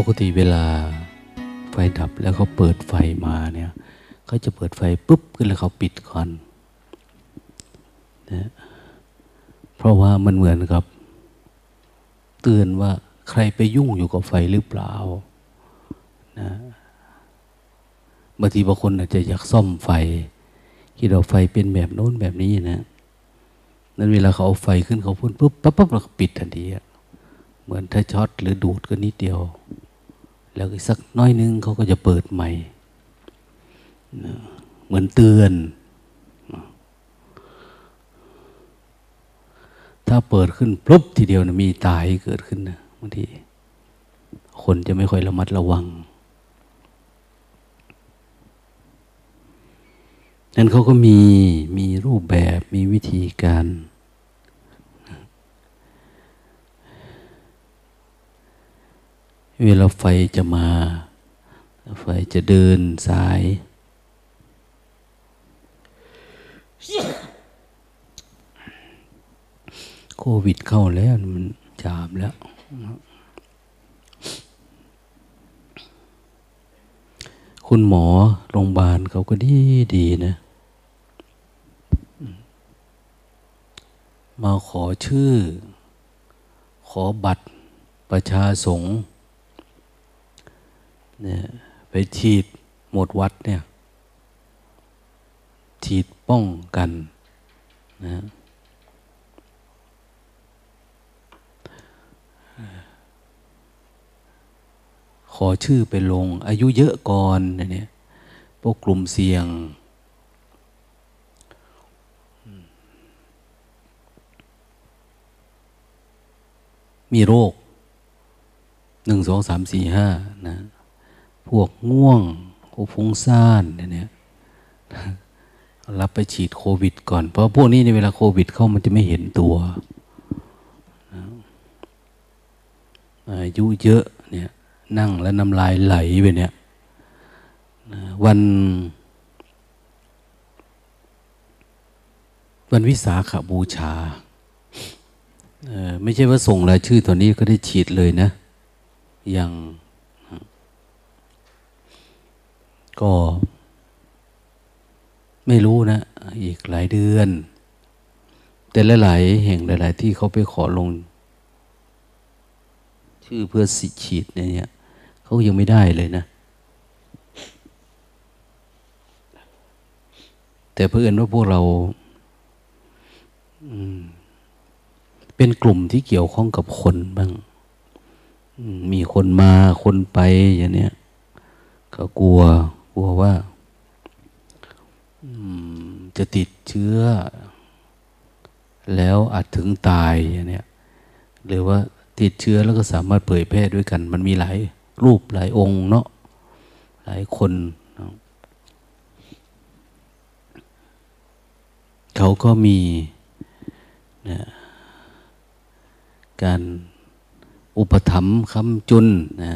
ปกติเวลาไฟดับแล้วเขาเปิดไฟมาเนี่ยเขาจะเปิดไฟปุ๊บขึ้นแล้วเขาปิดก่อนนะเพราะว่ามันเหมือนกับ เตือนว่าใครไปยุ่งอยู่กับไฟหรือเปล่านะบางทีบางคนอาจจะอยากซ่อมไฟคิดว่าไฟเป็นแบบโน้นแบบนี้นะนั้นเวลาเขาเอาไฟขึ้นเขาพ่นปุ๊บปั๊บปั๊บแล้วปิดทันทีเหมือนถ้าช็อตหรือดูดก็นิดเดียว แล้วอีกสักน้อยนึงเขาก็จะเปิดใหม่ เหมือนเตือน ถ้าเปิดขึ้นปุ๊บทีเดียวนะมีตายเกิดขึ้นนะบางที คนจะไม่ค่อยระมัดระวังนั้นเขาก็มีมีรูปแบบมีวิธีการ เวลาไฟจะมา ไฟจะเดินสาย โควิดเข้าแล้วมันจามแล้ว คุณหมอโรงพยาบาลเขาก็ดีดีนะ มาขอชื่อ ขอบัตรประชาสงฆ์ เนี่ยไปฉีดหมดวัดเนี่ยฉีดป้องกันนะขอชื่อไปลง อายุเยอะก่อนเนี่ยพวกกลุ่มเสี่ยง มีโรคหนึ่งสองสามสี่ห้านะ พวกง่วงพวกฟุ้งซ่านเนี่ยรับไปฉีดโควิด ก่อน เพราะพวกนี้ในเวลาโควิดเข้ามันจะไม่เห็นตัวอายุเยอะเนี่ยนั่งแล้วน้ำลายไหลไปเนี่ยวันวันวิสาขบูชา ไม่ใช่ว่าส่งรายชื่อตัวนี้ก็ได้ฉีดเลยนะยัง ก็ ไม่รู้นะ อีกหลายเดือน แต่หลายๆแห่งหลาย ๆ ที่เขาไปขอลง ชื่อเพื่อสิฉีดเนี่ยเขายังไม่ได้เลยนะแต่เพื่อนว่าพวกเราเป็นกลุ่มที่เกี่ยวข้องกับคนบ้าง มีคนมาคนไปอย่างเนี้ยก็กลัว ลัวว่าจะติดเชื้อ แล้วอาจถึงตายอย่างเนี้ยหรือว่าติดเชื้อแล้วก็สามารถเผยแพร่ด้วยกัน มันมีหลายรูปหลายองค์เนาะหลายคนเขาก็มีนะการอุปถัมภ์คำจุนนะ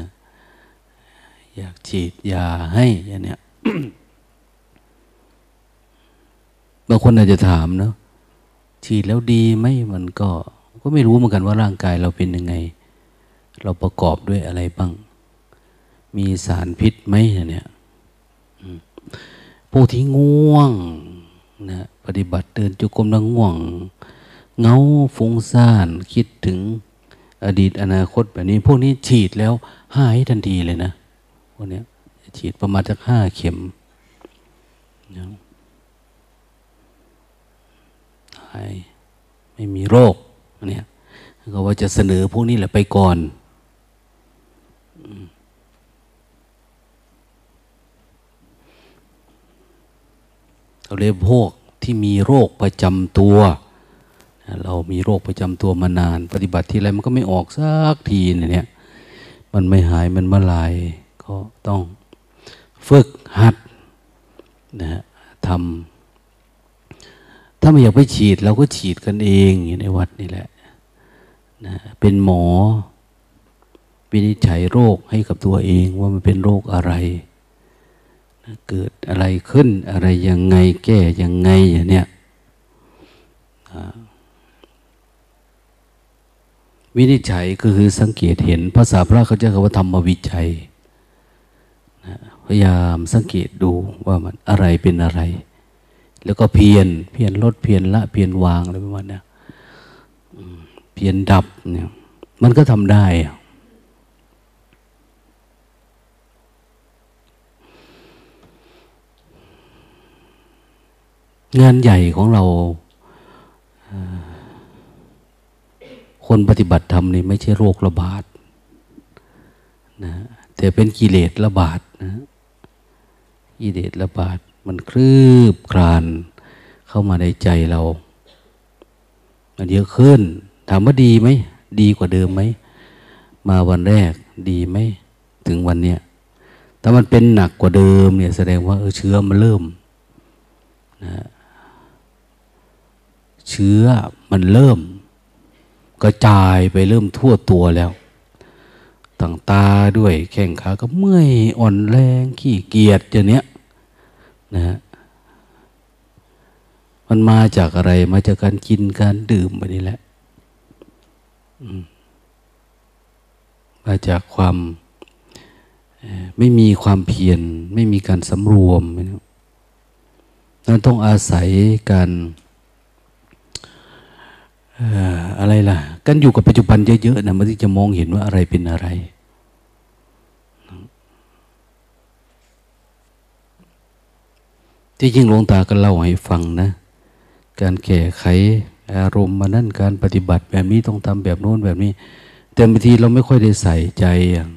อยากฉีดยาให้อย่างเนี้ยบางคนอาจจะถามเนาะฉีดแล้วดีไหมมันก็ ก็ไม่รู้เหมือนกันว่าร่างกายเราเป็นยังไง เราประกอบด้วยอะไรบ้าง มีสารพิษไหมเนี่ยผู้ที่ง่วงนะปฏิบัติเดินจุกรมแล้วง่วง เงาฟุ้งซ่านคิดถึงอดีตอนาคตแบบนี้ พวกนี้ฉีดแล้วหายทันทีเลยนะ พวกนี้ฉีดประมาณสักห้าเข็มหายไม่มีโรคเนี่ยก็ว่าจะเสนอพวกนี้แหละไปก่อนเราเรียกพวกที่มีโรคประจำตัว เรามีโรคประจำตัวมานาน ปฏิบัติที่ไรมันก็ไม่ออกสักทีเนี่ย มันไม่หายมันมาลาย ก็ต้องฝึกหัดนะทำถ้าไม่อยากไปฉีดเราก็ฉีดกันเองอยู่ในวัดนี่แหละนะเป็นหมอวินิจฉัยโรคให้กับตัวเองว่ามันเป็นโรคอะไรนะเกิดอะไรขึ้นอะไรยังไงแก้ยังไงอย่างเนี้ยวินิจฉัยก็คือสังเกตเห็นภาษาพระเขาจะคำว่าธรรมวิจัย พยายามสังเกตดูว่ามันอะไรเป็นอะไร แล้วก็เพียนเพียนลดเพียนละเพียนวางอะไรประมาณนี้เพียนดับเนี่ย มันก็ทำได้งานใหญ่ของเรา คนปฏิบัติธรรมนี่ไม่ใช่โรคระบาดนะแต่เป็นกิเลสระบาดนะ กิเลสระบาดมันคลืบคลานเข้ามาในใจเรา มันเยอะขึ้น ถามว่าดีไหม ดีกว่าเดิมไหม มาวันแรกดีไหม ถึงวันเนี้ยถ้ามันเป็นหนักกว่าเดิมเนี่ยแสดงว่าเออเชื้อมันเริ่มนะเชื้อมันเริ่ม กระจายไปเริ่มทั่วตัวแล้ว ต่างตาด้วยแข้งขาก็เมื่อยอ่อนแรงขี้เกียจอย่างเนี้ยนะฮะมันมาจากอะไรมาจากการกินการดื่มไปนี่แหละมาจากความไม่มีความเพียรไม่มีการสำรวมนั่นต้องอาศัยการ อะไรล่ะ กันอยู่กับปัจจุบันเยอะๆนะมันจะมองเห็นว่าอะไรเป็นอะไร ที่จริงหลวงตาก็เล่าให้ฟังนะ การแก้ไขอารมณ์มานั่นการปฏิบัติแบบนี้ต้องทำแบบโน้นแบบนี้ แต่บางทีเราไม่ค่อยได้ใส่ใจอย่าง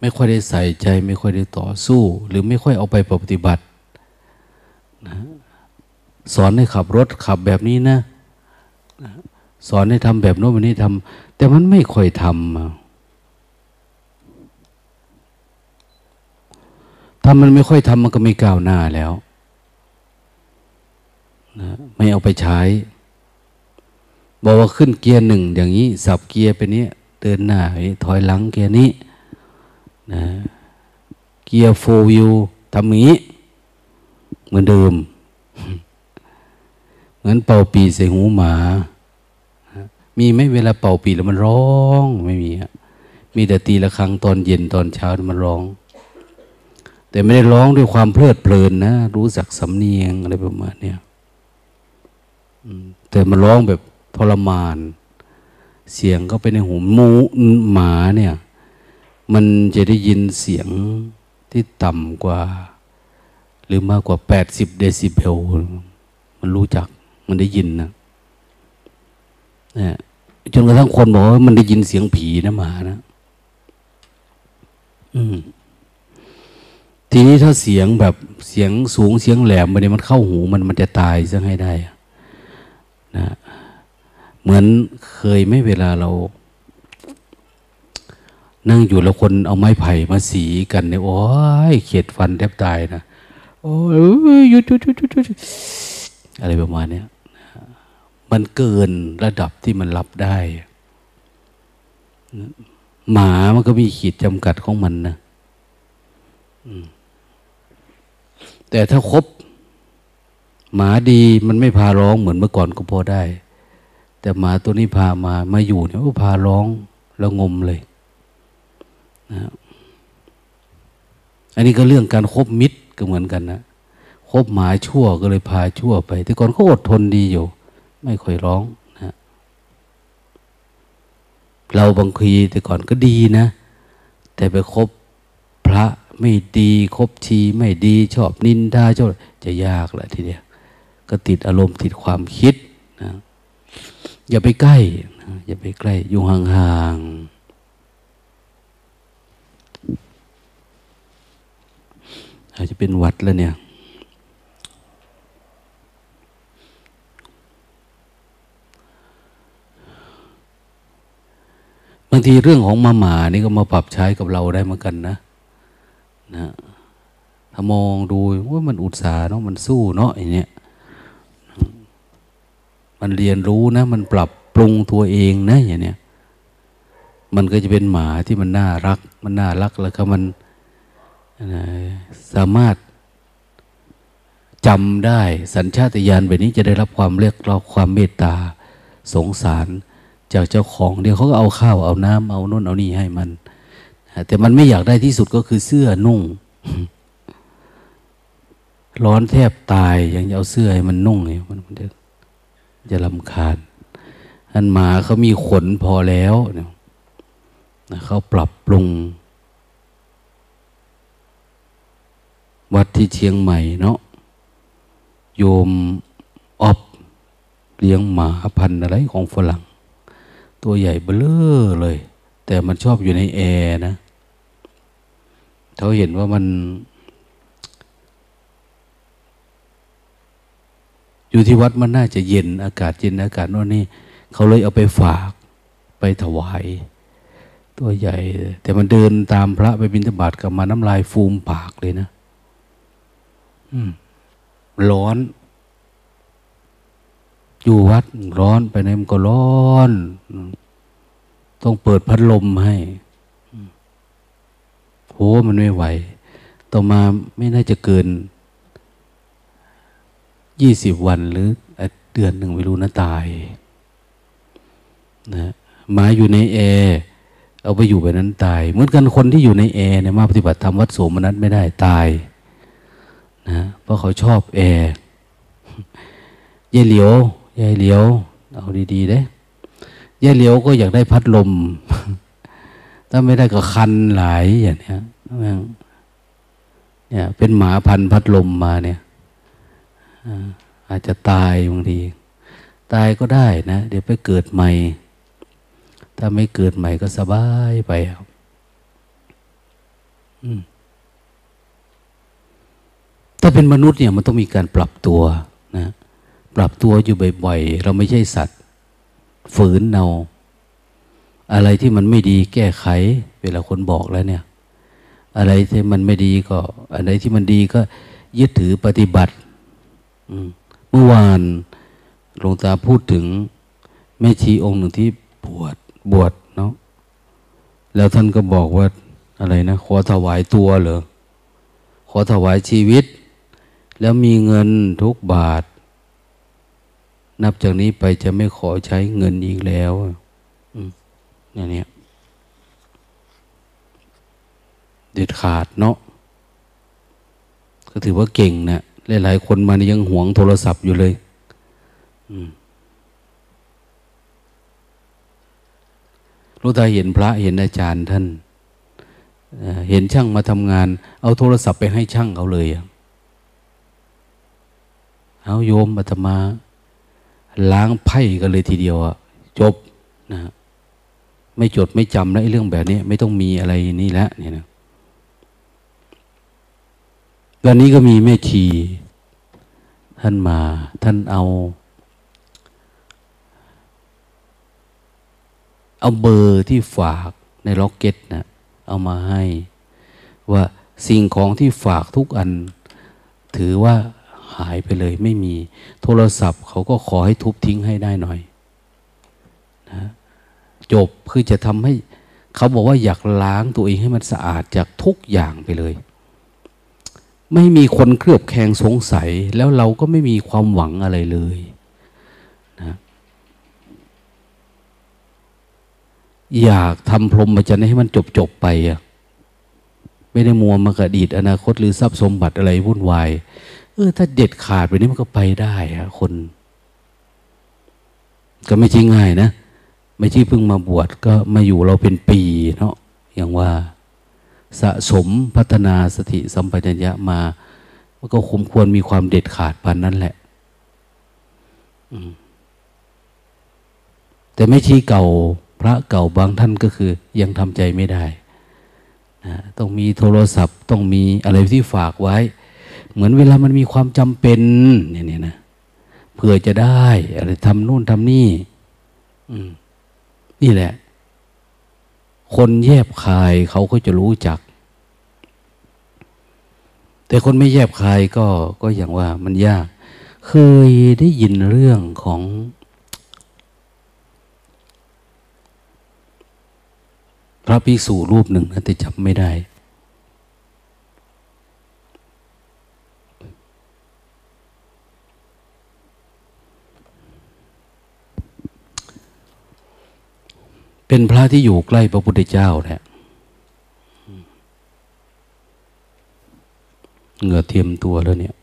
ไม่ค่อยได้ใส่ใจ ไม่ค่อยได้ต่อสู้ หรือไม่ค่อยเอาไปปฏิบัตินะสอนให้ขับรถขับแบบนี้นะสอนให้ทำแบบโน้นแบบนี้ทำแต่มันไม่ค่อยทำถ้ามันไม่ค่อยทำมันก็ไม่ก้าวหน้าแล้วนะไม่เอาไปใช้ บอกว่าขึ้นเกียร์หนึ่งอย่างนี้ สับเกียร์ไปนี้เดินหน้าถอยหลังเกียร์นี้ นะเกียร์โฟวิวทำอย่างนี้ เหมือนเดิม เหมือนเป่าปีใส่หูหมา มีไหมเวลาเป่าปีแล้วมันร้องไม่มีมีแต่ตีละครั้งตอนเย็นตอนเช้ามันร้อง แต่ไม่ได้ร้องด้วยความเพลิดเพลินนะ รู้จักสำเนียงอะไรประมาณนี้แต่มันร้องแบบทรมาน เสียงก็ไปในหูมูหมาเนี่ย มันจะได้ยินเสียงที่ต่ำกว่า หรือมากกว่าแปดสิบเดซิเบล มันรู้จัก มันได้ยินนะนี่ยจนกระทั่งคนบอกว่ามันได้ยินเสียงผีนะหมานะอืมทีนี้ถ้าเสียงแบบเสียงสูงเสียงแหลมไปเนี่ยมันเข้าหูมันมันจะตายซะให้ได้นะเหมือนเคยไม่เวลาเรา นั่งอยู่แล้วคนเอาไม้ไผ่มาสีกันเนี่ยโอ้ยเขียดฟันแทบตายนะโอ้ยหยุดหยุดหยุดหยุดอะไรประมาณนี้มันเกินระดับที่มันรับได้ หมามันก็มีขีดจำกัดของมันนะแต่ถ้าครบหมาดีมันไม่พาร้องเหมือนเมื่อก่อนก็พอได้ แต่หมาตัวนี้พามามาอยู่เนี่ยก็พาร้องแล้วงมเลย นะอันนี้ก็เรื่องการครบมิตรก็เหมือนกันนะคบหมาชั่วก็เลยพาชั่วไป แต่ก่อนเขาอดทนดีอยู่ ไม่ค่อยร้องนะเราบางทีแต่ก่อนก็ดีนะ แต่ไปคบพระไม่ดีคบชีไม่ดีชอบนินทาชอบจะยากแหละทีเดียวก็ติดอารมณ์ติดความคิดนะอย่าไปใกล้ อย่าไปใกล้ อยู่ห่างๆ อาจจะเป็นวัดแล้วเนี่ย บางทีเรื่องของมาหมานี่ก็มาปรับใช้กับเราได้เหมือนกันนะนะถ้ามองดูว่ามันอุตสาห์เนาะมันสู้เนาะอย่างเนี้ยมันเรียนรู้นะ มันปรับปรุงตัวเองนะอย่างเนี้ยมันก็จะเป็นหมาที่มันน่ารัก มันน่ารักแล้วก็มัน สามารถจำได้สัญชาตญาณแบบนี้จะได้รับความเรียกร้องความเมตตาสงสาร จากเจ้าของเดี๋ยวเขาก็เอาข้าวเอาน้ำเอาน่นเอานี่ให้มัน แต่มันไม่อยากได้ที่สุดก็คือเสื้อนุ่ง ร้อนแทบตายยังจะเอาเสื้อให้มันนุ่งเนี่ยมันจะจะลำคาญอันหมาเขามีขนพอแล้วเนี่ยเขาปรับปรุง วัดที่เชียงใหม่เนาะโยมอบเลี้ยงหมาพันอะไรของฝรั่ง ตัวใหญ่เบลอเลย แต่มันชอบอยู่ในแอร์นะเขาเห็นว่ามัน อยู่ที่วัดมันน่าจะเย็นอากาศเย็นอากาศโน่นนี่เขาเลยเอาไปฝากไปถวาย ตัวใหญ่ แต่มันเดินตามพระไปบิณฑบาตกับมาน้ำลายฟูมปากเลยนะ ร้อน อยู่วัดร้อนไปไหนมันก็ร้อน ต้องเปิดพัดลมให้โหมันไม่ไหว ต่อมาไม่น่าจะเกินยี่สิบวันหรือเดือนหนึ่งไม่รู้นะตายนะมาอยู่ในแอร์เอาไปอยู่แบบนั้นตาย เหมือนกันคนที่อยู่ในแอร์เนี่ยมาปฏิบัติธรรมวัดโสมนัสไม่ได้ตาย นะเพราะเขาชอบแอร์เยเหลียวยายเหลียว เอาดีๆเด้ยายเหลียวก็อยากได้พัดลม ถ้าไม่ได้ก็คันหลายอย่างเนี้ยเนี่ย เป็นหมาพันพัดลมมาเนี่ยอาจจะตายบางทีตายก็ได้นะ เดี๋ยวไปเกิดใหม่ ถ้าไม่เกิดใหม่ก็สบายไปครับ ถ้าเป็นมนุษย์เนี่ยมันต้องมีการปรับตัวนะ ปรับตัวอยู่บ่อยๆ เราไม่ใช่สัตว์ ฝืนเนา อะไรที่มันไม่ดีแก้ไข เวลาคนบอกแล้วเนี่ย อะไรที่มันไม่ดีก็ อะไรที่มันดีก็ยึดถือปฏิบัติเมื่อวานหลวงตาพูดถึงแม่ชีองค์หนึ่งที่บวชบวชเนาะแล้วท่านก็บอกว่าอะไรนะ ขอถวายตัวเหรอขอถวายชีวิต แล้วมีเงินทุกบาท นับจากนี้ไปจะไม่ขอใช้เงินอีกแล้วอย่างนี้เด็ดขาดเนาะก็ถือว่าเก่งนะหลายๆคนมานี่ยังหวงโทรศัพท์อยู่เลยรู้ตาเห็นพระเห็นอาจารย์ท่านเห็นช่างมาทำงาน เอาโทรศัพท์ไปให้ช่างเขาเลย เอาโยมมาตมา ล้างไพ่กันเลยทีเดียวอะจบนะไม่จดไม่จำแล้วไอ้เรื่องแบบนี้ ไม่ต้องมีอะไรนี่แล้วเนี่ยนะวันนี้ก็มีแม่ชีท่านมา ท่านเอา เอาเบอร์ที่ฝากในล็อกเก็ตนะเอามาให้ ว่าสิ่งของที่ฝากทุกอัน ถือว่า หายไปเลยไม่มีโทรศัพท์เขาก็ขอให้ทุบทิ้งให้ได้หน่อยนะจบคือจะทำให้เขาบอกว่าอยากล้างตัวเองให้มันสะอาดจากทุกอย่างไปเลย ไม่มีคนเครือบแคลงสงสัย แล้วเราก็ไม่มีความหวังอะไรเลยนะอยากทำพรหมจรรย์ให้มันจบจบไปอะไม่ได้มัวมากระดีตอนาคตหรือทรัพย์สมบัติอะไรวุ่นวาย เออถ้าเด็ดขาดไปนี้มันก็ไปได้อะคน ก็ไม่ใช่ง่ายนะ ไม่ใช่เพิ่งมาบวชก็มาอยู่เราเป็นปีเนาะอย่างว่าสะสมพัฒนาสติสัมปชัญญะมามันก็คมควรมีความเด็ดขาดปานนั้นแหละแต่ไม่ชี้เก่าพระเก่าบางท่านก็คือ ยังทำใจไม่ได้นะต้องมีโทรศัพท์ ต้องมีอะไรที่ฝากไว้ เหมือนเวลามันมีความจำเป็นเนี่ยนะเพื่อจะได้อะไรทำนู่นทำนี่นี่แหละ คนแยบคายเขาก็จะรู้จัก แต่คนไม่แยบคายก็ก็อย่างว่ามันยาก เคยได้ยินเรื่องของพระภิกษุรูปหนึ่งนะแต่จำไม่ได้ เป็นพระที่อยู่ใกล้พระพุทธเจ้าแหละเหงื่อเทียมตัวแล้วเนี่ย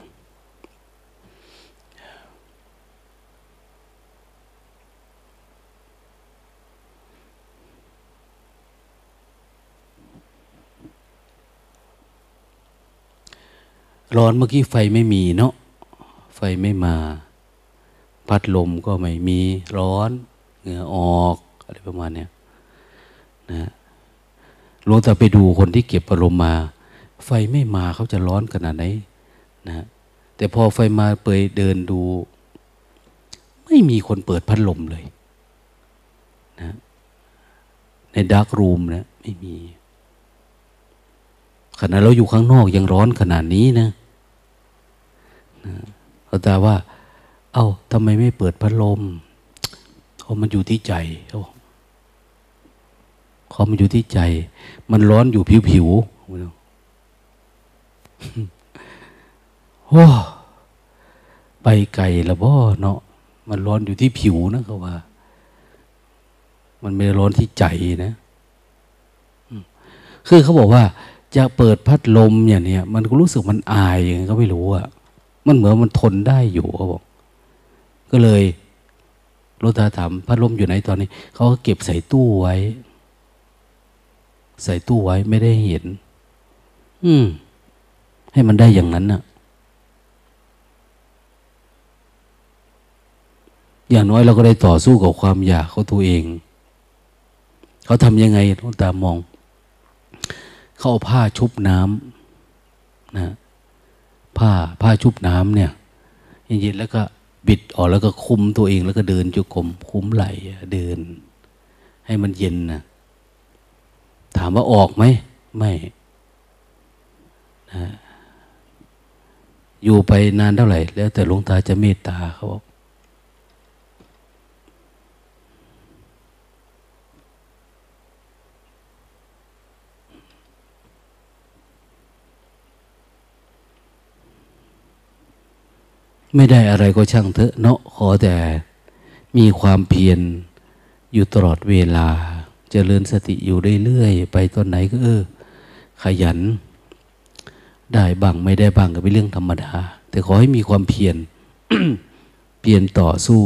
ร้อนเมื่อกี้ไฟไม่มีเนาะ ไฟไม่มา พัดลมก็ไม่มีร้อน เหงื่อออก อะไรประมาณเนี้ย นะหลวงตาไปดูคนที่เก็บอารมณ์มา ไฟไม่มาเขาจะร้อนขนาดไหนนะแต่พอไฟมาเปยเดินดู ไม่มีคนเปิดพัดลมเลยนะในดาร์กรูมนะไม่มีขณะเราอยู่ข้างนอกยังร้อนขนาดนี้นะเขาตาว่า เอา้าทำไมไม่เปิดพัดลมเขามันอยู่ที่ใจเขา เขามันอยู่ที่ใจ มันร้อนอยู่ผิวผิวโอ้ไปไกลละบ่เนาะมันร้อนอยู่ที่ผิวนะเขาว่า มันไม่ร้อนที่ใจนะคือเขาบอกว่า จะเปิดพัดลมอย่างเนี้ยมันก็รู้สึกมันอายอย่างนี้ก็ไม่รู้อะมันเหมือนมันทนได้อยู่เขาบอก ก็เลยรถาถามพัดลมอยู่ไหนตอนนี้ เขาก็เก็บใส่ตู้ไว้ ใส่ตู้ไว้ไม่ได้เห็น อืม ให้มันได้อย่างนั้นน่ะ อย่างน้อยเราก็ได้ต่อสู้กับความอยากเขาตัวเอง เขาทำยังไงต้องตามอง เขาเอาผ้าชุบน้ำนะผ้าผ้าชุบน้ำเนี่ยเย็นๆแล้วก็บิดออกแล้วก็คุมตัวเองแล้วก็เดินจุกรมคุ้มไหลเดิน ให้มันเย็นนะ ถามว่าออกไหม ไม่นะอยู่ไปนานเท่าไหร่ แล้วแต่หลวงตาจะเมตตาเขาบอกไม่ได้อะไรก็ช่างเถอะเนาะขอแต่มีความเพียรอยู่ตลอดเวลา เจริญสติอยู่เรื่อยๆไปตอนไหนก็เออ ขยัน ได้บ้างไม่ได้บ้างก็เป็นเรื่องธรรมดา แต่ขอให้มีความเพียรเปลี่ยนต่อสู้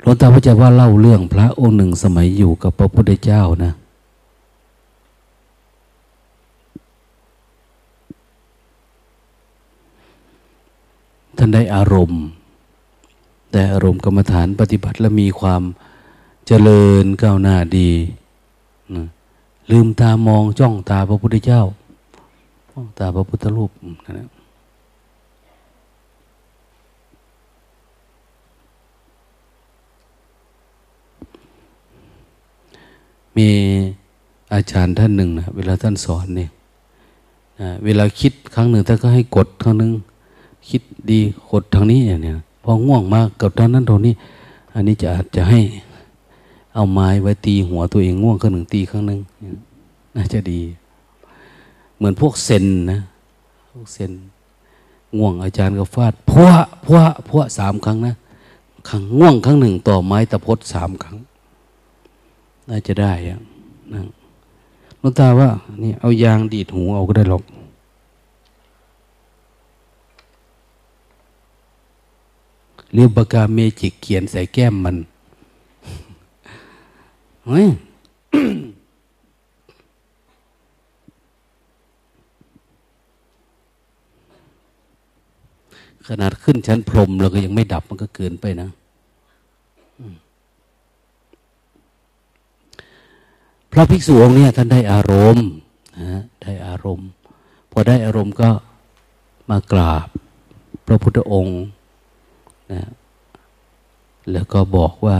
หลวงตาพระเจ้าว่าเล่าเรื่องพระองค์หนึ่งสมัยอยู่กับพระพุทธเจ้านะท่านได้อารมณ์ แต่อารมณ์กรรมฐานปฏิบัติแล้วมีความ เจริญก้าวหน้าดีนะลืมตามองจ้องตาพระพุทธเจ้าจ้องตาพระพุทธรูปนะมีอาจารย์ท่านหนึ่งนะเวลาท่านสอนเนี่ยเวลาคิดครั้งหนึ่งท่านก็ให้กดครั้งหนึ่งคิดดีขดทางนี้เนี่ยพอง่วงมากกับทางนั้นตรงนี้ อันนี้จะอาจจะให้ เอาไม้ไว้ตีหัวตัวเองง่วงข้างหนึ่งตีข้างหนึ่งน่าจะดี เหมือนพวกเซนนะพวกเซนง่วงอาจารย์ก็ฟาดพัวพัวพัวสามครั้งนะครั้งง่วงครั้งหนึ่งต่อไม้ตะพดสามครั้ง น่าจะได้อะนะหลวงตาว่านี่เอายางดีดหูเอาก็ได้หรอกเรียบปากกาเมจิกเขียนใส่แก้มมัน เฮ้ยขนาดขึ้นชั้นพรมเราก็ยังไม่ดับมันก็เกินไปนะ พระภิกษุองค์นี้ท่านได้อารมณ์นะได้อารมณ์ พอได้อารมณ์ก็มากราบพระพุทธองค์นะแล้วก็บอกว่า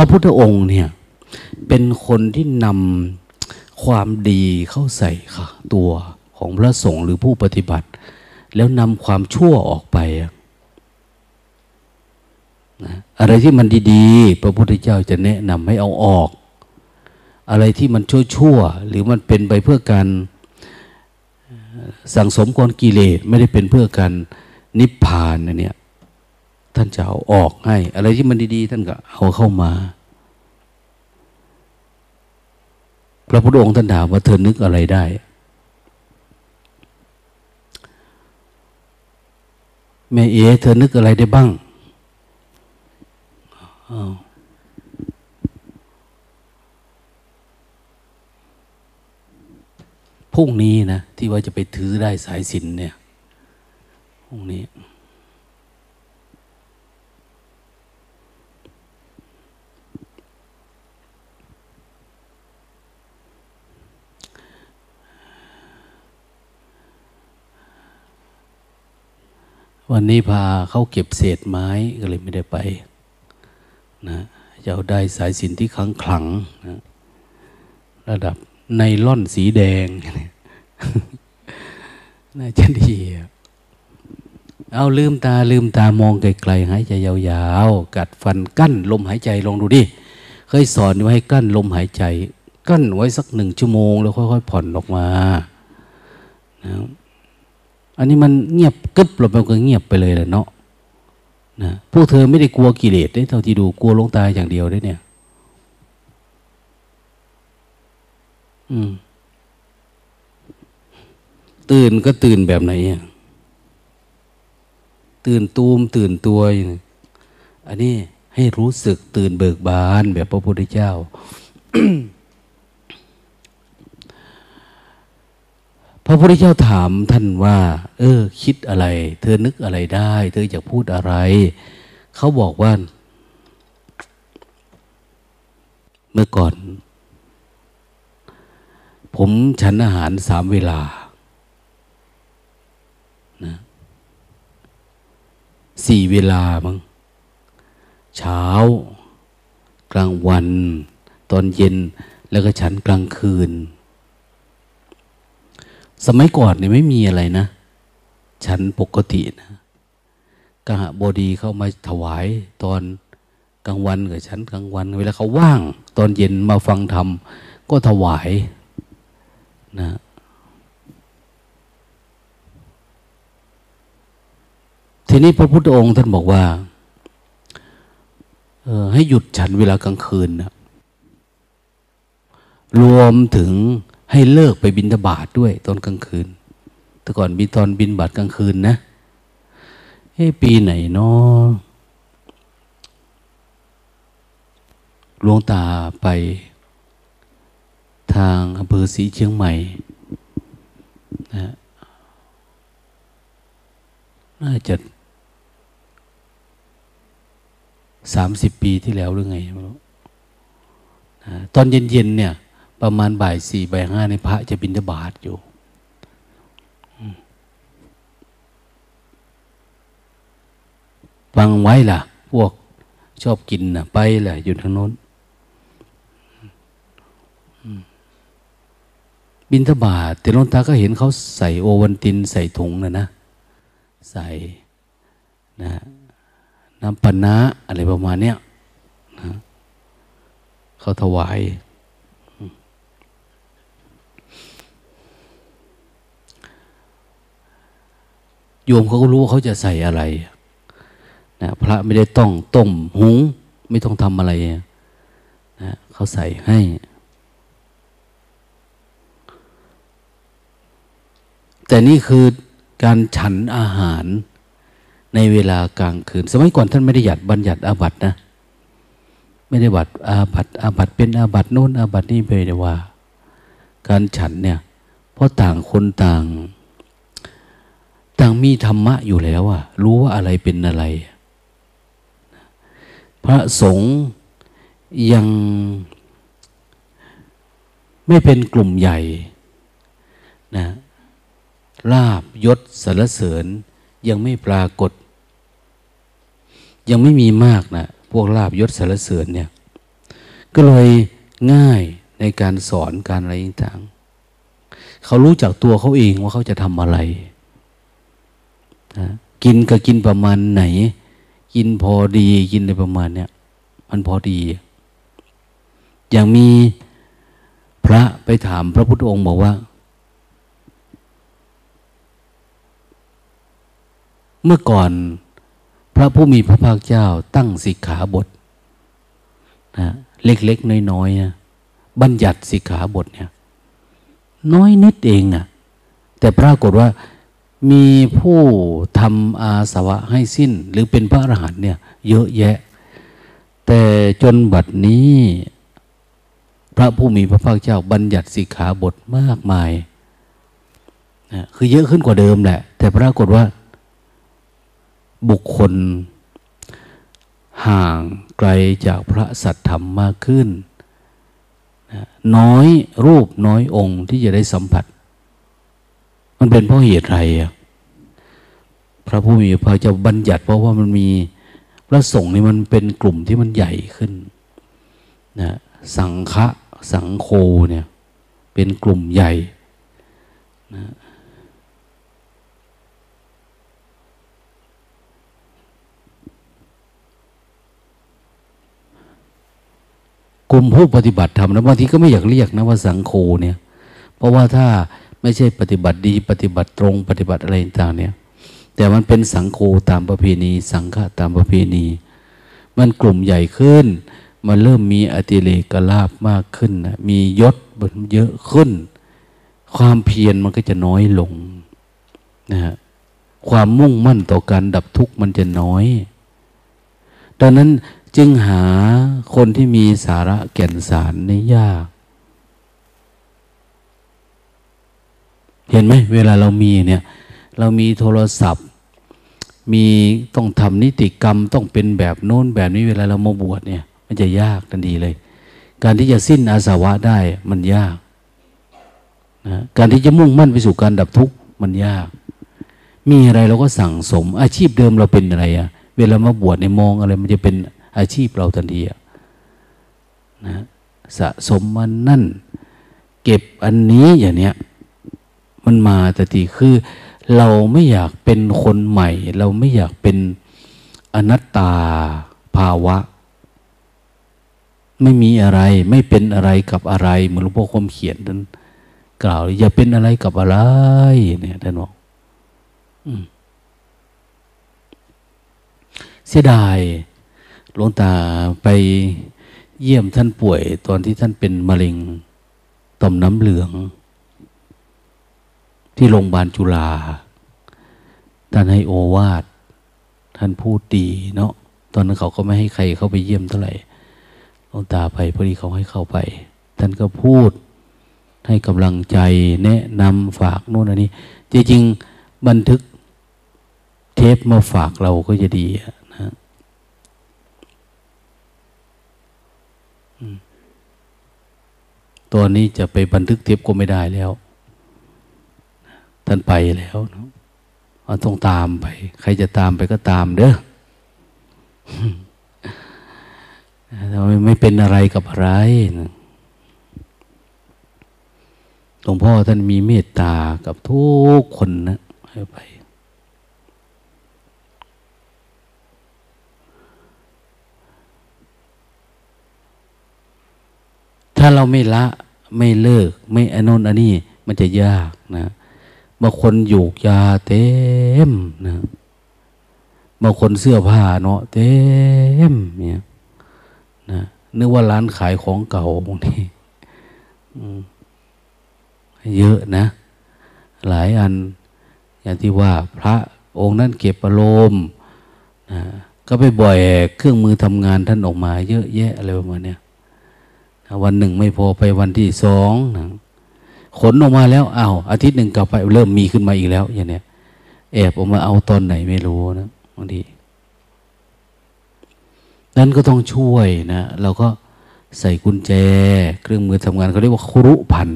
พระพุทธองค์เนี่ย เป็นคนที่นำความดีเข้าใส่ค่ะ ตัวของพระสงฆ์หรือผู้ปฏิบัติ แล้วนำความชั่วออกไปนะอะไรที่มันดีๆ พระพุทธเจ้าจะแนะนำให้เอาออก อะไรที่มันชั่วๆหรือมันเป็นไปเพื่อการสั่งสมกรกิเลสไม่ได้เป็นเพื่อการนิพพานนะเนี่ย ท่านจะเอาออกให้ อะไรที่มันดีๆ ท่านก็เอาเข้ามา พระพุทธองค์ท่านถามว่าเธอนึกอะไรได้ แม่เอ๋เธอนึกอะไรได้บ้างพรุ่งนี้นะ ที่ว่าจะไปถือได้สายสินเนี่ยพรุ่งนี้ วันนี้พาเขาเก็บเศษไม้ก็เลยไม่ได้ไปนะจะเอาได้สายสินที่ขังขลังนะระดับในล่อนสีแดง น่าจะดีเอาลืมตาลืมตามองไกลๆหายใจยาวๆ กัดฟันกั้นลมหายใจลองดูดิ เคยสอนไว้ให้กั้นลมหายใจ กั้นไว้สักหนึ่งชั่วโมง แล้วค่อยๆผ่อนออกมานะ อันนี้มันเงียบกึบเราไปก็เงียบไปเลยแหละเนาะนะพวกเธอไม่ได้กลัวกิเลสได้เท่าที่ดูกลัวลงตายอย่างเดียวได้เนี่ย อืม ตื่นก็ตื่นแบบไหนอะตื่นตูมตื่นตัวอย่างอันนี้ให้รู้สึกตื่นเบิกบานแบบพระพุทธเจ้า พระพุทธเจ้าถามท่านว่า เออ คิดอะไร เธอนึกอะไรได้ เธออยากพูดอะไร เขาบอกว่า เมื่อก่อน ผมฉันอาหารสามเวลานะสี่เวลามั้งเช้า กลางวัน ตอนเย็นแล้วก็ฉันกลางคืน สมัยก่อนเนี่ยไม่มีอะไรนะ ฉันปกตินะกหบดีเข้ามาถวายตอนกลางวันกับฉันกลางวัน เวลาเขาว่าง ตอนเย็นมาฟังธรรมก็ถวายนะทีนี้พระพุทธองค์ท่านบอกว่าให้หยุดฉันเวลากลางคืนนะรวมถึง ให้เลิกไปบินทบาทด้วยตอนกลางคืน แต่ก่อนมีตอนบินบาทกลางคืนนะเฮ้ปีไหนเนาะหลวงตาไปทางอำเภอศรีเชียงใหม่นะน่าจะสามสิบปีที่แล้วหรือไงไม่รู้ตอนเย็นๆเนี่ย ประมาณบ่ายสี่บ่ายห้าในพระจะบินทบาทอยู่ ฟังไว้ล่ะ พวกชอบกินนะไปแหละอยู่ทางโน้น บินทบาทแต่ลงตาก็เห็นเขาใส่โอวันตินใส่ถุงนะนะ ใส่นะน้ำปนะอะไรประมาณเนี้ยนะเขาถวาย โยมเขาก็รู้ว่าเขาจะใส่อะไรนะพระไม่ได้ต้องต้มหุง ไม่ต้องทำอะไรนะเขาใส่ให้ แต่นี่คือการฉันอาหารในเวลากลางคืน สมัยก่อนท่านไม่ได้หยัดบัญญัติอาบัตนะ ไม่ได้บัตอาบัตอาบัตเป็นอาบัตโน้นอาบัตนี่ไปเดว่า การฉันเนี่ย เพราะต่างคนต่าง ต่างมีธรรมะอยู่แล้วอะรู้ว่าอะไรเป็นอะไร พระสงฆ์ยังไม่เป็นกลุ่มใหญ่นะลาบยศสารเสริญยังไม่ปรากฏ ยังไม่มีมากนะพวกลาบยศสารเสริญเนี่ย ก็เลยง่ายในการสอนการอะไรต่าง เขารู้จักตัวเขาเองว่าเขาจะทำอะไร นะกินก็กินประมาณไหน กินพอดี กินในประมาณเนี้ยมันพอดี อย่างมีพระไปถามพระพุทธองค์บอกว่า เมื่อก่อนพระผู้มีพระภาคเจ้าตั้งสิกขาบทนะเล็กๆน้อยๆนะบัญญัติสิกขาบทเนี่ย น้อยนิดเองนะแต่ปรากฏว่า มีผู้ทำอาสวะให้สิ้น หรือเป็นพระอรหันต์เนี่ย เยอะแยะ แต่จนบัดนี้ พระผู้มีพระภาคเจ้าบัญญัติสิกขาบทมากมายนะคือเยอะขึ้นกว่าเดิมแหละ แต่ปรากฏว่า บุคคล ห่างไกลจากพระสัตธรรมมากขึ้น น้อยรูปน้อยองค์ที่จะได้สัมผัส มันเป็นเพราะเหตุไรอะพระผู้มีพระจะบัญญัติ เพราะว่ามันมีพระสงฆ์นี่มันเป็นกลุ่มที่มันใหญ่ขึ้นนะสังฆะสังโฆเนี่ย เป็นกลุ่มใหญ่นะกลุ่มผู้ปฏิบัติธรรมนะบางทีก็ไม่อยากเรียกนะว่าสังโฆเนี่ย เพราะว่าถ้า ไม่ใช่ปฏิบัติดี ปฏิบัติตรง ปฏิบัติอะไรต่างเนี่ย แต่มันเป็นสังโฆตามประเพณี สังฆะตามประเพณี มันกลุ่มใหญ่ขึ้น มันเริ่มมีอติเลกลาบมากขึ้นนะมียศเยอะขึ้น ความเพียรมันก็จะน้อยลงนะฮะความมุ่งมั่นต่อการดับทุกข์มันจะน้อย ดังนั้นจึงหาคนที่มีสาระแก่นสารในยาก เห็นไหมเวลาเรามีเนี่ย เรามีโทรศัพท์ มีต้องทำนิติกรรมต้องเป็นแบบโน้นแบบนี้เวลาเรามาบวชเนี่ย มันจะยากทันทีเลย การที่จะสิ้นอาสวะได้มันยากนะการที่จะมุ่งมั่นไปสู่การดับทุกข์มันยาก มีอะไรเราก็สั่งสม อาชีพเดิมเราเป็นอะไรอะเวลามาบวชในมองอะไร มันจะเป็นอาชีพเราทันทีนะสะสมมันนั่น เก็บอันนี้อย่างเนี้ย มันมาแต่ทีคือ เราไม่อยากเป็นคนใหม่ เราไม่อยากเป็นอนัตตาภาวะ ไม่มีอะไร ไม่เป็นอะไรกับอะไรเหมือนหลวงพ่อคมเขียนท่านกล่าว อย่าเป็นอะไรกับอะไร เนี่ยท่านบอกเสียดายหลวงตาไปเยี่ยมท่านป่วย ตอนที่ท่านเป็นมะเร็งต่อมน้ำเหลือง ที่โรงพยาบาลจุฬาท่านให้โอวาทท่านพูดดีเนาะตอนนั้นเขาก็ไม่ให้ใครเข้าไปเยี่ยมเท่าไหร่หลวงตาไปพอดีเขาให้เข้าไป ท่านก็พูดให้กำลังใจแนะนำฝากโน่นอันนี้ จริงๆบันทึกเทปมาฝากเราก็จะดีนะตอนนี้จะไปบันทึกเทปก็ไม่ได้แล้ว ท่านไปแล้วเนาะต้องตามไป ใครจะตามไปก็ตามเด้อเราไม่เป็นอะไรกับอะไรหลวงพ่อท่านมีเมตตากับทุกคนนะให้ไป ถ้าเราไม่ละไม่เลิก ไม่อนนอันนี้ มันจะยากนะ บางคนอยู่ยาเต็มนะบางคนเสื้อผ้าเนาะเต็มเนี่ยนะนึกว่าร้านขายของเก่าบางทีเยอะนะ หลายอัน อย่างที่ว่าพระองค์นั้นเก็บอารมณ์นะก็ไปบ่อยเครื่องมือทำงานท่านออกมา เยอะแยะอะไรประมาณนี้วันหนึ่งไม่พอไปวันที่สองนะ ขนออกมาแล้วอา้าวอาทิตย์หนึ่งกลับไปเริ่มมีขึ้นมาอีกแล้ว อย่างเนี้ยแอบออกมาเอาตอนไหนไม่รู้นะบางทีนั้นก็ต้องช่วยนะเราก็ใส่กุญแจ เครื่องมือทำงานเขาเรียกว่าครุพัน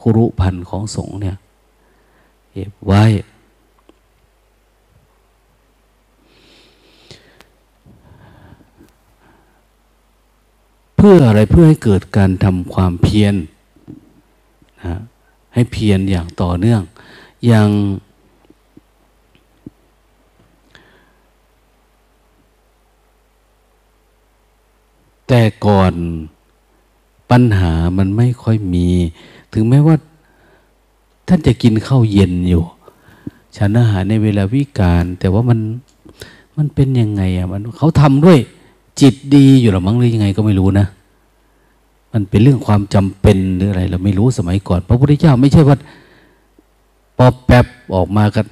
ครุพันของสงเนี่ยเก็บไว้ เพื่ออะไรเพื่อให้เกิดการทำความเพียร นะให้เพียรอย่างต่อเนื่อง อย่างแต่ก่อนปัญหามันไม่ค่อยมี ถึงแม้ว่า ท่านจะกินข้าวเย็นอยู่ฉันอาหารในเวลาวิการ แต่ว่ามันมันเป็นยังไงอะมันเขาทำด้วยจิตดีอยู่หรือมั้งหรือยังไงก็ไม่รู้นะ มันเป็นเรื่องความจำเป็นหรืออะไร เราไม่รู้สมัยก่อน พระพุทธเจ้าไม่ใช่ว่าปอบแปบออกมากัน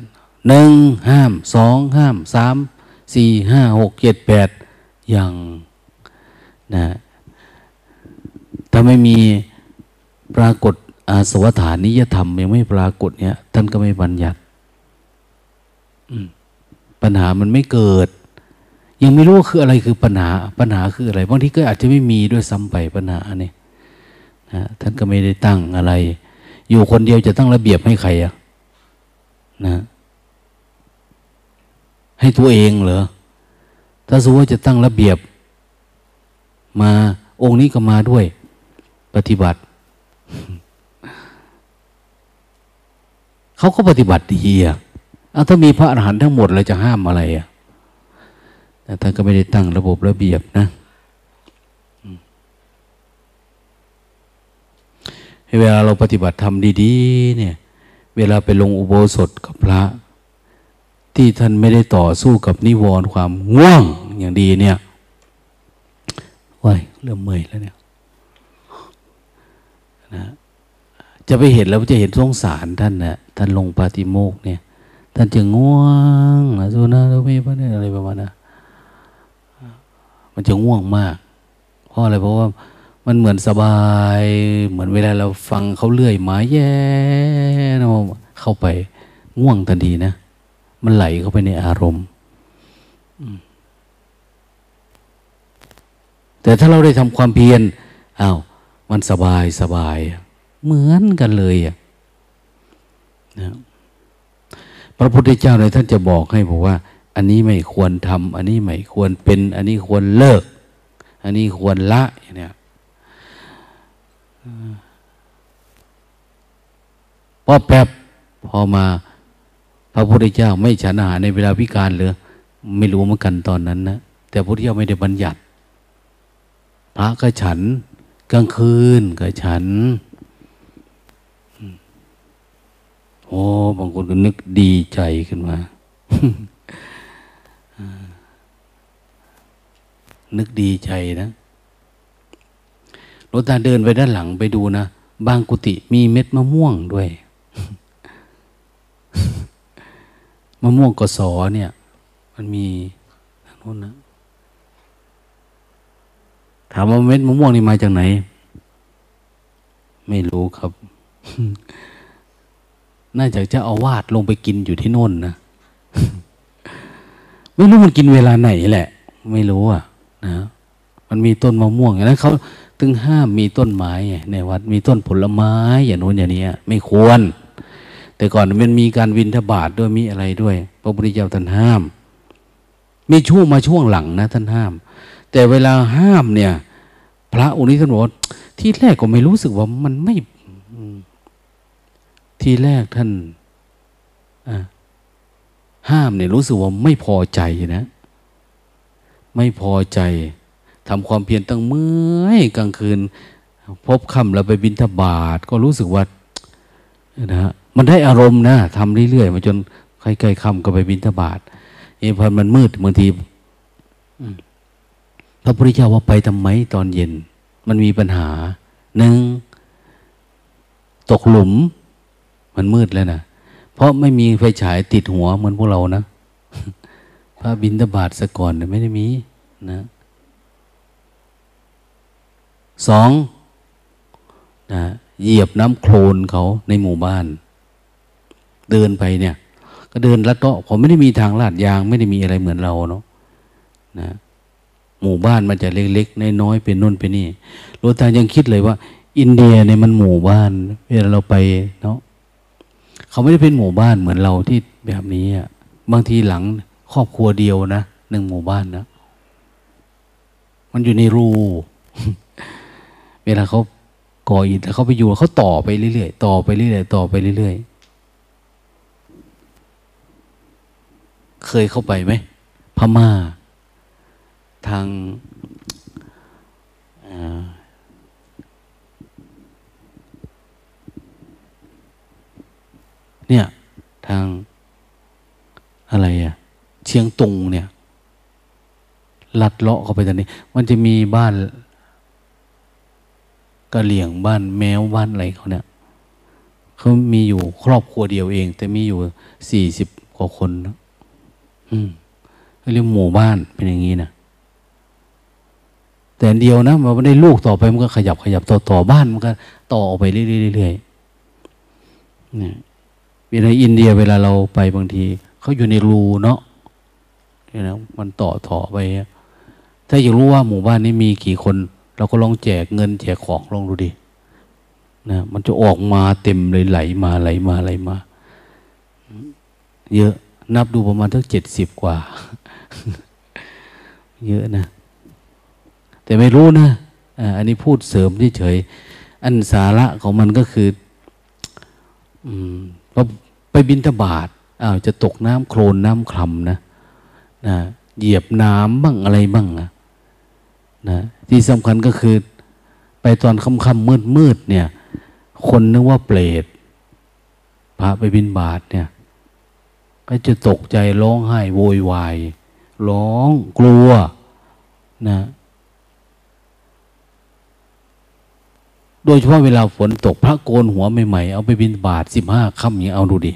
หนึ่งห้ามสองห้ามสามสี่ห้าหกเจ็ดแปดอย่างนะถ้าไม่มีปรากฏอาสวัฐานิยธรรมยังไม่ปรากฏเนี่ยท่านก็ไม่บัญญัติปัญหามันไม่เกิด ยังไม่รู้ว่าคืออะไรคือปัญหา ปัญหาคืออะไรบางทีก็อาจจะไม่มีด้วยซ้ำไปปัญหาเนี่ยนะท่านก็ไม่ได้ตั้งอะไร อยู่คนเดียวจะตั้งระเบียบให้ใครอะนะ ให้ตัวเองเหรอถ้าสมมติว่าจะตั้งระเบียบ มาองค์นี้ก็มาด้วย ปฏิบัติเขาก็ปฏิบัติดีอะอาถ้ามีพระอรหันต์ทั้งหมดเราจะห้ามอะไรอะ แต่ท่านก็ไม่ได้ตั้งระบบระเบียบนะเวลาเราปฏิบัติทำดีๆ เนี่ย เวลาไปลงอุโบสถกับพระ ที่ท่านไม่ได้ต่อสู้กับนิวรณ์ความง่วงอย่างดีเนี่ยว้ยเริ่มเมื่อยแล้วเนี่ยนะจะไปเห็นแล้วจะเห็นสงสารท่านนะท่านลงปาติโมกเนี่ย ท่านจะง่วงนะสุนาเราไม่พระเนี่ยอะไรประมาณนะ มันจะง่วงมาก เพราะอะไรเพราะว่ามันเหมือนสบาย เหมือนเวลาเราฟังเขาเลื่อยไม้แย่นะเข้าไปง่วงทันทีนะ มันไหลเข้าไปในอารมณ์แต่ถ้าเราได้ทำความเพียรอา้าวมันสบายสบาย เหมือนกันเลยอะนะพระพุทธเจ้าเลยท่านจะบอกให้บอกว่า อันนี้ไม่ควรทำอันนี้ไม่ควรเป็น อันนี้ควรเลิก อันนี้ควรละเนี้ยพอแป๊บพอมา พระพุทธเจ้าไม่ฉันอาหารในเวลาพิการเลยไม่รู้เหมือนกันตอนนั้นนะแต่พระพุทธเจ้าไม่ได้บัญญัติ พระก็ฉัน กลางคืนก็ฉันโอ้บางคนก็นึกดีใจขึ้นมา นึกดีใจนะหลวงตาเดินไปด้านหลังไปดูนะ บางกุฏิมีเม็ดมะม่วงด้วย มะม่วงกสอเนี่ย มันมีทางโน้นนะ ถามว่าเม็ดมะม่วงนี่มาจากไหน ไม่รู้ครับ น่าจะจะเอาวาดลงไปกินอยู่ที่โน่นนะ ไม่รู้มันกินเวลาไหนแหละ ไม่รู้อะ นะมันมีต้นมะม่วงอย่างนั้นเขาตึงห้ามมีต้นไม้ในวัดมีต้นผลไม้อย่างโน้นอย่างนี้ไม่ควร แต่ก่อนมันมีการวินทบาทด้วยมีอะไรด้วย พระพุทธเจ้าท่านห้าม มีช่วงมาช่วงหลังนะท่านห้าม แต่เวลาห้ามเนี่ย พระองค์นี้ท่านบอกที่แรกก็ไม่รู้สึกว่ามันไม่ที่แรกท่านห้ามเนี่ยรู้สึกว่าไม่พอใจนะ ไม่พอใจทำความเพียรตั้งเมื่อยกลางคืน พบค่ำแล้วไปบินทบาทก็รู้สึกว่านะมันได้อารมณ์นะทำเรื่อยๆมาจนใกล้ๆค่ำก็ไปบินทบาทเอพอมันมืดบางทีพระพุทธเจ้าว่าไปทำไมตอนเย็น มันมีปัญหาหนึ่งตกหลุม มันมืดแล้วนะเพราะไม่มีไฟฉายติดหัวเหมือนพวกเรานะ ระบินตบาทสก่อนไม่ได้มีนะสองนะเหยียบน้ำโคลนเขาในหมู่บ้าน เดินไปเนี่ย ก็เดินลัดเลาะผมไม่ได้มีทางลาดยาง ไม่ได้มีอะไรเหมือนเราเนาะนะหมู่บ้านมันจะเล็กๆน้อยๆเป็นนู่นเป็นนี่โรตายังคิดเลยว่า อินเดียเนี่ยมันหมู่บ้านเวลาเราไปเนาะเขาไม่ได้เป็นหมู่บ้านเหมือนเราที่แบบนี้อะบางทีหลัง ครอบครัวเดียวนะหนึ่งหมู่บ้านนะ มันอยู่ในรู เวลาเขาก่ออิฐแล้วเขาไปอยู่เขาต่อไปเรื่อยๆต่อไปเรื่อยๆต่อไปเรื่อยๆเคยเข้าไปไหมพม่า ทางเนี่ย ทางอะไรอะ เชียงตุงเนี่ยลัดเลาะเข้าไปตอนนี้ มันจะมีบ้านกะเหลี่ยงบ้านแมวบ้านอะไรเขาเนี่ยเขามีอยู่ครอบครัวเดียวเอง แต่มีอยู่สี่สิบกว่าคนนะอืมเรียกหมู่บ้านเป็นอย่างนี้นะแต่เดียวนะมันไม่ได้ลูกต่อไปมันก็ขยับขยับต่อต่อบ้านมันก็ต่อออกไปเรื่อยๆเนี่ยในอินเดียเวลาเราไปบางทีเขาอยู่ในรูเนาะ เนี่ยนะมันต่อต่อไป ถ้าอยากรู้ว่าหมู่บ้านนี้มีกี่คน เราก็ลองแจกเงินแจกของลองดูดินะมันจะออกมาเต็มเลยไหลมาไหลมาไหลมา เยอะนับดูประมาณทั้งเจ็ดสิบกว่า เยอะนะ แต่ไม่รู้นะอันนี้พูดเสริมเฉยอันสาระของมันก็คือพอไปบินทบาทอ้าวจะตกน้ำโคลนน้ำคลำนะ นะเหยียบน้ำบ้างอะไรบ้างนะนะที่สำคัญก็คือ ไปตอนค่ำๆมืดๆเนี่ย คนนึกว่าเปรตพระไปบินบาทเนี่ย ก็จะตกใจร้องไห้โวยวายร้องกลัวนะโดยเฉพาะเวลาฝนตกพระโกนหัวใหม่ๆ เอาไปบินบาทสิบห้าค่ำอย่างเอาดูดิ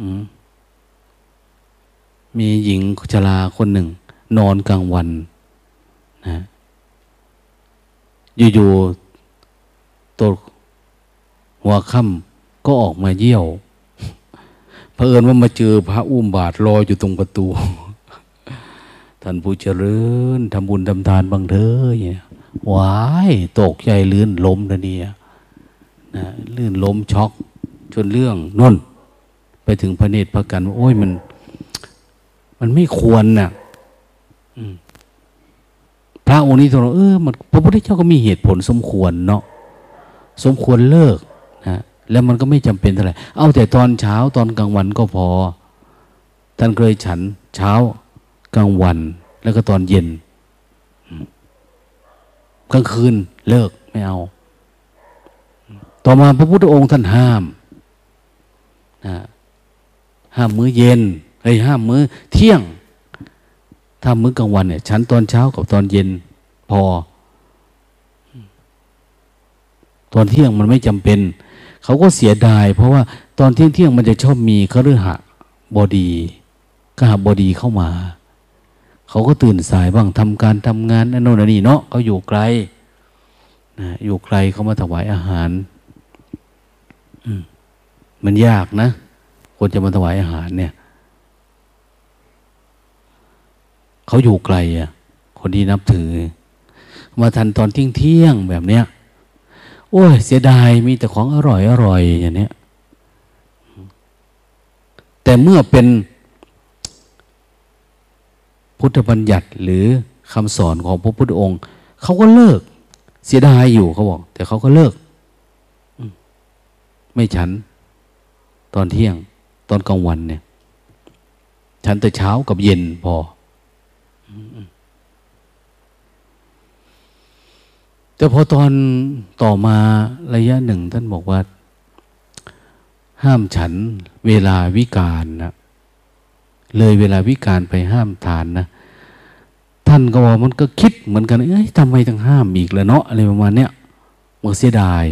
มี มีหญิงชราคนหนึ่ง นอนกลางวันนะอยู่ๆตัวหัวค่ำก็ออกมาเยี่ยวเผอิญว่ามาเจอพระอุ้มบาทรออยู่ตรงประตู ท่านผู้เจริญทำบุญทำทานบางเถอะเนี่ยวายตกใจลื่นล้มนะเนี่ยนะลื่นล้มช็อกจนเรื่องนุ่น ไปถึงพระเนตรพระกันโอ้ยมัน มันไม่ควรนะ่ะพระองค์นี้ตรงเออมันพระพุทธเจ้าก็มีเหตุผลสมควรเนาะสมควรเลิกนะแล้วมันก็ไม่จำเป็นเท่าไหร่เอาแต่ตอนเช้าตอนกลางวันก็พอ ท่านเคยฉันเช้ากลางวัน แล้วก็ตอนเย็นกลางคืนเลิกไม่เอา ต่อมาพระพุทธองค์ท่านห้ามนะห้ามมื้อเย็น เฮ้ยห้ามมื้อเที่ยง ถ้ามื้อกลางวันเนี่ย ฉันตอนเช้ากับตอนเย็นพอ ตอนเที่ยงมันไม่จำเป็น เขาก็เสียดาย เพราะว่าตอนเที่ยงเที่ยงมันจะชอบมีคฤหะบอดีกหบอดีเข้ามา เขาก็ตื่นสายบ้างทำการทำงานนั่นโน่นนี่เนาะเขาอยู่ไกลนะอยู่ไกลเขามาถวายอาหารมันยากนะคนจะมาถวายอาหารเนี่ย เขาอยู่ไกลอะ คนที่นับถือ มาทันตอนเที่ยงเที่ยงแบบเนี้ย โอ้ย เสียดายมีแต่ของอร่อยอร่อยอย่างเนี้ย แต่เมื่อเป็นพุทธบัญญัติหรือคำสอนของพระพุทธองค์ เขาก็เลิก เสียดายอยู่เขาบอก แต่เขาก็เลิก ไม่ฉัน ตอนเที่ยง ตอนกลางวันเนี่ย ฉันแต่เช้ากับเย็นพอ แต่พอตอนต่อมาระยะหนึ่ง ท่านบอกว่า ห้ามฉันเวลาวิการนะเลยเวลาวิการไปห้ามทานนะท่านก็ว่ามันก็คิดเหมือนกันเอ้ยทำไมต้องห้ามอีกแล้วเนาะอะไรประมาณเนี้ยมันเสียดาย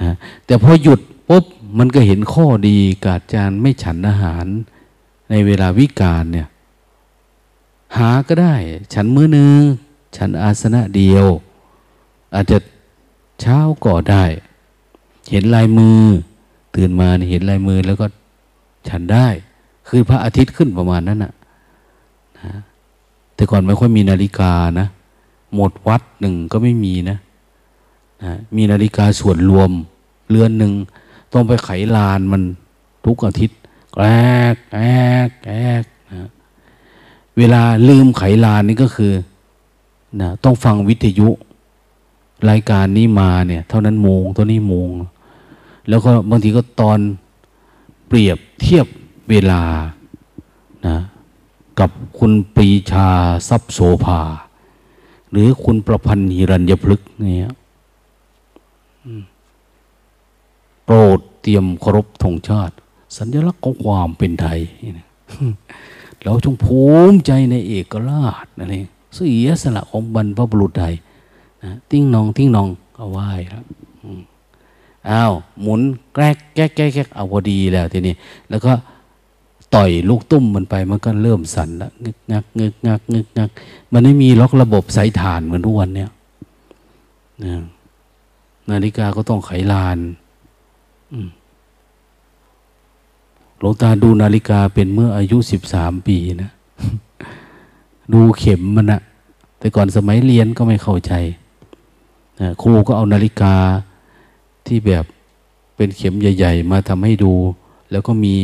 นะแต่พอหยุดปุ๊บมันก็เห็นข้อดีกาดจานไม่ฉันอาหาร ในเวลาวิการเนี่ย หาก็ได้ ฉันมื้อนึง ฉันอาสนะเดียว อาจจะเช้าก็ได้ เห็นลายมือ ตื่นมาเห็นลายมือแล้วก็ฉันได้ คือพระอาทิตย์ขึ้นประมาณนั้นนะนะแต่ก่อนไม่ค่อยมีนาฬิกานะ หมดวัดหนึ่งก็ไม่มีนะนะมีนาฬิกาส่วนรวมเรือนหนึ่งต้องไปไขลานมันทุกอาทิตย์แกรกแกรกแกรกนะเวลาลืมไขลานนี่ก็คือนะต้องฟังวิทยุ รายการนี้มาเนี่ย เท่านั้นโมงเท่านี้โมง แล้วก็บางทีก็ตอนเปรียบเทียบเวลานะกับคุณปรีชาทรัพย์โสภา หรือคุณประพันธ์หิรัญญพฤกษ์เนี่ยโปรดเตรียมเคารพธงชาติ สัญลักษณ์ของความเป็นไทย เราจงภูมิใจในเอกราชนั่นเองเสียสละของบรรพบุรุษไทย นะติ้งนอง ติ้งนองก็ไหว้แล้วอ้าวหมุนแกล้แก๊กแก๊กเอาพอดีแล้วทีนี้แล้วก็ต่อยลูกตุ้มมันไปมันก็เริ่มสั่นละงึกงักงึกงักงึกงัก มันไม่มีล็อกระบบสายฐานเหมือนทุกวันเนี่ยนาฬิกาก็ต้องไขลานหลวงตาดูนาฬิกาเป็นเมื่ออายุสิบสามปีนะ ดูเข็มมันนะแต่ก่อนสมัยเรียนก็ไม่เข้าใจ ครูก็เอานาฬิกาที่แบบเป็นเข็มใหญ่ ๆ มาทำให้ดู แล้วก็มี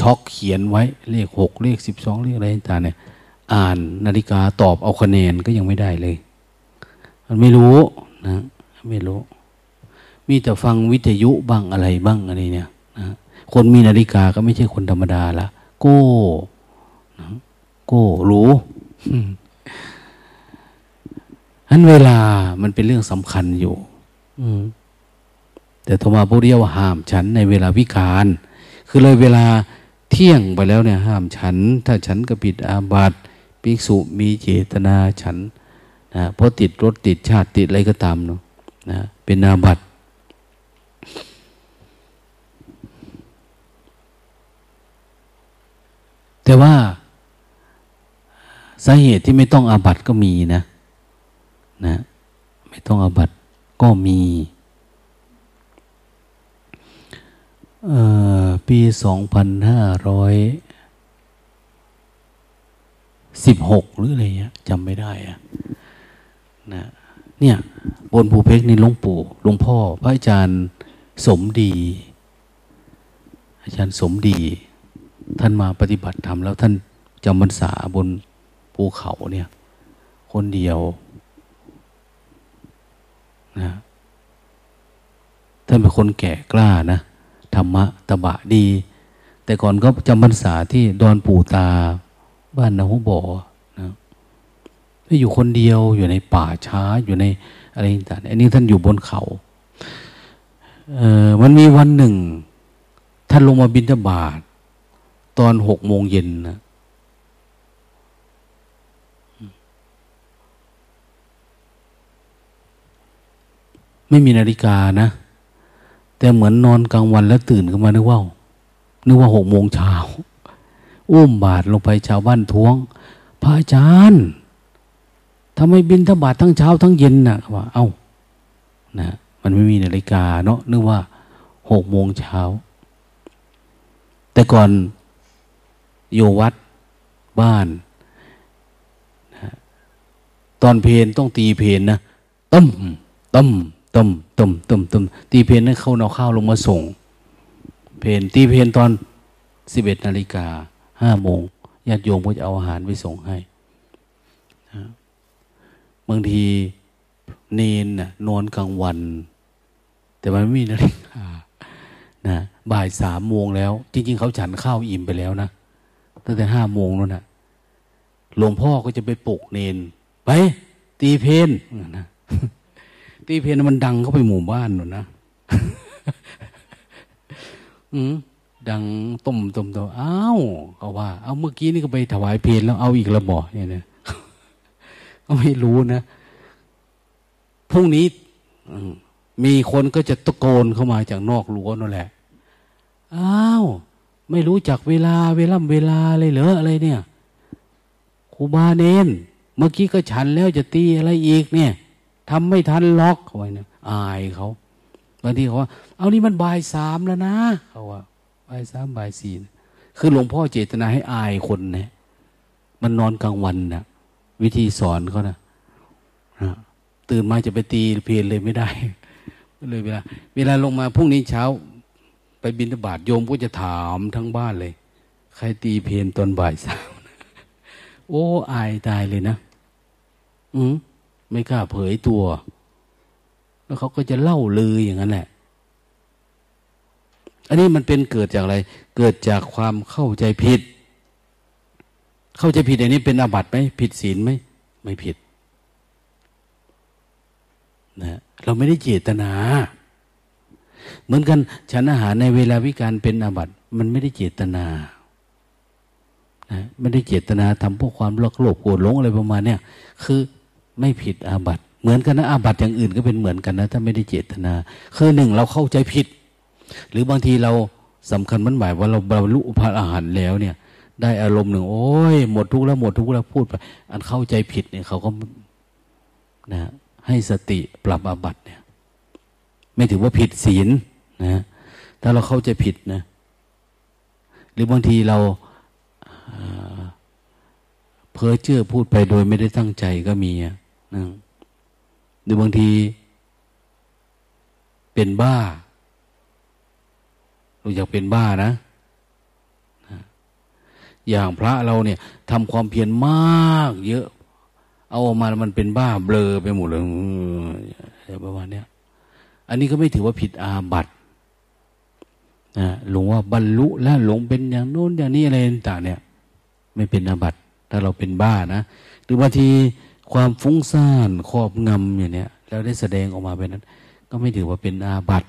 ช็อกเขียนไว้เลขหกเลขสิบสองเลขอะไรต่างเนี่ย อ่านนาฬิกาตอบเอาคะแนนก็ยังไม่ได้เลย มันไม่รู้นะ ไม่รู้ มีแต่ฟังวิทยุบ้างอะไรบ้างอะไรเนี่ยนะคนมีนาฬิกาก็ไม่ใช่คนธรรมดาละโก้นะโก้รู้ นั้นเวลามันเป็นเรื่องสำคัญอยู่อืแต่ธรรมาพุทธิยว่าห้ามฉันในเวลาวิการคือเลยเวลาเที่ยงไปแล้วเนี่ยห้ามฉัน ถ้าฉันก็ผิดอาบัติภิกษุมีเจตนาฉันนะเพราะติดรถติดชาติติดอะไรก็ตามเนาะนะเป็นอาบัติแต่ว่าสาเหตุที่ไม่ต้องอาบัติก็มีนะ นะ ไม่ต้องอาบัตก็มีปีสองพันห้าร้อยสิบหกหรืออะไรเงี้ยจำไม่ได้อะนะเนี่ยบนภูเพกนี่หลวงปู่หลวงพ่อ พระอาจารย์สมดี อาจารย์สมดี ท่านมาปฏิบัติธรรมแล้วท่านจำพรรษาบนภูเขาเนี่ย คนเดียว นะท่านเป็นคนแก่กล้านะธรรมะตบะดี แต่ก่อนก็จำพรรษาที่ดอนปู่ตา บ้านนาหุบอนะไปอยู่คนเดียวอยู่ในป่าช้าอยู่ในอะไรต่างอันนี้ท่านอยู่บนเขาเออมันมีวันหนึ่ง ท่านลงมาบินทบาทตอนหกโมงเย็นนะ ไม่มีนาฬิกานะ แต่เหมือนนอนกลางวันแล้วตื่นขึ้นมานึกว่า นึกว่าหกโมงเช้าอุ้มบาทลงไปชาวบ้านท้วง พระอาจารย์ทำไมบินทบาททั้งเช้าทั้งเย็นนะ่ะว่า เอา้านะมันไม่มีนาฬิกาเนาะนึกว่าหกโมงเช้า แต่ก่อนอยู่วัดบ้านนะตอนเพลนต้องตีเพลนนะต้มต้ม ต้มต้มต้มต้มตีเพนนั้นเข้าเอาข้าวลงมาส่ง เพนตีเพนตอนสิบเอ็ดนาฬิกาห้าโมงญาติโยมก็จะเอาอาหารไปส่งให้บางทีเนนนะนอนกลางวัน แต่มันไม่มีนาฬิกานะบ่ายสามโมงแล้ว จริง ๆ เขาฉันข้าวอิ่มไปแล้วนะตั้งแต่ห้าโมงแล้วนะหลวงพ่อก็จะไปปลุกเนน ไป ตีเพนนะ ตีเพนมันดังเข้าไปหมู่บ้านหนูนะอืมดังต้มต้มตัวอ้าวเขาว่า เอาเมื่อกี้นี่ก็ไปถวายเพลแล้วเอาอีกระบอกเนี่ยนะก็ไม่รู้นะพรุ่งนี้มีคนก็จะตะโกนเข้ามาจากนอกรั้วนั่นแหละ อ้าว ไม่รู้จักเวลาเวล่ำเวลาเลยเหรออะไรเนี่ยครูบาเนนเมื่อกี้ก็ฉันแล้วจะตีอะไรอีกเนี่ย ทำไม่ทันล็อกเขาไว้เนี่ยอายเขาบางทีเขาว่า เอานี่มันบ่ายสามแล้วนะเขาว่าบ่ายสามบ่ายสี่คือหลวงพ่อเจตนาให้อายคนเนี่ยมันนอนกลางวันนะวิธีสอนเขานะตื่นมาจะไปตีเพลนเลยไม่ได้เลยเวลาเวลาลงมาพรุ่งนี้เช้า ไปบินบาตโยมก็จะถามทั้งบ้านเลย ใครตีเพลนตอนบ่ายสามโอ้อายตายเลยนะ อืม ไม่กล้าเผยตัว แล้วเขาก็จะเล่าลืออย่างนั้นแหละ อันนี้มันเป็นเกิดจากอะไร เกิดจากความเข้าใจผิด เข้าใจผิดอันนี้เป็นอาบัติไหมผิดศีลไหมไม่ผิดนะเราไม่ได้เจตนา เหมือนกันฉันอาหารในเวลาวิการเป็นอาบัติมันไม่ได้เจตนานะไม่ได้เจตนาทำพวกความโลภโลภโกรธหลงอะไรประมาณเนี้ยคือ ไม่ผิดอาบัติ เหมือนกันนะอาบัติอย่างอื่นก็เป็นเหมือนกันนะ ถ้าไม่ได้เจตนา คือหนึ่งเราเข้าใจผิด หรือบางทีเราสำคัญมันหมายว่าเราบรรลุพระอาหารแล้วเนี่ย ได้อารมณ์หนึ่ง โอ้ยหมดทุกข์แล้วหมดทุกข์แล้วพูดไปอันเข้าใจผิดเนี่ยเขาก็นะให้สติปรับอาบัติเนี่ย ไม่ถือว่าผิดศีลนะถ้าเราเข้าใจผิดนะหรือบางทีเราเพ้อเจ้อพูดไปโดยไม่ได้ตั้งใจก็มี นะหรือบางที เป็นบ้าเราอยากเป็นบ้านะ อย่างพระเราเนี่ยทำความเพียรมาก เยอะ เอาออกมามันเป็นบ้าเบลอไปหมดเลยประมาณนี้อันนี้ก็ไม่ถือว่าผิดอาบัตินะหลงว่าบรรลุแล้วหลงเป็นอย่างโน้นอย่างนี้อะไรต่างเนี่ย ไม่เป็นอาบัติถ้าเราเป็นบ้านะ หรือบางที ความฟุ้งซ่านครอบงำอย่างเนี้ยแล้วได้แสดงออกมาเป็นนั้น ก็ไม่ถือว่าเป็นอาบัติ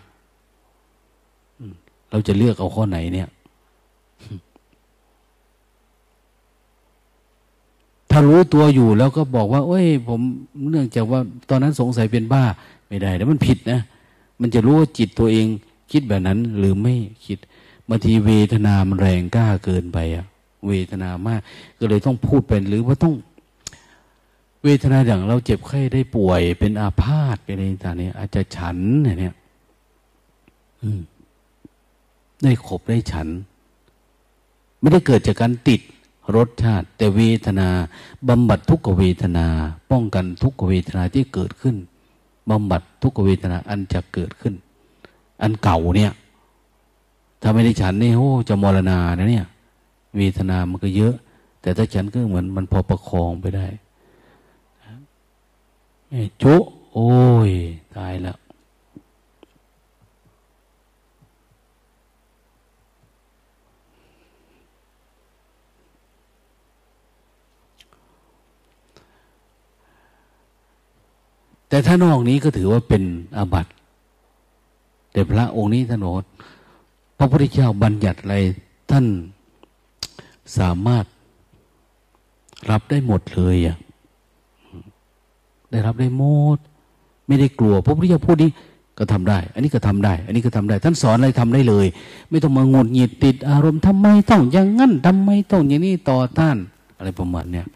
เราจะเลือกเอาข้อไหนเนี่ย ถ้ารู้ตัวอยู่แล้วก็บอกว่า โอ้ย ผมเนื่องจากว่า ตอนนั้นสงสัยเป็นบ้า ไม่ได้แล้วมันผิดนะ มันจะรู้ว่าจิตตัวเอง คิดแบบนั้น หรือไม่คิดบางทีเวทนามันแรงกล้าเกินไปอะเวทนามาก ก็เลยต้องพูดเป็นหรือว่าต้อง เวทนาอย่างเราเจ็บไข้ได้ป่วย เป็นอาพาธเป็นอะไรต่างๆนี้อาจจะฉันเนี่ยได้ขบได้ฉัน ไม่ได้เกิดจากการติดรสชาติ แต่เวทนาบำบัดทุกเวทนา ป้องกันทุกเวทนาที่เกิดขึ้นบำบัดทุกเวทนาอันจะเกิดขึ้น อันเก่าเนี่ย ถ้าไม่ได้ฉันนี่โอ้จะมรณานะเนี่ย เวทนามันก็เยอะ แต่ถ้าฉันก็เหมือนมันพอประคองไปได้ จุโอ้ย ตายแล้ว แต่ถ้านอกนี้ก็ถือว่าเป็นอาบัติ แต่พระองค์นี้ท่านบอกพระพุทธเจ้าบัญญัติอะไรท่านสามารถรับได้หมดเลยอะ ได้รับได้หมด ไม่ได้กลัวพระพุทธเจ้าพูดนี้ก็ทำได้ อันนี้ก็ทำได้ อันนี้ก็ทำได้ ท่านสอนอะไรทำได้เลย ไม่ต้องมางดหงิดติดอารมณ์ทำไมต้องอย่างนั้นทำไมต้องอย่างนี้ต่อต้าน อะไรประมาณเนี้ย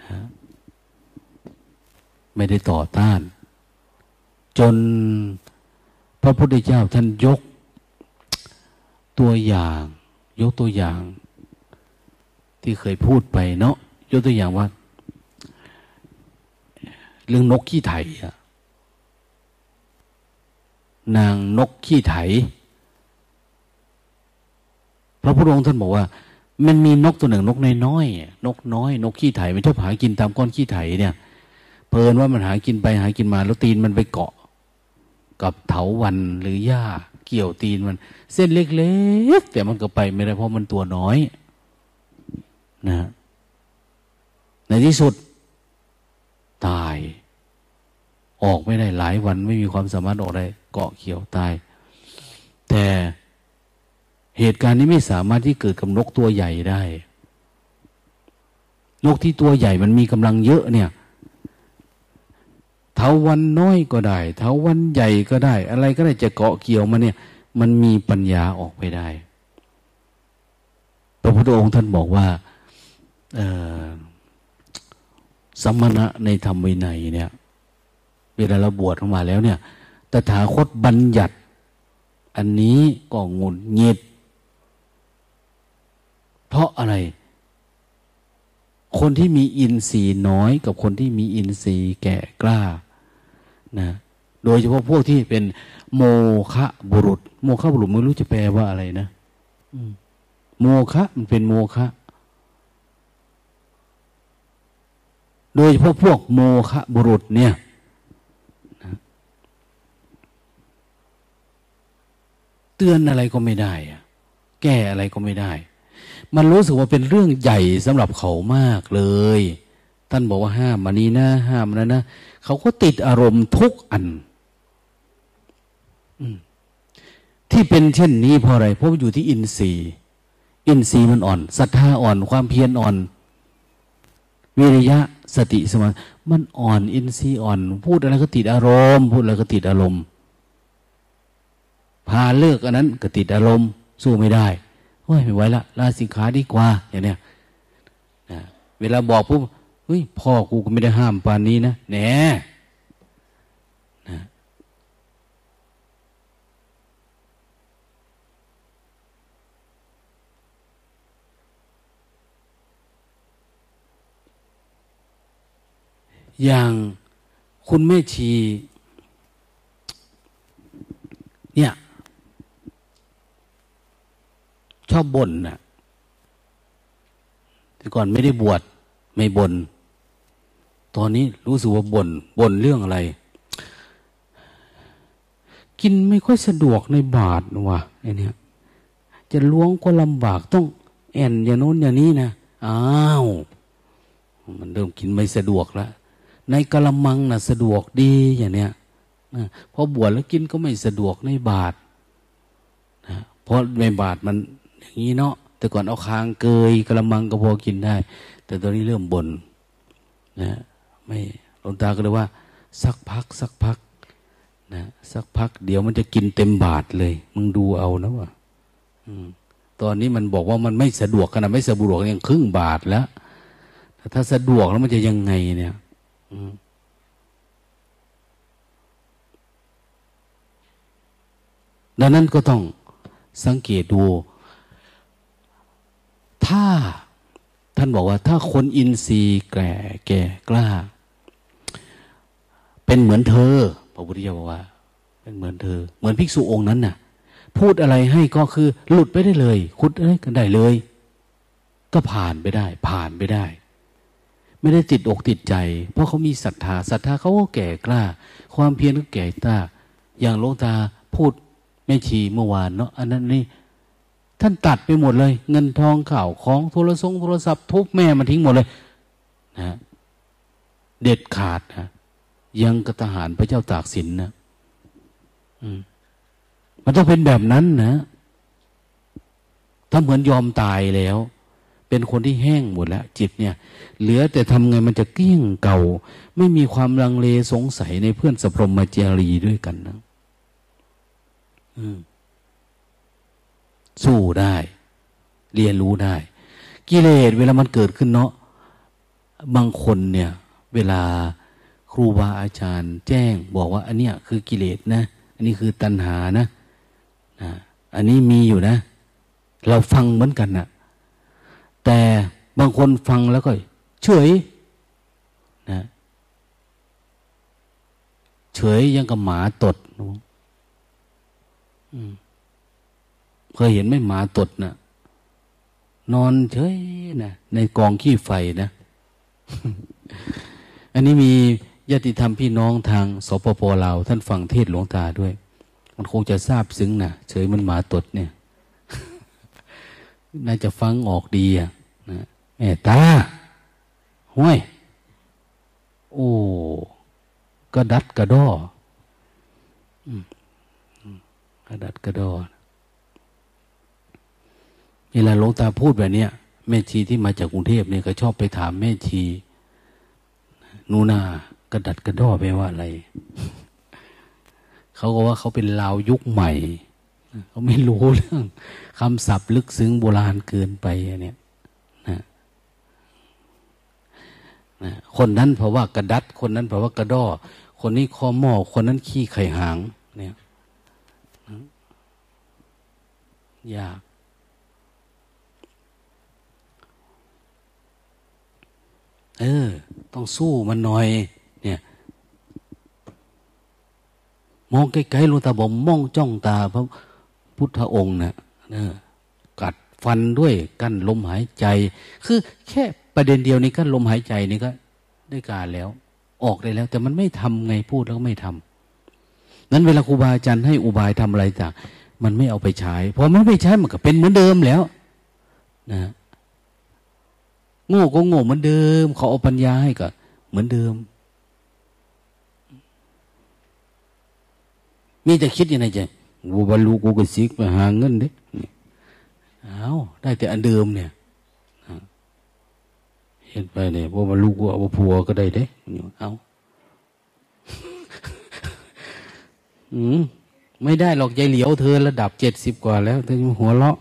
นะไม่ได้ต่อต้าน จนพระพุทธเจ้าท่านยกตัวอย่าง ยกตัวอย่าง ที่เคยพูดไปเนาะยกตัวอย่างว่า เรื่องนกขี้ไถอะนางนกขี้ไถ พระพุทธองค์ท่านบอกว่า มันมีนกตัวหนึ่งนกน้อยๆนกน้อย นกขี้ไถมันชอบหากินตามก้อนขี้ไถเนี่ยเพลินว่ามันหากินไปหากินมา แล้วตีนมันไปเกาะ กับเถาวันหรือหญ้าเกี่ยวตีนมัน เส้นเล็กๆแต่มันก็ไปไม่ได้เพราะมันตัวน้อย นะในที่สุด ตาย ออกไม่ได้หลายวันไม่มีความสามารถออกได้ เกาะเกี่ยวตาย แต่เหตุการณ์นี้ไม่สามารถที่เกิดกับนกตัวใหญ่ได้ นกที่ตัวใหญ่มันมีกำลังเยอะเนี่ยเทาวันน้อยก็ได้เทาวันใหญ่ก็ได้ อะไรก็ได้จะเกาะเกี่ยวมาเนี่ย มันมีปัญญาออกไปได้ พระพุทธองค์ท่านบอกว่า สมณะในธรรมวินัยเนี่ย เวลาเราบวชออกมาแล้วเนี่ย ตถาคตบัญญัติ อันนี้ก็งุนเงียดเพราะอะไร คนที่มีอินทรีย์น้อยกับคนที่มีอินทรีย์แก่กล้านะโดยเฉพาะพวกที่เป็นโมคะบุรุษ โมคะบุรุษไม่รู้จะแปลว่าอะไรนะโมคะมันเป็นโมคะ โดยเฉพาะพวกโมคะบุรุษเนี่ยนะเตือนอะไรก็ไม่ได้อะแก้อะไรก็ไม่ได้ มันรู้สึกว่าเป็นเรื่องใหญ่สำหรับเขามากเลย ท่านบอกว่าห้ามมานี้นะห้ามนะนะเขาก็ติดอารมณ์ทุกอันที่เป็นเช่นนี้เพราะอะไรเพราะอยู่ที่อินทรีย์ อินทรีย์มันอ่อนศรัทธาอ่อน ความเพียรอ่อน วิริยะสติสมามันอ่อนอินทรีย์อ่อน พูดอะไรก็ติดอารมณ์พูดอะไรก็ติดอารมณ์ พาเลิกอันนั้นก็ติดอารมณ์ สู้ไม่ได้โอ้ยไม่ไหวละลาสิกขาดีกว่า อย่างเนี้ยเวลาบอกปุ๊บเฮ้ยพ่อกูก็ไม่ได้ห้ามปานนี้นะแหน อย่างคุณแม่ชี เนี่ย ชอบบ่นนะ่ะ แต่ก่อนไม่ได้บวชไม่บน่นตอนนี้รู้สึกว่าบน่นบ่นเรื่องอะไร กินไม่ค่อยสะดวกในบาทว่ะไอเนี้ยจะล้วงก็ลำบากต้องแอนอย่างโน้นอย่างนี้นะอ้าว มันเริ่มกินไม่สะดวกแล้ว ในกระมังนะ่ะสะดวกดีอย่างเนี้ยพอบวชแล้วกินก็ไม่สะดวกในบาทนะเพราะในบาทมันอย่างนี้เนาะแต่ก่อนเอาคางเกยกระมังก็พอกินได้ แต่ตอนนี้เริ่มบน่นนะไม่หลวงตาก็เลยว่า สักพัก สักพักนะสักพัก เดี๋ยวมันจะกินเต็มบาทเลย มึงดูเอานะว่าตอนนี้มันบอกว่ามันไม่สะดวกขนาดไม่สะดวกยังครึ่งบาทแล้ว ถ้าสะดวกแล้วมันจะยังไงเนี่ย ดังนั้นก็ต้องสังเกตดู ถ้าท่านบอกว่า ถ้าคนอินทรีย์แก่แก่กล้า เป็นเหมือนเธอ พระพุทธเจ้าบอกว่า เป็นเหมือนเธอ เหมือนภิกษุองค์นั้นน่ะ พูดอะไรให้ก็คือหลุดไปได้เลย คุดอะไรกันได้เลย ก็ผ่านไปได้ ผ่านไปได้ ไม่ได้ติดอกติดใจ เพราะเขามีศรัทธาศรัทธาเขาก็แก่กล้า ความเพียรก็แก่กล้า อย่างลงตาพูดไม่ชีเมื่อวานเนาะอันนั้นนี่ท่านตัดไปหมดเลย เงินทองข่าวของโทรศัพท์โทรศัพท์ทุบแม่มันทิ้งหมดเลยนะเด็ดขาดนะยังกระทหารพระเจ้าตากสินนะมันต้องเป็นแบบนั้นนะถ้าเหมือนยอมตายแล้ว เป็นคนที่แห้งหมดแล้วจิตเนี่ย เหลือแต่ทำไงมันจะเกลี้ยงเก่า ไม่มีความลังเลสงสัยในเพื่อนสพรมมาเจรีด้วยกันนะสู้ได้ เรียนรู้ได้ กิเลสเวลามันเกิดขึ้นเนาะบางคนเนี่ย เวลาครูบาอาจารย์ แจ้ง บอกว่า อันเนี้ยคือกิเลสนะ อันนี้คือตัณหานะนะอันนี้มีอยู่นะ เราฟังเหมือนกันนะ แต่บางคนฟังแล้วก็เฉยนะเฉยยังกับหมาตดเคยเห็นไหมหมาตดนะ่ะ นอนเฉยนะในกองขี้ไฟนะ อันนี้มีญาติธรรมพี่น้องทางสปปลาวท่านฟังเทศหลวงตาด้วย มันคงจะทราบซึ้งนะเฉยมันหมาตดเนี่ย น่าจะฟังออกดีอะนะแม่ตาห้วยโอ้กระดัดกระดอกระดัดกระดอเวลาหลวงตาพูดแบบเนี้ยแม่ชีที่มาจากกรุงเทพเนี่ยก็ชอบไปถามแม่ชีนูนากระดัดกระดอไปว่าอะไร เขาก็ว่าเขาเป็นลาวยุคใหม่ เขาไม่รู้เรื่องคำศัพท์ลึกซึ้งโบราณเกินไปเนี่ยนะนะคนนั้นเพราะว่ากระดัด คนนั้นเพราะว่ากระดอคนนี้คอหมอคนนั้นขี้ไข่หาง เนี่ยยากเออ ต้องสู้มันหน่อย เนี่ย มองไกลๆลูตาบอกมองจ้องตาพระ พุทธองค์นะ่ะกัดฟันด้วยกั้นลมหายใจ คือแค่ประเด็นเดียวนี้กั้นลมหายใจนี่ก็ได้การแล้ว ออกได้แล้ว แต่มันไม่ทำไงพูดแล้วก็ไม่ทำนั้นเวลาครูบาอาจารย์ให้อุบายทำอะไรต่างมันไม่เอาไปใช้พอมันไม่ใช้มันก็เป็นเหมือนเดิมแล้ว นะโง่ก็โง่เหมือนเดิม เขาเอาปัญญาให้ก็เหมือนเดิม มีแต่คิดยังไงใจ กูบรรลุกูก็สิกไปหาเงินเด้เอาได้แต่อันเดิมเนี่ยเห็นไปเนี่ยว่าบรรลุกูเอาผัวก็ได้เด้เอาอืมไม่ได้หรอกยายเหลียวเธอระดับเจ็ดสิบกว่าแล้วเธอหัวเราะ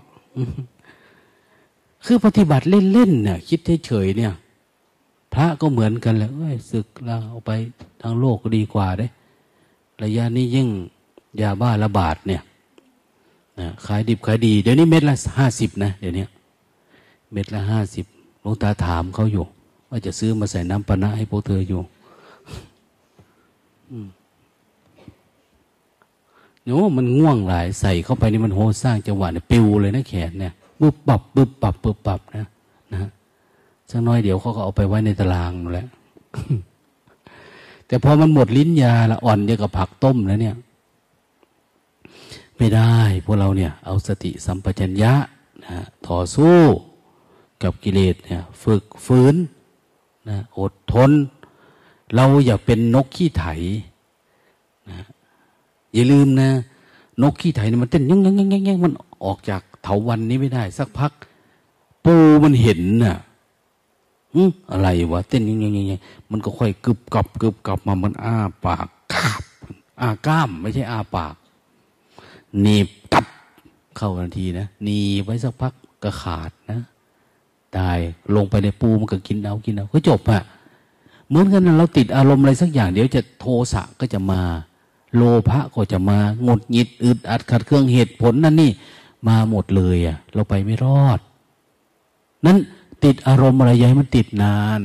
คือปฏิบัติเล่นๆเนี่ยคิดเฉยๆเนี่ย พระก็เหมือนกันแหละเอ้ยศึกลาเอาไปทางโลกก็ดีกว่าเด้ ระยะนี้ยิ่ง ยาบ้าระบาดเนี่ยนะขายดิบขายดี เดี๋ยวนี้เม็ดละห้าสิบนะเดี๋ยวนี้เม็ดละห้าสิบหลวงตาถามเขาอยู่ ว่าจะซื้อมาใส่น้ำปนะให้พวกเธออยู่โน้มันง่วงหลาย ใส่เข้าไปนี่มันโหสร้างจังหวะเนี่ยปิวเลยนะแขนเนี่ยบึบปับบึบปับบึบปับนะนะสักน้อยเดี๋ยวเขาก็เอาไปไว้ในตารางแล้วแต่พอมันหมดลิ้นยาละอ่อนเยอะกับผักต้มแล้วเนี่ย ไม่ได้พวกเราเนี่ยเอาสติสัมปชัญญะนะต่อสู้กับกิเลสเนี่ย ฝึกฝืนนะอดทน เราอย่าเป็นนกขี้ไถนะอย่าลืมนะ นกขี้ไถเนี่ยมันเต้นยังยังยังยังมันออกจากเถาวันนี้ไม่ได้ สักพัก ปูมันเห็นน่ะอะไรวะเต้นยังยังยังมันก็ค่อยกึบกับกึบกับมามันอ้าปากคาบอ้าก้าม ไม่ใช่อ้าปาก หนีบตับเข้าทันทีนะหนีไว้สักพักก็ขาดนะตายลงไปในปูมันก็กินเอากินเอาก็จบอะเหมือนกันนะเราติดอารมณ์อะไรสักอย่าง เดี๋ยวจะโทสะก็จะมา โลภะก็จะมางดหงิดอึดอัดขัดเครื่องเหตุผลนั่นนี่ มาหมดเลยอะเราไปไม่รอด นั้นติดอารมณ์อะไรใหญ่มันติดนาน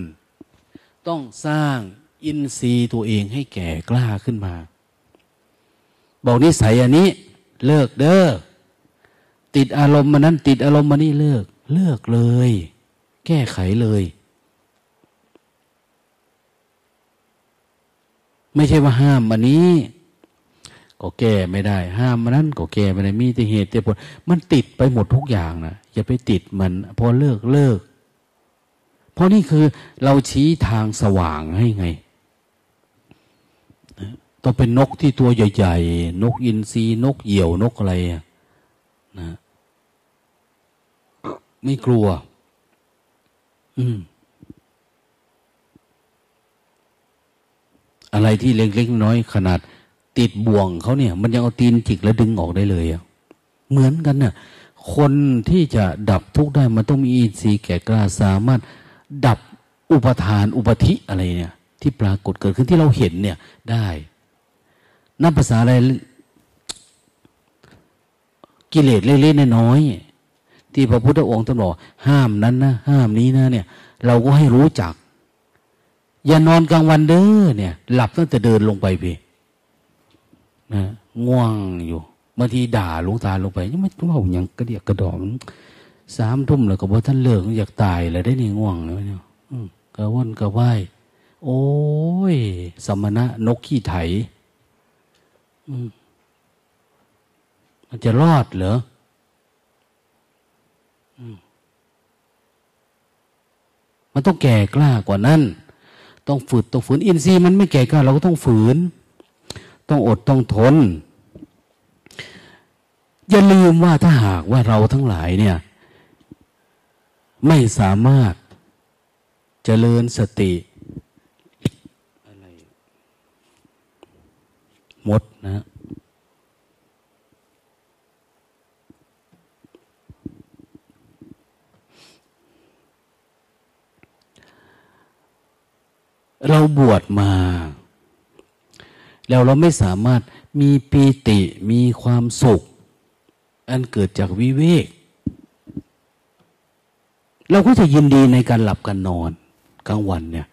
ต้องสร้างอินทรีย์ตัวเองให้แก่กล้าขึ้นมา บอกนิสัยอันนี้ เลิกเด้อติดอารมณ์มันนั้น ติดอารมณ์มันนี่เลิก เลิกเลย แก้ไขเลย ไม่ใช่ว่าห้ามอันนี้ ก็แก้ไม่ได้ ห้ามมันนั้น ก็แก้ไม่ได้มีแต่เหตุแต่ผลมันติดไปหมดทุกอย่างนะอย่าไปติดมันพอเลิกเลิก เพราะนี่คือเราชี้ทางสว่างให้ไง ต้องเป็นนกที่ตัวใหญ่ๆ นกอินทรีนกเหยี่ยวนกอะไรนะไม่กลัว อืม อะไรที่เล็กๆน้อยขนาด ติดบ่วงเขาเนี่ย มันยังเอาตีนจิกแล้วดึงออกได้เลยอะเหมือนกันเนี่ยคนที่จะดับทุกข์ได้ มันต้องมีอินทรีย์แก่กล้าสามารถ ดับอุปทานอุปธิอะไรเนี่ย ที่ปรากฏเกิดขึ้นที่เราเห็นเนี่ยได้ นับภาษาอะไร กิเลสเล็กๆน้อยๆที่พระพุทธองค์ตรัสบอกห้ามนั้นนะห้ามนี้นะ เนี่ย เราก็ให้รู้จัก อย่านอนกลางวันเด้อเนี่ย หลับตั้งแต่เดินลงไปพี่นะง่วงอยู่บางทีด่าลุงตาลงไปยังไม่ว่าอย่างกระเดียกกระดอมสามทุ่มแล้วก็บอกท่านเลิกอยากตายเลยได้นี่ง่วงเลยเนี่ยกระวนกระว่ายโอ้ยสมณะนกขี้ไถ มันจะรอดเหรอมันต้องแก่กล้ากว่านั้น ต้องฝึกต้องฝืน อินทรีย์มันไม่แก่กล้าเราก็ต้องฝืน ต้องอดต้องทน อย่าลืมว่าถ้าหากว่าเราทั้งหลายเนี่ย ไม่สามารถเจริญสติอะไรห มดนะเราบวชมา แล้วเราไม่สามารถมีปีติมีความสุข อันเกิดจากวิเวก เราก็จะยินดีในการหลับกันนอนกลางวันเนี่ย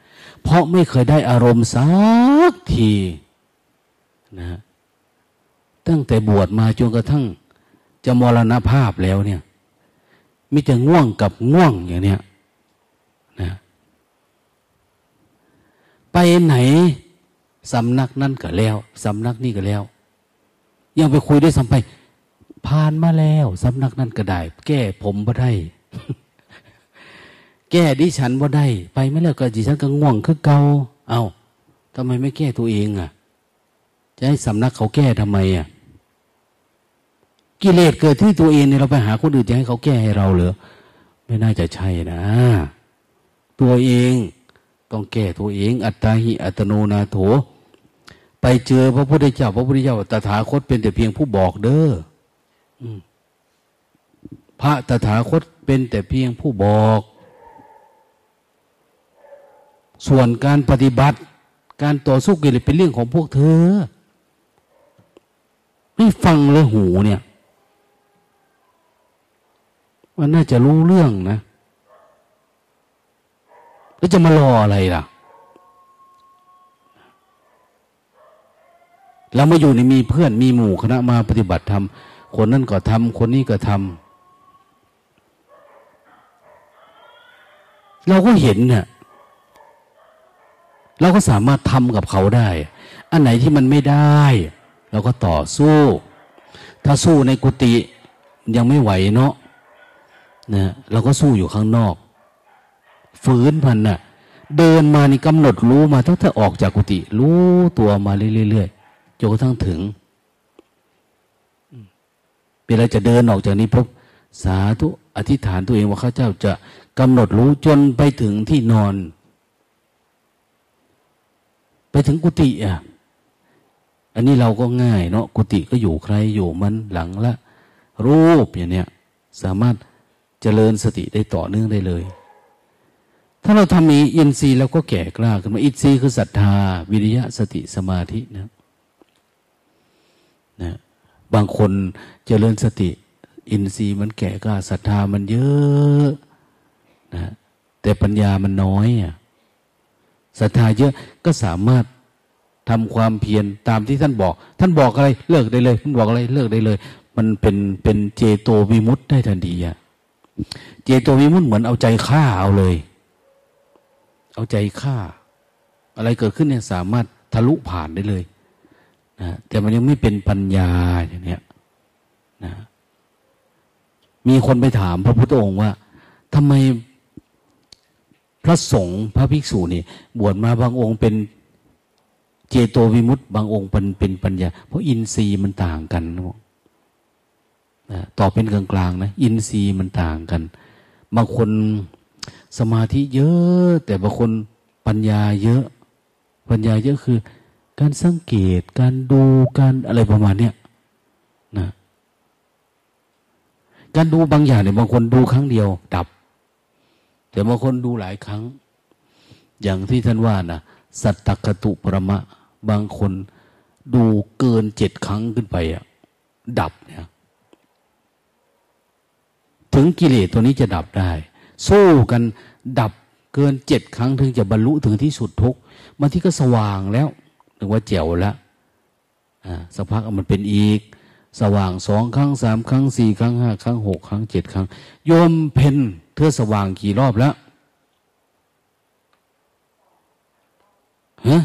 เพราะไม่เคยได้อารมณ์สักที นะตั้งแต่บวชมาจนกระทั่ง จะมรณภาพแล้วเนี่ยมิจะง่วงกับง่วงอย่างเนี้ยนะไปไหนสำนักนั่นก็แล้วสำนักนี่ก็แล้ว ยังไปคุยได้สัมไปผ่านมาแล้วสำนักนั่นก็ได้ แก้ผมบ่ได้ แก้ดิฉันบ่ได้ ไปไม่แล้วก็ดิฉันก็ง่วงคือเกาเอาทำไมไม่แก้ตัวเองอะ จะให้สำนักเขาแก้ทำไมอะกิเลสเกิดที่ตัวเองเนี่ยเราไปหาคนอื่นจะให้เขาแก้ให้เราเหรอไม่น่าจะใช่นะ ตัวเองต้องแก้ตัวเอง อัตตาหิอัตโนนาโถ ไปเจอพระพุทธเจ้า พระพุทธเจ้าตถาคตเป็นแต่เพียงผู้บอกเด้อพระตถาคตเป็นแต่เพียงผู้บอก ส่วนการปฏิบัติ การต่อสู้กิเลสเป็นเรื่องของพวกเธอ ไม่ฟังเลยหูเนี่ย มันน่าจะรู้เรื่องนะแล้วจะมารออะไรล่ะ เรามาอยู่ในมีเพื่อนมีหมู่คณะมาปฏิบัติธรรมคนนั้นก็ทำคนนี้ก็ทำเราก็เห็นเนี่ยเราก็สามารถทำกับเขาได้ อันไหนที่มันไม่ได้ เราก็ต่อสู้ ถ้าสู้ในกุฏิยังไม่ไหวเนาะนะเราก็สู้อยู่ข้างนอก ฝืนพันนะ่ะ เดินมานี่กำหนดรู้มาตั้งแต่ออกจากกุฏิรู้ตัวมาเรื่อยๆจนกระทั่งถึงเวลาจะเดินออกจากนี้พบสาธุอธิษฐานตัวเองว่าข้าเจ้าจะกำหนดรู้จนไปถึงที่นอน ไปถึงกุฏิอะ อันนี้เราก็ง่ายเนาะกุฏิก็อยู่ใครอยู่มันหลังละ รูปอย่างเนี้ยสามารถเจริญสติได้ต่อเนื่องได้เลย ถ้าเราทำมีอินทรีย์เราก็แก่กล้าขึ้นมาอินทรีย์คือศรัทธา วิริยะสติสมาธินะนะบางคนเจริญสติ อินทรีย์มันแก่กล้าศรัทธามันเยอะนะแต่ปัญญามันน้อยอะศรัทธาเยอะก็สามารถ ทำความเพียรตามที่ท่านบอก ท่านบอกอะไรเลิกได้เลยท่านบอกอะไรเลิกได้เลย มันเป็นเป็นเจโตวิมุตต์ได้ทันทีอะเจโตวิมุตต์เหมือนเอาใจฆ่าเอาเลย เอาใจฆ่า อะไรเกิดขึ้นเนี่ยสามารถทะลุผ่านได้เลยนะแต่มันยังไม่เป็นปัญญาอย่างเนี้ยนะมีคนไปถามพระพุทธองค์ว่าทำไมพระสงฆ์พระภิกษุนี่ บวชมาบางองค์เป็น จโตวิมุตต์บางองค์เป็นเป็นปัญญา เพราะอินทรีย์มันต่างกันนะนะตอเป็นกลางๆนะ อินทรีย์มันต่างกัน บางคนสมาธิเยอะ แต่บางคนปัญญาเยอะ ปัญญาเยอะคือ การสังเกต การดูการอะไรประมาณเนี้ยนะการดูบางอย่างเนี่ยบางคนดูครั้งเดียว ดับ แต่บางคนดูหลายครั้ง อย่างที่ท่านว่านะสัตตกตุประมะ บางคนดูเกินเจ็ดครั้งขึ้นไปอะดับเนี่ยถึงกิเลสตัวนี้จะดับได้ สู้กันดับเกินเจ็ดครั้งถึงจะบรรลุถึงที่สุดทุกบางที่ก็สว่างแล้วถึงว่าเจ๋วแล้วสักพักมันเป็นอีก สว่างสองครั้งสามครั้งสี่ครั้งห้าครั้งหกครั้งเจ็ดครั้ง โยมเพนเธอสว่างกี่รอบแล้วฮะ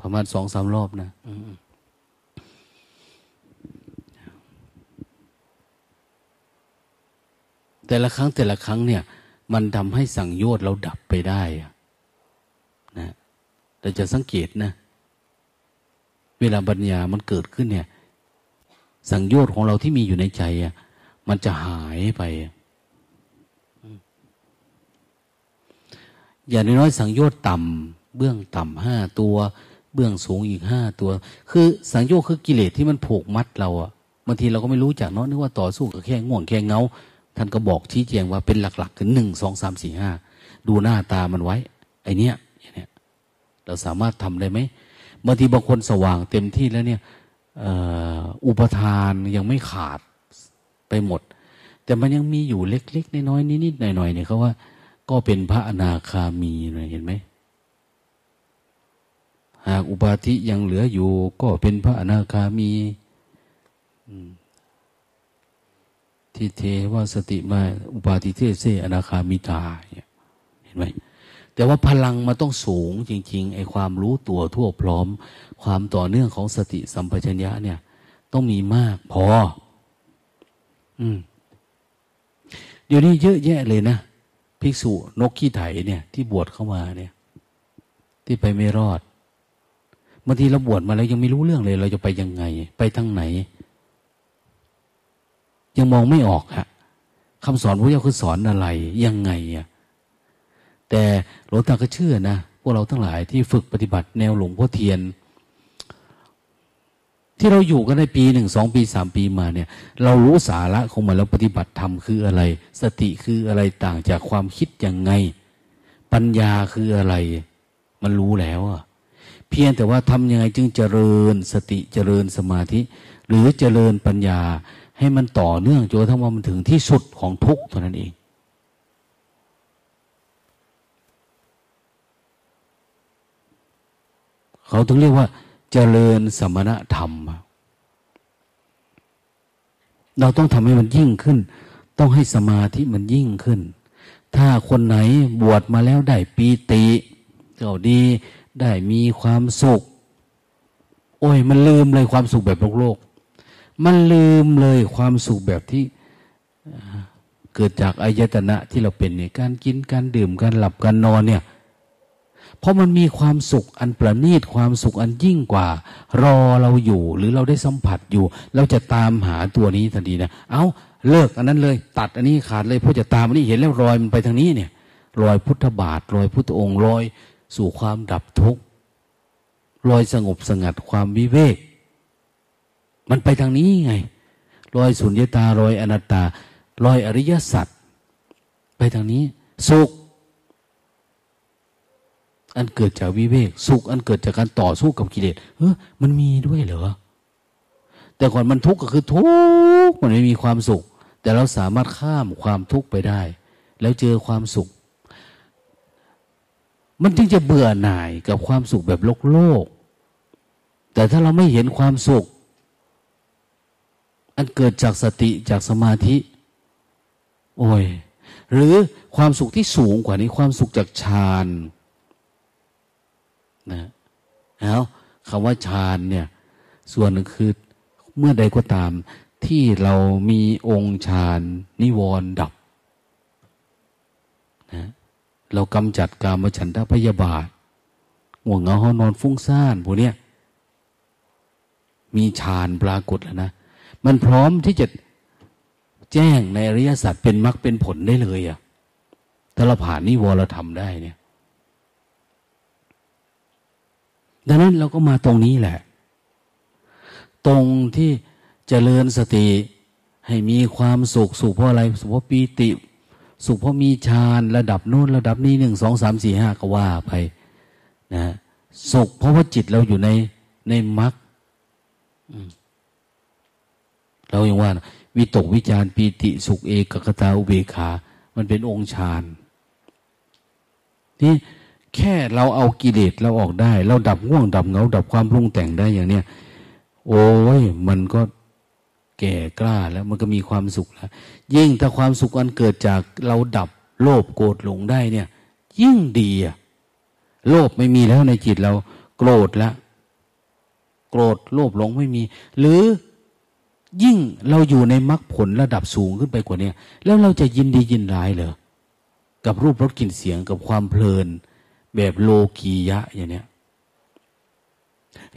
ประมาณสองสามรอบนะอืมแต่ละครั้งแต่ละครั้งเนี่ย มันทำให้สังโยชน์เราดับไปได้นะเราจะสังเกตนะเวลาปัญญามันเกิดขึ้นเนี่ย สังโยชน์ของเราที่มีอยู่ในใจอะมันจะหายไป อย่างน้อยสังโยชน์ต่ำเบื้องต่ำห้าตัว เบื้องสูงอีกห้าตัว คือสังโยชน์คือกิเลสที่มันผูกมัดเราอะบางทีเราก็ไม่รู้จักเนาะนึกว่าต่อสู้กับแค่ง่วงแค่เงาท่านก็บอกชี้แจงว่าเป็นหลักๆคือหนึ่งสองสามสี่ห้าดูหน้าตามันไว้ ไอเนี้ยอย่างเนี้ยเราสามารถทำได้ไหมบางทีบางคนสว่างเต็มที่แล้วเนี่ยอุปทานยังไม่ขาดไปหมด แต่มันยังมีอยู่เล็กๆน้อยๆนิดๆหน่อยๆเนี่ยเขาว่า ก็เป็นพระอนาคามีเห็นไหม หากอุปาทิยังเหลืออยู่ ก็เป็นพระอนาคามีทิเทวสติมาอุปาทิเทเสอนาคามิตาเห็นไหมแต่ว่าพลังมันต้องสูงจริง ๆ ไอ้ความรู้ตัวทั่วพร้อม ความต่อเนื่องของสติสัมปชัญญะเนี่ย ต้องมีมากพอ อืมเดี๋ยวนี้เยอะแยะเลยนะภิกษุนกขี้ไถเนี่ย ที่บวชเข้ามาเนี่ย ที่ไปไม่รอด บางทีเราบวชมาแล้วยังไม่รู้เรื่องเลย เราจะไปยังไง ไปทางไหน ยังมองไม่ออกฮะคำสอนพระเจ้าคือสอนอะไร ยังไงอะแต่หลวงตาก็เชื่อนะพวกเราทั้งหลายที่ฝึกปฏิบัติแนวหลวงพ่อเทียน ที่เราอยู่กันในปีหนึ่งสองปีสามปีมาเนี่ย เรารู้สาระของมันแล้วปฏิบัติธรรมคืออะไร สติคืออะไรต่างจากความคิดยังไง ปัญญาคืออะไร มันรู้แล้วอะ เพียงแต่ว่าทำยังไงจึงเจริญสติเจริญสมาธิ หรือเจริญปัญญา ให้มันต่อเนื่องจนทั้งว่ามันถึงที่สุดของทุกเท่านั้นเอง เขาต้องเรียกว่า เจริญสมณธรรม เราต้องทำให้มันยิ่งขึ้น ต้องให้สมาธิมันยิ่งขึ้น ถ้าคนไหนบวชมาแล้วได้ปีติก็ดี ได้มีความสุข โอ้ย มันลืมเลยความสุขแบบโลกโลก มันลืมเลยความสุขแบบที่เกิดจากอายตนะที่เราเป็นเนี่ยการกินการดื่มการหลับการนอนเนี่ย เพราะมันมีความสุขอันประณีตความสุขอันยิ่งกว่า รอเราอยู่หรือเราได้สัมผัสอยู่ เราจะตามหาตัวนี้ทันทีนะเอาเลิกอันนั้นเลย ตัดอันนี้ขาดเลยเพราะจะตามอันนี้เห็นแล้วรอยมันไปทางนี้เนี่ย รอยพุทธบาทรอยพุทธองค์รอย สู่ความดับทุกข์รอยสงบสงัดความวิเวก มันไปทางนี้ไง รอยสุญญตารอยอนัตตา รอยอริยสัจไปทางนี้ สุข อันเกิดจากวิเวก สุข อันเกิดจากการต่อสู้กับกิเลสเออมันมีด้วยเหรอแต่ก่อนมันทุกข์ก็คือทุกข์มันไม่มีความสุข แต่เราสามารถข้ามความทุกข์ไปได้ แล้วเจอความสุข มันจึงจะเบื่อหน่ายกับความสุขแบบโลกโลก แต่ถ้าเราไม่เห็นความสุข อันเกิดจากสติจากสมาธิ โอ้ย หรือความสุขที่สูงกว่านี้ความสุขจากฌานนะเอาคำว่าฌานเนี่ย ส่วนหนึ่งคือเมื่อใดก็ตามที่เรามีองค์ฌานนิวรณ์ดับ เรากำจัดกามฉันทะพยาบาทห่วงเงาห้อนอนฟุ้งซ่านพวกเนี้ยมีฌานปรากฏแล้วนะ มันพร้อมที่จะแจ้งในอริยสัจเป็นมรรคเป็นผลได้เลยอะ่ะถ้าเราผ่านนิวรธรรมได้เนี่ย ดังนั้นเราก็มาตรงนี้แหละ ตรงที่เจริญสติให้มีความสุขสุขเพราะอะไรสุขเพราะปีติ สุขเพราะมีฌานระดับโน้นระดับนี้หนึ่งสองสามสี่ห้าก็ว่าไปนะสุขเพราะว่าจิตเราอยู่ในในมรรคเราอย่างว่าวิตกวิจารปีติสุขเอกกตาอุเบขา มันเป็นองค์ฌานนี่แค่เราเอากิเลสเราออกได้ เราดับง่วงดับเงา ดับความปรุงแต่งได้อย่างเนี้ยโอ้ยมันก็แก่กล้าแล้วมันก็มีความสุขแล้ว ยิ่งถ้าความสุขอันเกิดจากเราดับโลภโกรธหลงได้เนี่ย ยิ่งดีอะโลภไม่มีแล้วในจิตเรา โกรธแล้วโกรธโลภหลงไม่มี หรือยิ่งเราอยู่ในมรรคผลระดับสูงขึ้นไปกว่านี้แล้วเราจะยินดียินร้ายเหรอกับรูปรสกลิ่นเสียงกับความเพลิน แบบโลกียะอย่างเนี้ย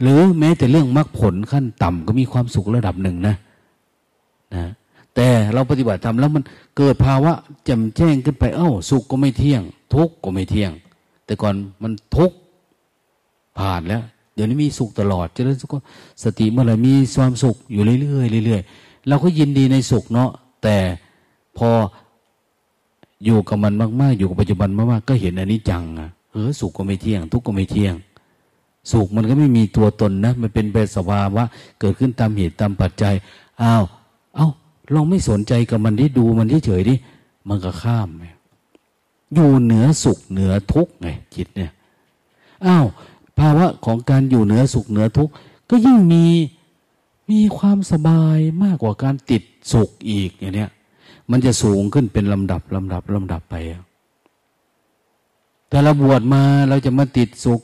หรือแม้แต่เรื่องมรรคผลขั้นต่ำก็มีความสุขระดับหนึ่งนะ นะ แต่เราปฏิบัติทำแล้วมันเกิดภาวะจำแจ้งขึ้นไป เอ้า สุขก็ไม่เที่ยง ทุกข์ก็ไม่เที่ยง แต่ก่อนมันทุกข์ผ่านแล้ว เดี๋ยวนี้มีสุขตลอดเจริญสุขสติเมื่อไหร่มีความสุขอยู่เรื่อยๆเรื่อยๆเราก็ยินดีในสุขเนาะแต่พออยู่กับมันมาก ๆ อยู่กับปัจจุบันมากๆก็เห็นอันนี้จังอะเออสุขก็ไม่เที่ยง ทุกข์ก็ไม่เที่ยง สุขมันก็ไม่มีตัวตนนะ มันเป็นเปสภาวะเกิดขึ้นตามเหตุตามปัจจัยอ้าว เอา้ ลองไม่สนใจกับมันที่ดูมันที่เฉยดิมันก็ข้ามไงอยู่เหนือสุขเหนือทุกข์ไงจิตเนี่ยอ้าวภาวะของการอยู่เหนือสุขเหนือทุกข์ก็ยิ่งมีมีความสบายมากกว่าการติดสุขอีกอย่างเนี้ยมันจะสูงขึ้นเป็นลำดับลำดับลำดับไป แต่เราบวชมาเราจะมาติดสุข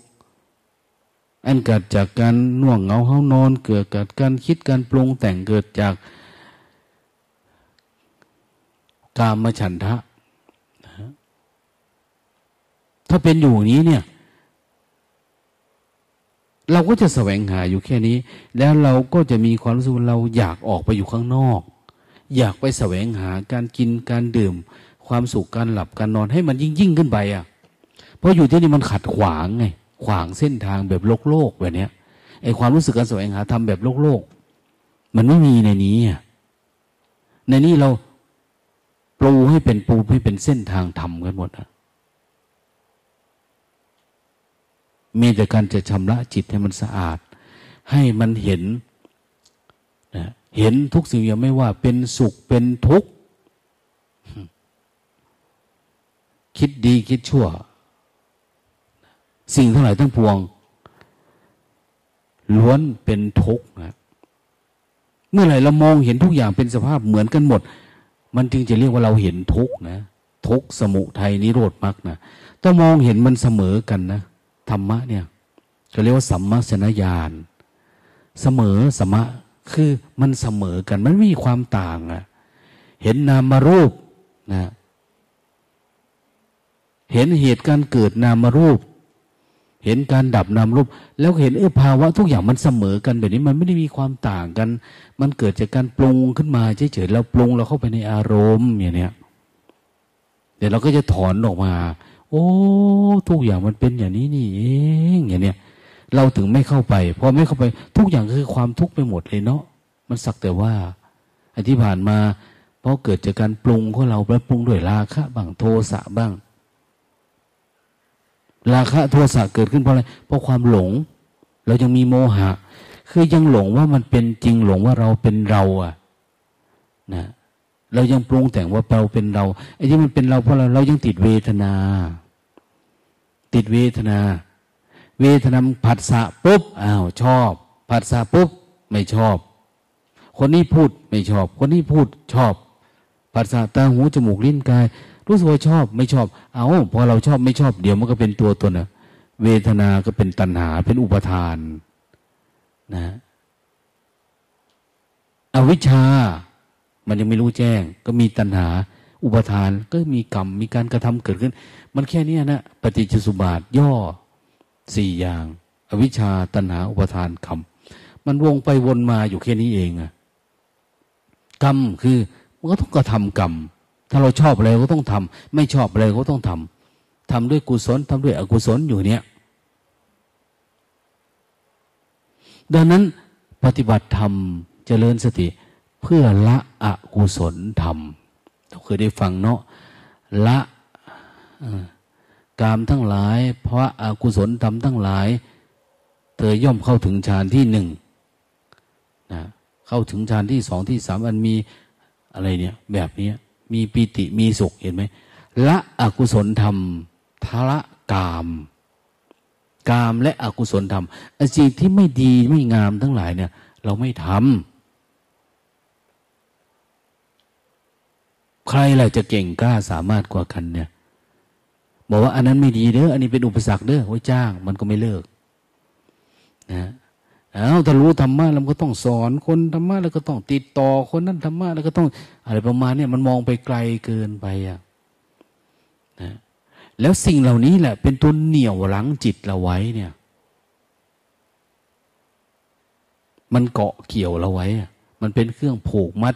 อันเกิดจากการน่วงเหงาเฮานอน เกิดจากการคิดการปรุงแต่งเกิดจาก กามฉันทะถ้าเป็นอยู่นี้เนี่ย เราก็จะแสวงหาอยู่แค่นี้ แล้วเราก็จะมีความรู้สึกเราอยากออกไปอยู่ข้างนอก อยากไปแสวงหาการกินการดื่ม ความสุขการหลับการนอนให้มันยิ่งยิ่งขึ้นไปอะเพราะอยู่ที่นี่มันขัดขวางไงขวางเส้นทางแบบโลกโลกแบบเนี้ยไอความรู้สึกการแสวงหาทำแบบโลกโลก มันไม่มีในนี้อะในนี้เรา ปูให้เป็นปูให้เป็นเส้นทางธรรมกันหมดอะมีแต่การจะชำระจิตให้มันสะอาด ให้มันเห็นนะเห็นทุกสิ่งอย่างไม่ว่า เป็นสุขเป็นทุกข์ คิดดีคิดชั่ว สิ่งทั้งหลายทั้งปวง ล้วนเป็นทุกข์นะเมื่อไหร่เรามองเห็นทุกอย่างเป็นสภาพเหมือนกันหมด มันจึงจะเรียกว่าเราเห็นทุกนะ ทุกสมุทัยนิโรธมรรคนะต้องมองเห็นมันเสมอกันนะธรรมะเนี่ยเขาเรียกว่าสัมมาสนญาณเสมอสมะคือมันเสมอกัน มันไม่มีความต่างอะเห็นนามารูปนะ เห็นเหตุการเกิดนามารูป เห็นการดับนามรูป แล้วเห็นเออภาวะทุกอย่างมันเสมอกันแบบนี้มันไม่ได้มีความต่างกัน มันเกิดจากการปรุงขึ้นมาเฉยๆเราปรุงเราเข้าไปในอารมณ์อย่างเนี้ยเดี๋ยวเราก็จะถอนออกมา โอ้ทุกอย่างมันเป็นอย่างนี้นี่เองอย่างเนี้ยเราถึงไม่เข้าไปพอไม่เข้าไป ทุกอย่างคือความทุกข์ไปหมดเลยเนาะมันสักแต่ว่าอที่ผ่านมาเพราะเกิดจากการปรุงของเราแล้วปรุงด้วยราคะบ้างโทสะบ้าง ราคะโทสะเกิดขึ้นเพราะอะไร เพราะความหลง เรายังมีโมหะ คือยังหลงว่ามันเป็นจริงหลงว่าเราเป็นเราอะนะเรายังปรุงแต่งว่าเราเป็นเราไอ้ที่มันเป็นเราเพราะเราเรายังติดเวทนา ติดเวทนา เวทนาผัสสะปุ๊บอ้าวชอบผัสสะปุ๊บไม่ชอบ คนนี้พูดไม่ชอบ คนนี้พูดชอบผัสสะตาหูจมูกลิ้นกาย รู้สึกว่าชอบไม่ชอบ เอาพอเราชอบไม่ชอบเดี๋ยวมันก็เป็นตัวตนนะเวทนาก็เป็นตัณหาเป็นอุปทานนะอวิชชา มันยังไม่รู้แจ้ง ก็มีตัณหา อุปทานก็มีกรรมมีการกระทำเกิดขึ้น มันแค่นี้นะปฏิจจสุบาทย่อสี่อย่าง อวิชชาตัณหาอุปทานกรรมมันวงไปวนมาอยู่แค่นี้เองอะกรรมคือมันก็ต้องกระทำกรรม ถ้าเราชอบอะไรก็ต้องทำไม่ชอบอะไรก็ต้องทำทำด้วยกุศลทำด้วยอกุศลอยู่เนี้ยดังนั้นปฏิบัติธรรมเจริญสติ เพื่อละอกุศลธรรมเราเคยได้ฟังเนาะละกามทั้งหลาย เพราะอากุศลธรรมทั้งหลาย เธอย่อมเข้าถึงฌานที่หนึ่งนะเข้าถึงฌานที่สองที่สามอันมีอะไรเนี่ย แบบนี้ มีปิติมีสุขเห็นไหมละอกุศลธรรมทละกาม กามและอกุศลธรรมสิ่งที่ไม่ดีไม่งามทั้งหลายเนี่ย เราไม่ทำใครล่ะจะเก่งกล้าสามารถกว่ากันเนี่ยบอกว่าอันนั้นไม่ดีเด้ออันนี้เป็นอุปสรรคเด้อไว้จ้าง มันก็ไม่เลิก นะ อาถ้ารู้ธรรมะเราก็ต้องสอนคนธรรมะแล้วก็ต้องติดต่อคนนั้นธรรมะแล้วก็ต้อง อะไรประมาณนี้มันมองไปไกลเกินไปอะนะแล้วสิ่งเหล่านี้แหละ เป็นตัวเหนี่ยวรั้งจิตเราไว้เนี่ย มันเกาะเกี่ยวเราไว้ มันเป็นเครื่องผูกมัด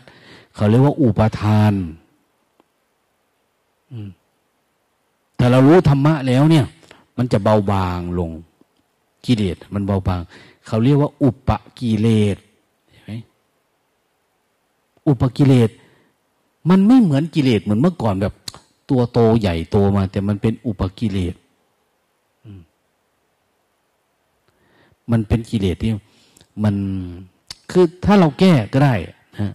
เขาเรียกว่าอุปทานแต่เรารู้ธรรมะแล้วเนี่ย มันจะเบาบางลงกิเลสมันเบาบาง เขาเรียกว่า อุปกิเลสใช่ไหมอุปกิเลสมันไม่เหมือนกิเลสเหมือนเมื่อก่อนแบบ ตัวโตใหญ่โตมา แต่มันเป็นอุปกิเลสมันเป็นกิเลสที่มันคือถ้าเราแก้ก็ได้นะ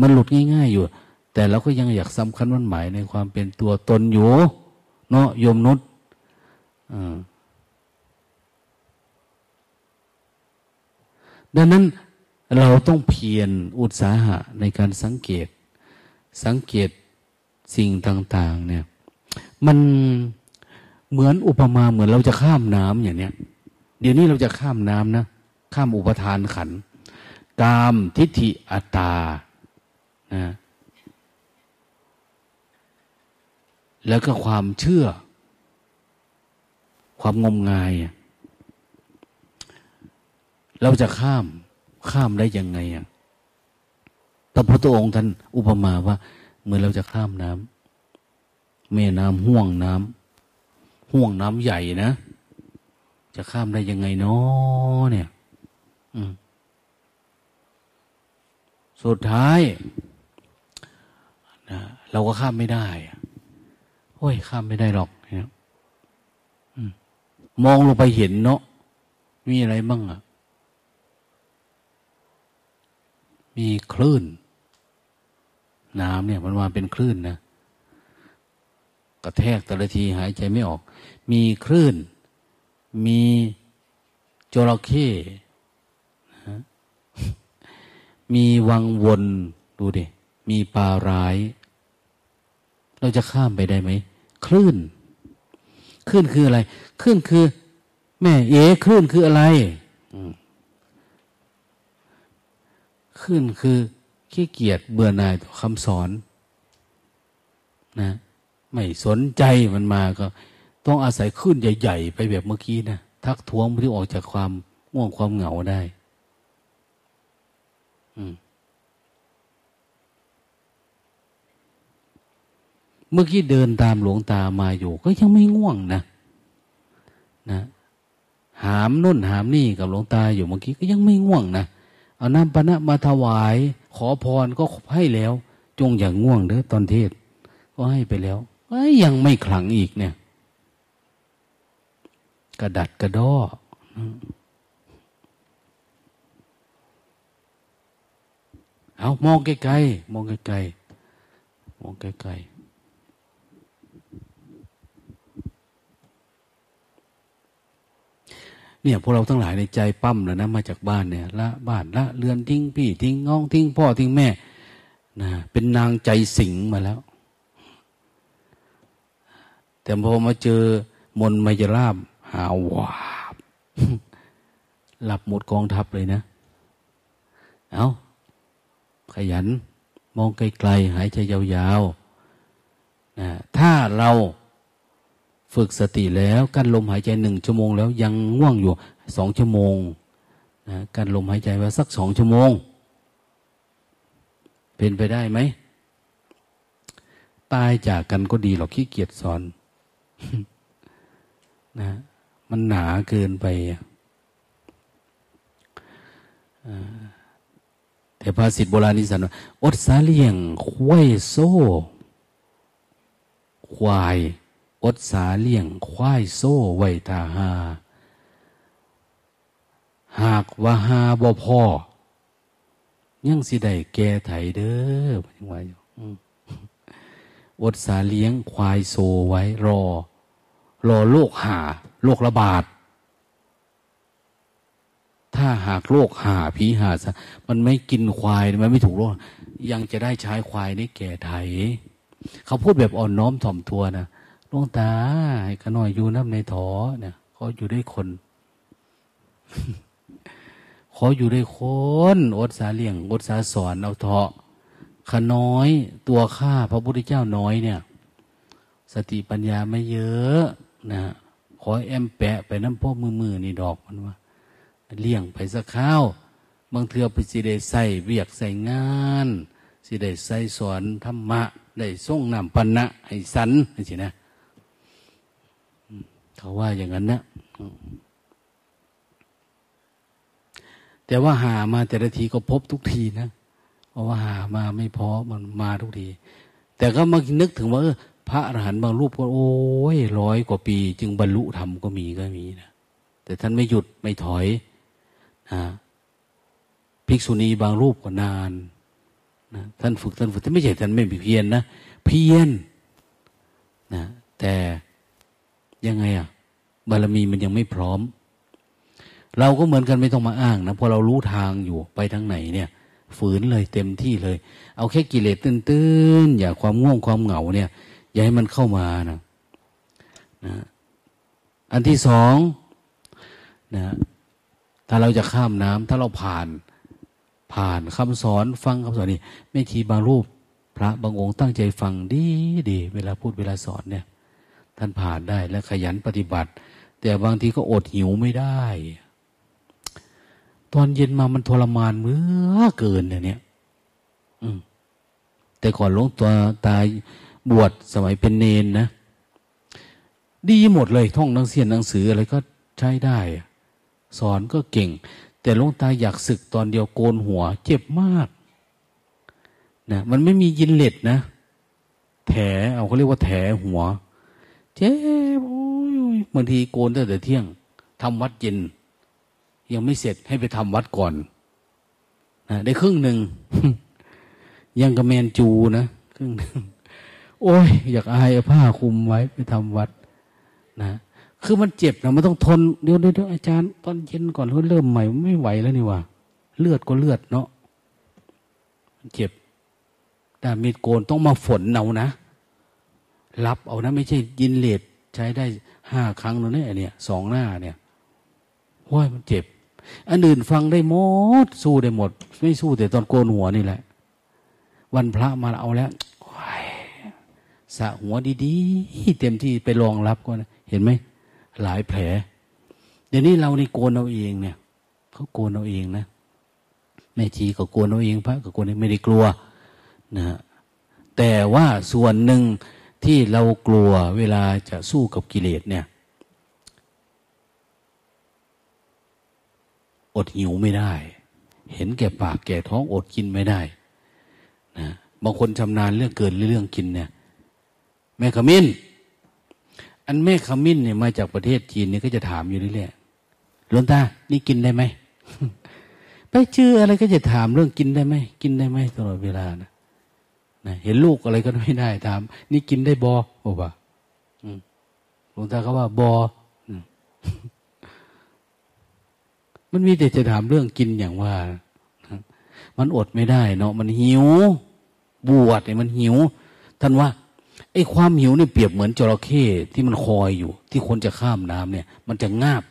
มันหลุดง่าย ๆอยู่ แต่เราก็ยังอยากสำคัญมันหมายในความเป็นตัวตนอยู่เนาะโยมนุษย์ ดังนั้นเราต้องเพียรอุตสาหะในการสังเกต สังเกตสิ่งต่าง ๆ เนี่ย มันเหมือนอุปมาเหมือนเราจะข้ามน้ำอย่างเนี้ยเดี๋ยวนี้เราจะข้ามน้ำนะข้ามอุปทานขัน กามทิฏฐิอัตตานะแล้วก็ความเชื่อ ความงมงาย เราจะข้ามข้ามได้ยังไงอะพระพุทธองค์ท่านอุปมาว่าเหมือนเราจะข้ามน้ำแม่น้ำห่วงน้ำห่วงน้ำใหญ่นะ จะข้ามได้ยังไงเนาะเนี่ยสุดท้ายนะเราก็ข้ามไม่ได้โอ้ย ข้ามไม่ได้หรอกนี่ยมองลงไปเห็นเนาะมีอะไรบ้างอะ มีคลื่น น้ำเนี่ยมันมาเป็นคลื่นนะกระแทกแต่ละทีหายใจไม่ออก มีคลื่น มีจระเข้มีวังวนดูดิ มีปลาร้าย เราจะข้ามไปได้ไหม คลื่น คลื่นคืออะไร คลื่นคือ แม่เอ๋คลื่นคืออะไรค ลื่นคือขี้เกียจเบื่อหน่ายต่อคำสอนนะไม่สนใจมันมาก็ ต้องอาศัยขึ้นใหญ่ ๆ ไปแบบเมื่อกี้นะทักท้วงที่ออกจากความง่วงความเหงาได้เมื่อกี้เดินตามหลวงตามาอยู่ ก็ยังไม่ง่วงนะนะ หามนุ่นหามนี่กับหลวงตาอยู่เมื่อกี้ก็ยังไม่ง่วงนะ เอาน้ำปณะมาถวาย ขอพรก็ให้แล้ว จงอย่างง่วงเด้อตอนเทศ ก็ให้ไปแล้วยังไม่ขลังอีกเนี่ย กระดัดกระดอเอามองไกลๆมองไกลๆมองไกลๆ เนี่ยพวกเราทั้งหลายในใจปั้มแล้วนะมาจากบ้านเนี่ยละบ้านละเรือนทิ้งพี่ทิ้งน้องทิ้งพ่อทิ้งแม่นะเป็นนางใจสิงมาแล้ว แต่พอมาเจอมนมายราบหาวาบหลับหมดกองทัพเลยนะ เอาขยัน มองไกลๆหายใจยาวๆนะถ้าเรา ฝึกสติแล้วกั้นลมหายใจหนึ่งชั่วโมงแล้วยังง่วงอยู่สองชั่วโมงนะกั้นลมหายใจไว้สักสองชั่วโมง เป็นไปได้ไหม ตายจากกันก็ดีหรอกขี้เกียจสอนนะมันหนาเกินไปแต่ภาษิตโบราณนิสันว่าอดสาเลียง ควยโซ่ ควาย อดสาเลียงควายโซ่ไวตาหา หากว่าหาบ่พ่อยังสิได้แก่ไถเด้อยังไงอยู่อดสาเลี้ยงควายโซไว้ รอ รอโลกหาโรคระบาด ถ้าหากโรคหาผีหาซะมันไม่กินควายมันไม่ถูกโรคยังจะได้ใช้ควายในแก่ไทยเขาพูดแบบอ่อนน้อมถ่อมตัวนะ ลวงตาให้ขน่อยอยู่น้ำในถอเนี่ยขาอยู่ได้คน ขออยู่ได้คนอดสาเลี่ยงอดสาสอนเอาเถาะขน้อยตัวข้าพระพุทธเจ้าน้อยเนี่ย สติปัญญาไม่เยอะนะขอแอมแปะไปน้ำพ่อมือมือนี่ดอกมันว่า เลี้ยงไปสักข้าวบางเทือไปสิได้ใส่เวียกใส่งาน สิได้ใส่สอนธรรมะ ได้ส่งนำปัญนะให้สันนี่สินะ เขาว่าอย่างนั้นนะแต่ว่าหามาแต่ละทีก็พบทุกทีนะเพราะว่าหามาไม่พอมันมาทุกที แต่ก็มานึกถึงว่าพระอรหันต์บางรูปก็โอ้ยร้อยกว่าปี จึงบรรลุธรรมก็มีก็มีนะแต่ท่านไม่หยุดไม่ถอยนะภิกษุณีบางรูปก็นานนะท่านฝึกท่านฝึกท่านไม่ใช่ท่านไม่เพียรนนะเพียรนะแต่ ยังไงอะบารมีมันยังไม่พร้อม เราก็เหมือนกันไม่ต้องมาอ้างนะพอเรารู้ทางอยู่ไปทางไหนเนี่ย ฝืนเลยเต็มที่เลย เอาแค่กิเลสตื้นๆอย่าความง่วงความเหงาเนี่ย อย่าให้มันเข้ามานะนะอันที่สองนะถ้าเราจะข้ามน้ำถ้าเราผ่านผ่านคำสอนฟังคำสอนนี่ไม่ทีบางรูป พระบางองค์ตั้งใจฟังดีดีเวลาพูดเวลาสอนเนี่ย ท่านผ่านได้และขยันปฏิบัติ แต่บางทีก็อดหิวไม่ได้ ตอนเย็นมามันทรมานเมื่อเกินเนี่ย อืม แต่ก่อนลงตัวตายบวชสมัยเป็นเนนนะ ดีหมดเลยท่องหนังเสียนหนังสืออะไรก็ใช้ได้ สอนก็เก่ง แต่ลงตาอยากศึกตอนเดียวโกนหัว เจ็บมากนะมันไม่มียินเล็ดนะ แถเอาเขาเรียกว่าแถหัว เจ็บบางทีโกนตั้งแต่เที่ยงทำวัดเย็น ยังไม่เสร็จให้ไปทำวัดก่อนนะได้ครึ่งหนึ่ง ยังกระแมนจูนะครึ่งหนึ่งโอ้ย อยากอายเอาผ้าคุมไว้ไปทำวัด นะคือมันเจ็บนะมันต้องทนเดี๋ยวเดี๋ยวอาจารย์ ตอนเย็นก่อนเขาเริ่มใหม่ไม่ไหวแล้วนี่ว่าเลือดก็เลือดเนาะเจ็บดามีดโกนต้องมาฝนเอานะ รับเอานะไม่ใช่ยินเลดใช้ได้ห้าครั้งแล้วเนี่ยเนี่ยสองหน้าเนี่ยห้ยมันเจ็บ อันอื่นฟังได้หมด สู้ได้หมด ไม่สู้แต่ตอนโกนหัวนี่แหละ วันพระมาเอาแล้วสะหัวดีๆเต็มที่ไปรองรับก็นะเห็นไหมหลายแผล เดี๋ยวนี้เราในโกนเอาเองเนี่ยเขาโกนเอาเองนะแม่ชีก็โกนเอาเองพระก็โกนเองไม่ได้กลัวนะแต่ว่าส่วนหนึ่ง ที่เรากลัวเวลาจะสู้กับกิเลสเนี่ย อดหิวไม่ได้ เห็นแก่ปากแก่ท้องอดกินไม่ได้นะบางคนชำนาญเรื่องเกินเรื่องกินเนี่ย แม่ขมิ้น อันแม่ขมิ้นเนี่ยมาจากประเทศจีนเนี่ยก็จะถามอยู่เรื่อยๆหลวงตา นี่กินได้ไหมไปเจออะไรก็จะถามเรื่องกินได้ไหมกินได้ไหมตลอดเวลานะ นะเห็นลูกอะไรก็ไม่ได้ถาม นี่กินได้บอบอกว่าหลวงตาก็ว่าบอมันมีแต่จะถามเรื่องกินอย่างว่า มันอดไม่ได้ เนาะมันหิว บวชเนี่ยมันหิว ท่านว่าไอ้ความหิวเนี่ยเปรียบเหมือนจระเข้ที่มันคอยอยู่ ที่คนจะข้ามน้ำเนี่ย มันจะงาบ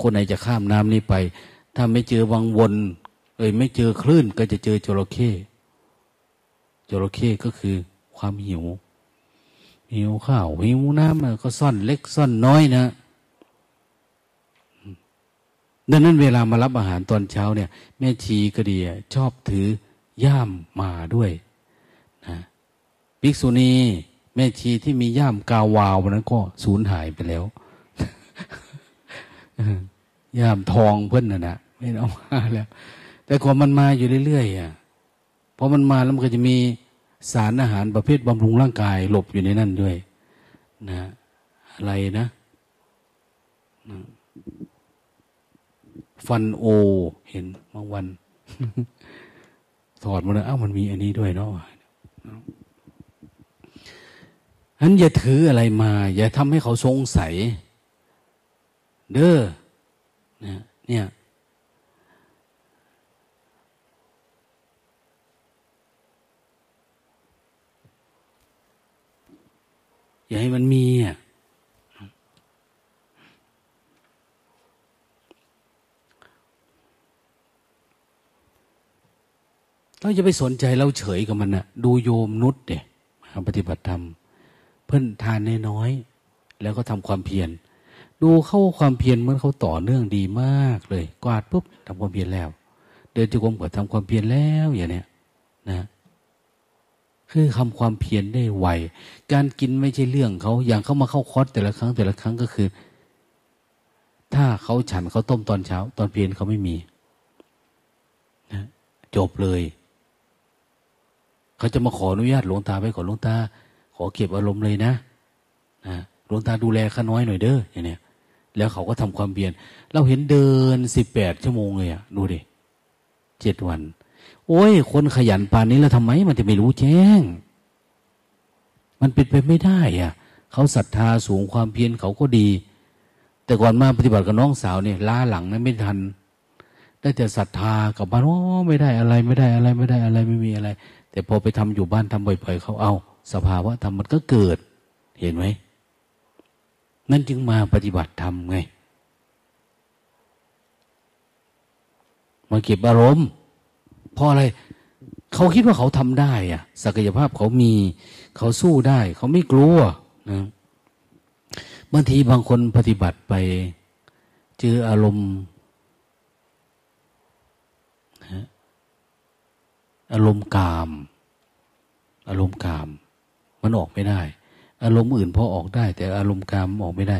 คนไหนจะข้ามน้ำนี้ไป ถ้าไม่เจอวังวน เอ้ยไม่เจอคลื่นก็จะเจอจระเข้ จระเข้ก็คือความหิว หิวข้าวหิวน้ำก็ซ่อนเล็กซ่อนน้อยนะดังนั้นเวลามารับอาหารตอนเช้าเนี่ย แม่ชีก็ดีชอบถือย่ามมาด้วยภิกษุณีแม่ชีที่มีย่ามกาวาวนั้นก็สูญหายไปแล้วย่ามทองเพื่อนน่ะนะไม่เอามาแล้ว แต่ก่อนมันมาอยู่เรื่อยๆอะ พอมันมาแล้วมันก็จะมีสารอาหารประเภทบำรุงร่างกายหลบอยู่ในนั่นด้วย นะ อะไรนะ ฟันโอ เห็นบางวันถอดมาเลยอ้าวมันมีอันนี้ด้วยเนาะนั้นอย่าถืออะไรมา อย่าทำให้เขาสงสัย เด้อนะเนี่ย อย่าให้มันมีอะเราจะไปสนใจเราเฉยกับมันนะดูโยมนุษย์เด็ปฏิบัติธรรม เพิ่นทานน้อยๆแล้วก็ทำความเพียรดูเข้าความเพียรเมื่อเขาต่อเนื่องดีมากเลย กวาดปุ๊บทำความเพียรแล้ว เดินจุกรมก็ทำความเพียรแล้วอย่างเนี้ยนะ คือทำความเพียรได้ไวการกินไม่ใช่เรื่องเขาอย่างเขามาเข้าคอร์สแต่ละครั้งแต่ละครั้งก็คือ ถ้าเขาฉันเขาต้มตอนเช้า ตอนเพียรเขาไม่มีนะจบเลย เขาจะมาขออนุญาตหลวงตาไปขอหลวงตา ขอเก็บอารมณ์เลยนะนะหลวงตาดูแลข้าน้อยหน่อยเด้ออย่างเนี้ยแล้วเขาก็ทำความเพียรเราเห็นเดินสิบแปดชั่วโมงเลยอะดูดิเจ็ดวัน โอ้ย คนขยันปานนี้แล้วทำไม มันจะไม่รู้แจ้ง มันเป็นไปไม่ได้อะเขาศรัทธาสูงความเพียรเขาก็ดี แต่ก่อนมาปฏิบัติกับน้องสาวเนี่ยล้าหลังนะไม่ทัน ได้แต่ศรัทธากับบ้านโอ้ไม่ได้อะไรไม่ได้อะไรไม่ได้อะไรไม่มีอะไร แต่พอไปทำอยู่บ้านทำบ่อย ๆเขาเอา สภาวะธรรมมันก็เกิด เห็นไหมนั่นจึงมาปฏิบัติธรรมไง มาเก็บอารมณ์ เพราะอะไรเขาคิดว่าเขาทำได้อะศักยภาพเขามี เขาสู้ได้ เขาไม่กลัวนะบางทีบางคนปฏิบัติไป เจออารมณ์อารมณ์กาม อารมณ์กาม มันออกไม่ได้ อารมณ์อื่นพอออกได้ แต่อารมณ์กามออกไม่ได้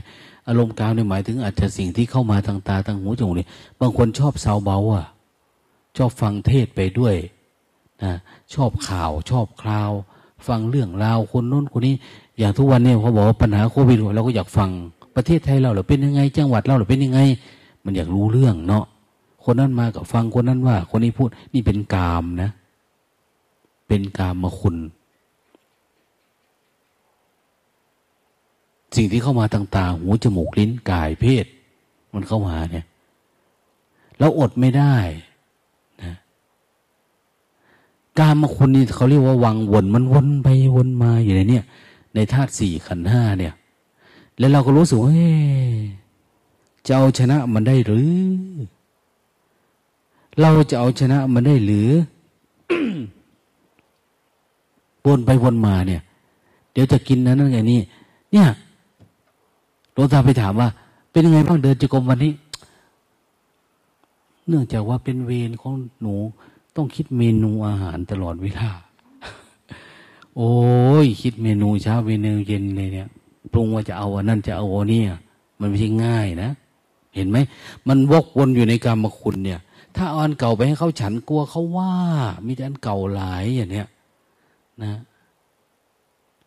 อารมณ์กามเนี่ยหมายถึงอาจจะสิ่งที่เข้ามาทางตาทางหูจมูกนี่บางคนชอบเซาเบาอะ ชอบฟังเทศไปด้วยนะชอบข่าวชอบคราว ฟังเรื่องราวคนนู้นคนนี้ อย่างทุกวันนี่ยเขาบอกว่าปัญหาโควิดเราก็อยากฟังประเทศไทยเราหรือเป็นยังไง จังหวัดเราหรือเป็นยังไง มันอยากรู้เรื่องเนาะคนนั้นมากับฟังคนนั้นว่า คนนี้พูดนี่เป็นกามนะ เป็นกามมาคุณ สิ่งที่เข้ามาต่างๆหูจมูกลิ้นกายเพศ มันเข้ามาเนี่ยเราอดไม่ได้ การมาคุณนี่เขาเรียกว่าวังวนมันวนไปวนมาอยู่ในเนี่ย ในธาตุสี่ขันห้าเนี่ย แล้วเราก็รู้สึกว่าจะเอาชนะมันได้หรือ เราจะเอาชนะมันได้หรือวนไปวนมาเนี่ย เดี๋ยวจะกินนั้นนั่นอย่างนี้เนี่ยลวงตาไปถามว่า เป็นยังไงบ้างเดินจงกรมวันนี้ เนื่องจากว่าเป็นเวรของหนู ต้องคิดเมนูอาหารตลอดเวลา โอ้ย คิดเมนูเช้าเมนูเย็นเลยเนี่ยปรุงว่าจะเอาอันนั้นจะเอาอันนี้มันไม่ใช่ง่ายนะ เห็นไหม มันวกวนอยู่ในกรรมคุณเนี่ย ถ้าเอาอันเก่าไปให้เขาฉันกลัวเขาว่า มีแต่อันเก่าหลายอย่างเนี้ยนะ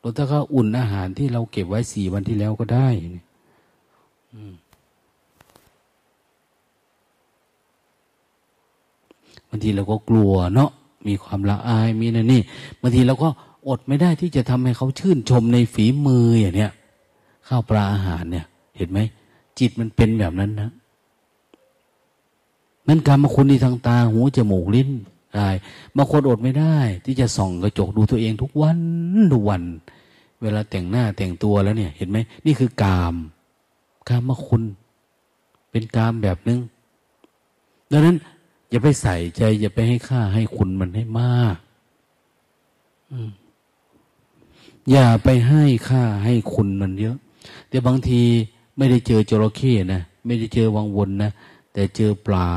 รถถ้าเขาอุ่นอาหารที่เราเก็บไว้สี่วันที่แล้วก็ได้ บางทีเราก็กลัวเนาะมีความละอายมีนั่นนี่บางทีเราก็อดไม่ได้ที่จะทำให้เขาชื่นชมในฝีมืออย่างเนี้ยข้าวปลาอาหารเนี่ย เห็นไหมจิตมันเป็นแบบนั้นนะนั่นการมาคุณที่ทางตาหูจมูกลิ้นกายบางคนอดไม่ได้ ที่จะส่องกระจกดูตัวเองทุกวันทุกวัน เวลาแต่งหน้าแต่งตัวแล้วเนี่ย เห็นไหมนี่คือกามกามคุณ เป็นกามแบบนึงดังนั้น อย่าไปใส่ใจ อย่าไปให้ค่าให้คุณมันให้มากอย่าไปให้ค่าให้คุณมันเยอะ แต่บางทีไม่ได้เจอจระเข้นะไม่ได้เจอวังวนนะแต่เจอปลา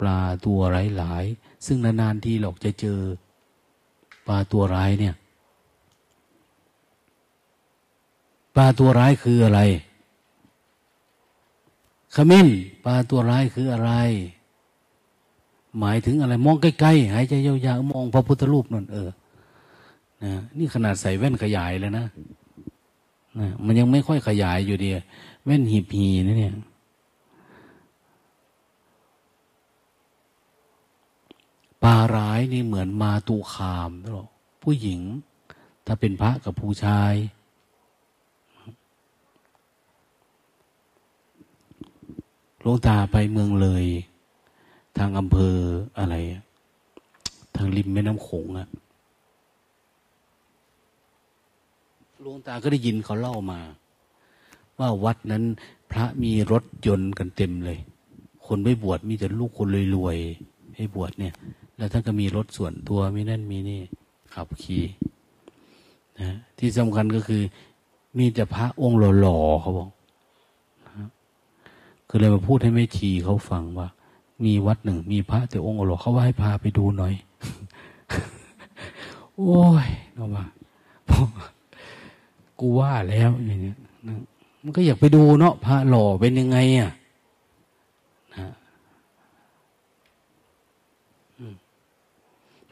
ปลาตัวหลายหลายซึ่งนานๆทีหรอกจะเจอปลาตัวร้ายเนี่ย ปลาตัวร้ายคืออะไรขมิ้นปลาตัวร้ายคืออะไร หมายถึงอะไร มองใกล้ๆหายใจยาวๆมองพระพุทธรูปนั่นเออนะนี่ขนาดใส่แว่นขยายเลยนะนะมันยังไม่ค่อยขยายอยู่ดีแว่นหีบหีนะเนี่ยปลาร้ายนี่เหมือนมาตูคามตลอดผู้หญิง ถ้าเป็นพระกับผู้ชายลงตาไปเมืองเลย ทางอำเภออะไร ทางริมแม่น้ำโขงอะหลวงตาก็ได้ยินเขาเล่ามา ว่าวัดนั้น พระมีรถยนต์กันเต็มเลย คนไม่บวชมีแต่ลูกคนรวยๆให้บวชเนี่ย แล้วท่านก็มีรถส่วนตัวมีนั่นมีนี่ ขับขี่นะที่สำคัญก็คือ มีแต่พระองค์หล่อๆเขาบอกก็เลยมาพูดให้แม่ชีเขาฟังว่า มีวัดหนึ่ง มีพระแต่องค์หลวงเขาว่าให้พาไปดูหน่อย โอ้ยก็ว่ากูว่าแล้วอย่างเงี้ยมันก็อยากไปดูเนาะพระหล่อเป็นยังไงอะนะ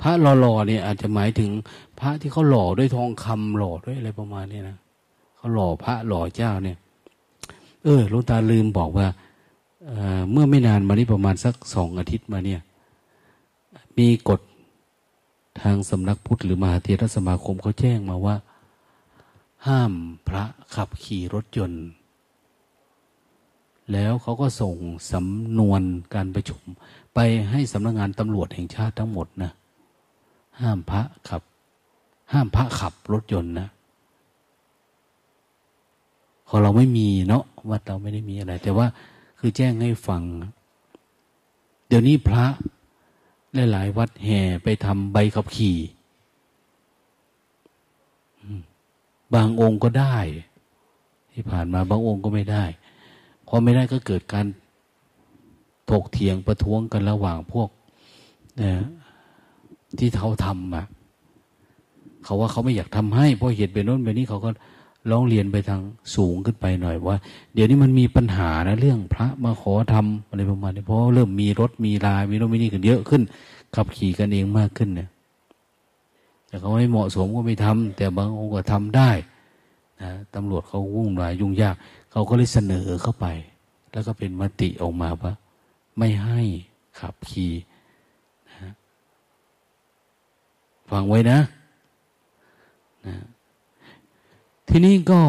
พระหล่อๆเนี่ย อาจจะหมายถึง พระที่เขาหล่อด้วยทองคำหล่อด้วยอะไรประมาณนี้นะเขาหล่อพระหล่อเจ้าเนี่ย เออลุงตาลืมบอกว่า เมื่อไม่นานมานี้ประมาณสักสองอาทิตย์มาเนี่ย มีกฎทางสำนักพุทธหรือมหาเทรสมาคมเขาแจ้งมาว่า ห้ามพระขับขี่รถยนต์ แล้วเขาก็ส่งสำนวนการประชุม ไปให้สำนักงานตำรวจแห่งชาติทั้งหมดนะ ห้ามพระขับ ห้ามพระขับรถยนต์นะขอเราไม่มีเนาะวัดเราไม่ได้มีอะไร แต่ว่า คือแจ้งให้ฟัง เดี๋ยวนี้พระหลายวัดแห่ไปทำใบขับขี่ บางองค์ก็ได้ ที่ผ่านมาบางองค์ก็ไม่ได้พอไม่ได้ก็เกิดการถกเถียงประท้วงกันระหว่างพวกนะที่เขาทำอะเขาว่าเขาไม่อยากทำให้เพราะเหตุเป็นโน้นเป็นนี้เขาก็ ร้องเรียนไปทางสูงขึ้นไปหน่อยว่า เดี๋ยวนี้มันมีปัญหานะเรื่องพระมาขอทำอะไรประมาณนี้เพราะเริ่มมีรถมีลายมีโน่นมีนี่ขึ้นเยอะขึ้น ขับขี่กันเองมากขึ้นเนี่ยแต่เขาไม่เหมาะสมก็ไม่ทำแต่บางองค์ก็ทำได้นะตำรวจเขาวุ่นวายยุ่งยากเขาก็เลยเสนอเข้าไป แล้วก็เป็นมติออกมาว่าไม่ให้ขับขี่นะฟังไว้นะนะ ทีนี้ก็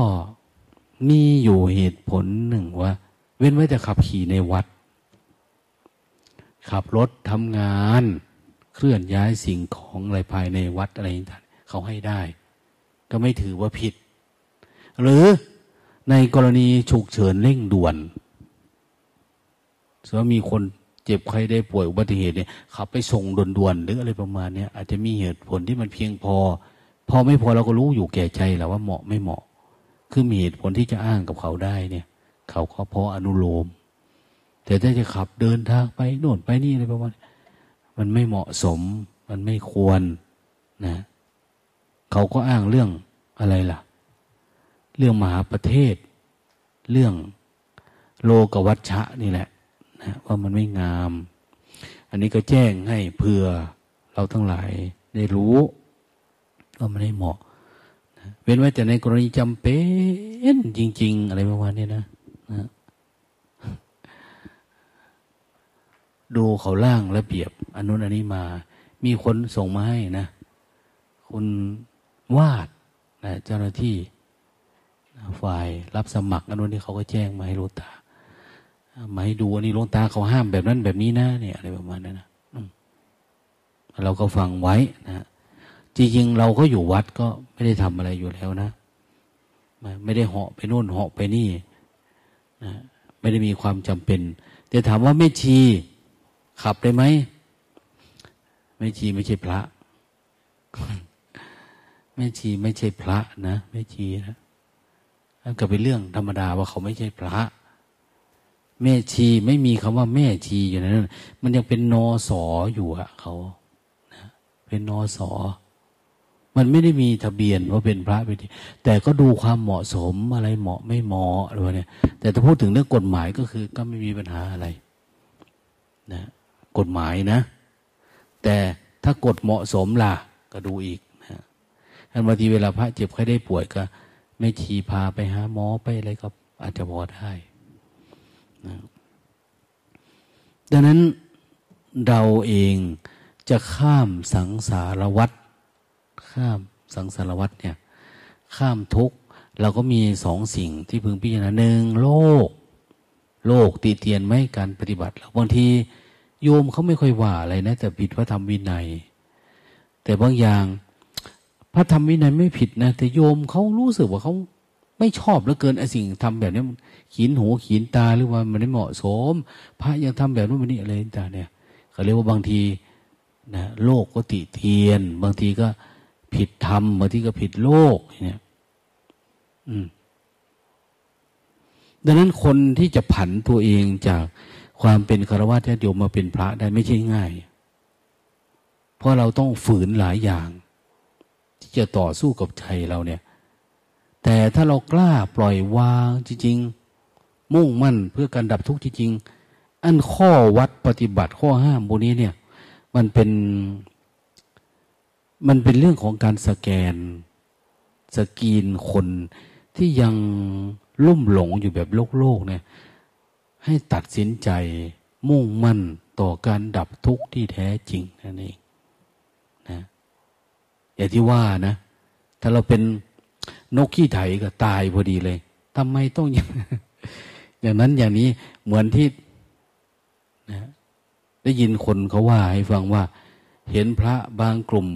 มีอยู่เหตุผลหนึ่งว่า เว้นไว้จะขับขี่ในวัด ขับรถทำงาน เคลื่อนย้ายสิ่งของอะไรภายในวัดอะไรต่างเขาให้ได้ ก็ไม่ถือว่าผิด หรือในกรณีฉุกเฉินเร่งด่วนสมมติมีคนเจ็บใครได้ป่วยอุบัติเหตุเนี่ยขับไปส่งด่วนๆหรืออะไรประมาณนี้อาจจะมีเหตุผลที่มันเพียงพอ พอไม่พอเราก็รู้อยู่แก่ใจแล้วว่าเหมาะไม่เหมาะ คือมีเหตุผลที่จะอ้างกับเขาได้เนี่ย เขาก็พออนุโลม แต่ถ้าจะขับเดินทางไปโน่นไปนี่อะไรประมาณมันไม่เหมาะสม มันไม่ควรนะ เขาก็อ้างเรื่องอะไรล่ะ เรื่องมหาประเทศ เรื่องโลกวัชชะนี่แหละนะว่ามันไม่งาม อันนี้ก็แจ้งให้เพื่อเราทั้งหลายได้รู้ ก็ไม่ได้เหมาะเว้นไว้แต่ในกรณีจำเป็นจริง ๆ อะไรประมาณนี้นะนะดูเขาล่างระเบียบอันนู้นอันนี้มา มีคนส่งมาให้นะ คุณวาดนะเจ้าหน้าที่ฝ่ายรับสมัครอันนู้นนี่เขาก็แจ้งมาให้ลูตามาให้ดูอันนี้ลงตาเขาห้ามแบบนั้นแบบนี้นะเนี่ยอะไรประมาณนั้นนะเราก็ฟังไว้นะ จริงๆเราก็อยู่วัดก็ไม่ได้ทำอะไรอยู่แล้วนะไม่ได้เหาะไปโน่นเหาะไปนี่นะไม่ได้มีความจำเป็น แต่ถามว่าไม่ชีขับได้ไหมไม่ชีไม่ใช่พระไม่ชีไม่ใช่พระนะไม่ชีนะนั่นก็เป็นเรื่องธรรมดาว่าเขาไม่ใช่พระแม่ชีไม่มีคำว่าแม่ชีอยู่ในนั้นมันยังเป็นนอสออยู่อะเขานะเป็นนอสอ มันไม่ได้มีทะเบียนว่าเป็นพระเป็นแต่ก็ดูความเหมาะสมอะไรเหมาะไม่เหมาะอะไรเนี่ย แต่ถ้าพูดถึงเรื่องกฎหมายก็คือ ก็ไม่มีปัญหาอะไร นะ กฎหมายนะ แต่ถ้ากฎเหมาะสมล่ะ ก็ดูอีกนะอันบางทีเวลาพระเจ็บใครได้ป่วยก็ ไม่ชีพาไปหาหมอไปอะไรก็อาจจะพอได้นะดังนั้นเราเองจะข้ามสังสารวัฏ ข้ามสังสารวัฏเนี่ย ข้ามทุกเราก็มีสองสิ่งที่พึงพิจารณาหนึ่งโลก โลกตีเตียนไม่การปฏิบัติเราบางทีโยมเขาไม่ค่อยว่าอะไรนะ แต่ผิดพระธรรมวินัย แต่บางอย่างพระธรรมวินัยไม่ผิดนะ แต่โยมเขารู้สึกว่าเขาไม่ชอบเหลือเกินไอ้สิ่งทำแบบนี้ขีนหูขีนตาหรือว่ามันไม่เหมาะสม พระยังทำแบบนู้นแบบนี้อะไรต่างเนี่ยเขาเรียกว่าบางทีนะโลกก็ติเตียน บางทีก็ ผิดธรรมบางทีก็ผิดโลกเนี่ยดังนั้นคนที่จะผันตัวเองจากความเป็นคารวะญาติโยมมาเป็นพระได้ไม่ใช่ง่าย เพราะเราต้องฝืนหลายอย่าง ที่จะต่อสู้กับใจเราเนี่ย แต่ถ้าเรากล้าปล่อยวางจริง ๆ มุ่งมั่นเพื่อการดับทุกข์จริงๆอันข้อวัดปฏิบัติข้อห้ามพวกนี้เนี่ย มันเป็น มันเป็นเรื่องของการสแกน สกรีนคนที่ยังลุ่มหลงอยู่แบบโลกโลกเนี่ย ให้ตัดสินใจมุ่งมั่นต่อการดับทุกข์ที่แท้จริงนั่นเองนะอย่างที่ว่านะ ถ้าเราเป็นนกขี้ไถก็ตายพอดีเลยทำไมต้องอย่างนั้นอย่างนี้เหมือนที่นะได้ยินคนเขาว่าให้ฟังว่า เห็นพระบางกลุ่ม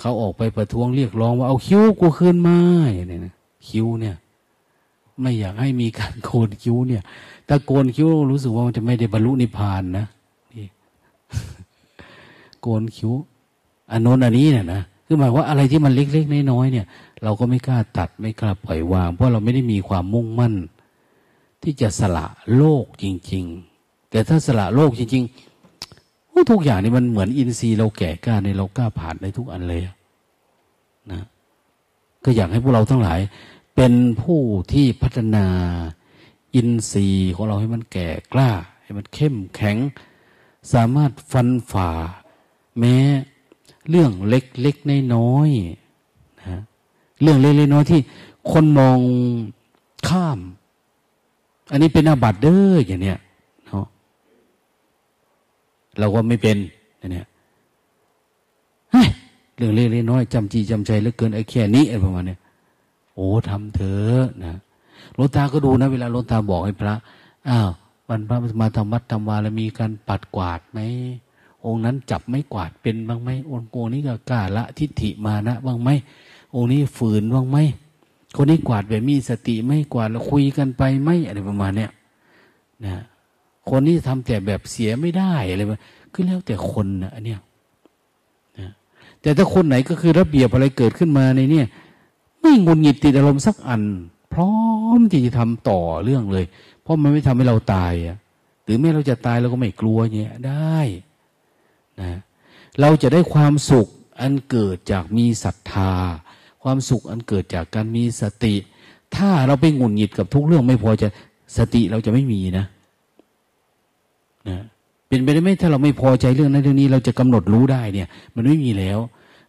เขาออกไปประท้วงเรียกร้องว่าเอาคิ้วกูคืนมาอย่างนี้นะคิ้วเนี่ย ไม่อยากให้มีการโกนคิ้วเนี่ยถ้าโกนคิ้วรู้สึกว่ามันจะไม่ได้บรรลุนิพพานนะนี่โกนคิ้วอันโน้นอันนี้เนี่ยนะคือหมายว่าอะไรที่มันเล็กๆน้อยๆเนี่ย เราก็ไม่กล้าตัดไม่กล้าปล่อยวาง เพราะเราไม่ได้มีความมุ่งมั่น ที่จะสละโลกจริง ๆ แต่ถ้าสละโลกจริง ๆ ทุกอย่างนี่มันเหมือนอินทรีย์เราแก่กล้าในเรากล้าผ่านในทุกอันเลยนะก็อยากให้พวกเราทั้งหลาย เป็นผู้ที่พัฒนาอินทรีย์ของเราให้มันแก่กล้า ให้มันเข้มแข็ง สามารถฟันฝ่า แม้เรื่องเล็กเล็กน้อยๆนะเรื่องเล็กเล็กน้อยที่คนมองข้าม อันนี้เป็นอาบัติเด้ออย่างเนี้ย เราก็ไม่เป็นอย่เนี้ยเรื่องเล็กเล็กน้อยจำจีจำใจเหลือเกินไอ้แค่นี้อะไรประมาณเนี้ยโอ้ทำเถอะนะหลวงตาก็ดูนะเวลาหลวงตาบอกให้พระอ้าววันพระมาทำวัดทำวาแล้วมีการปัดกวาดไหมองค์นั้นจับไม่กวาดเป็นบ้างไหมองค์โกนี้ก็กล้าละทิฏฐิมานะบ้างไหมองค์นี้ฝืนบ้างไหมคนนี้กวาดแบบมีสติไม่กวาดแล้วคุยกันไปไหมอะไรประมาณเนี้ยนะ คนนี้ทำแต่แบบเสียไม่ได้อะไรแบบคือแล้วแต่คนนะอันเนี้ยนะแต่ถ้าคนไหนก็คือระเบียบอะไรเกิดขึ้นมาในเนี่ย ไม่งุนหงิดติดอารมณ์สักอัน พร้อมที่จะทำต่อเรื่องเลย เพราะมันไม่ทำให้เราตายอะหรือแม้เราจะตายเราก็ไม่กลัวเนี่ยได้นะเราจะได้ความสุขอันเกิดจากมีศรัทธา ความสุขอันเกิดจากการมีสติ ถ้าเราไปงุนหงิดกับทุกเรื่องไม่พอจะสติเราจะไม่มีนะ นะเป็นไปได้ไหมถ้าเราไม่พอใจเรื่องนั้นเรื่องนี้ เราจะกำหนดรู้ได้เนี่ย มันไม่มีแล้ว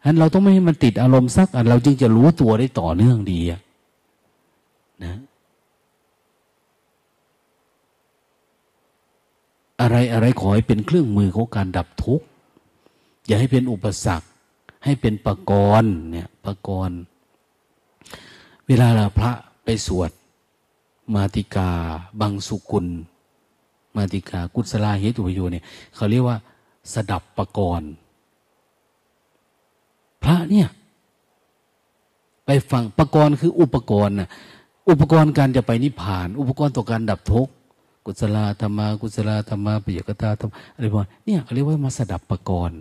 ฉะนั้นเราต้องไม่ให้มันติดอารมณ์สักอันเราจึงจะรู้ตัวได้ต่อเนื่องดีนะอะไรอะไรขอให้เป็นเครื่องมือของการดับทุกข์ อย่าให้เป็นอุปสรรค ให้เป็นปกรณ์เนี่ยปกรณ์เวลาเราพระไปสวด มาติกาบางสุกุล มาติกา กุศลาเหตุปโยเนี่ยเขาเรียกว่า สดับปกรณ์พระเนี่ย ไปฟังประกรณ์คืออุปกรณ์นะอุปกรณ์การจะไปนิพพาน อุปกรณ์ต่อการดับทุกข์กุศลธรรมา กุศลธรรมาปิยกตาธรรมอะไรพวกเนี่ยเขาเรียกว่ามาสดับปกรณ์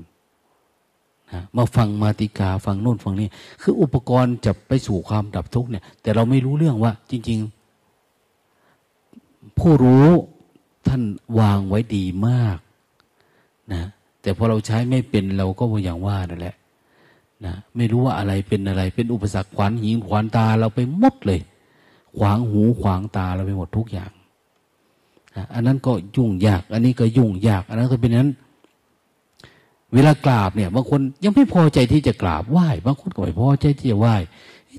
นะมาฟังมาติกาฟังโน่นฟังนี่คืออุปกรณ์จะไปสู่ความดับทุกข์เนี่ย แต่เราไม่รู้เรื่องว่า จริง ๆ ผู้รู้ ท่านวางไว้ดีมากนะแต่พอเราใช้ไม่เป็นเราก็อย่างว่านั่นแหละนะไม่รู้ว่าอะไรเป็นอะไร เป็นอุปสรรคขวานหินขวานตาเราไปหมดเลย ขวางหูขวางตาเราไปหมดทุกอย่างนะอันนั้นก็ยุ่งยาก อันนี้ก็ยุ่งยาก อันนั้นก็เป็นนั้น เวลากราบเนี่ยบางคนยังไม่พอใจที่จะกราบไหว้บางคนก็ไม่พอใจที่จะไหว้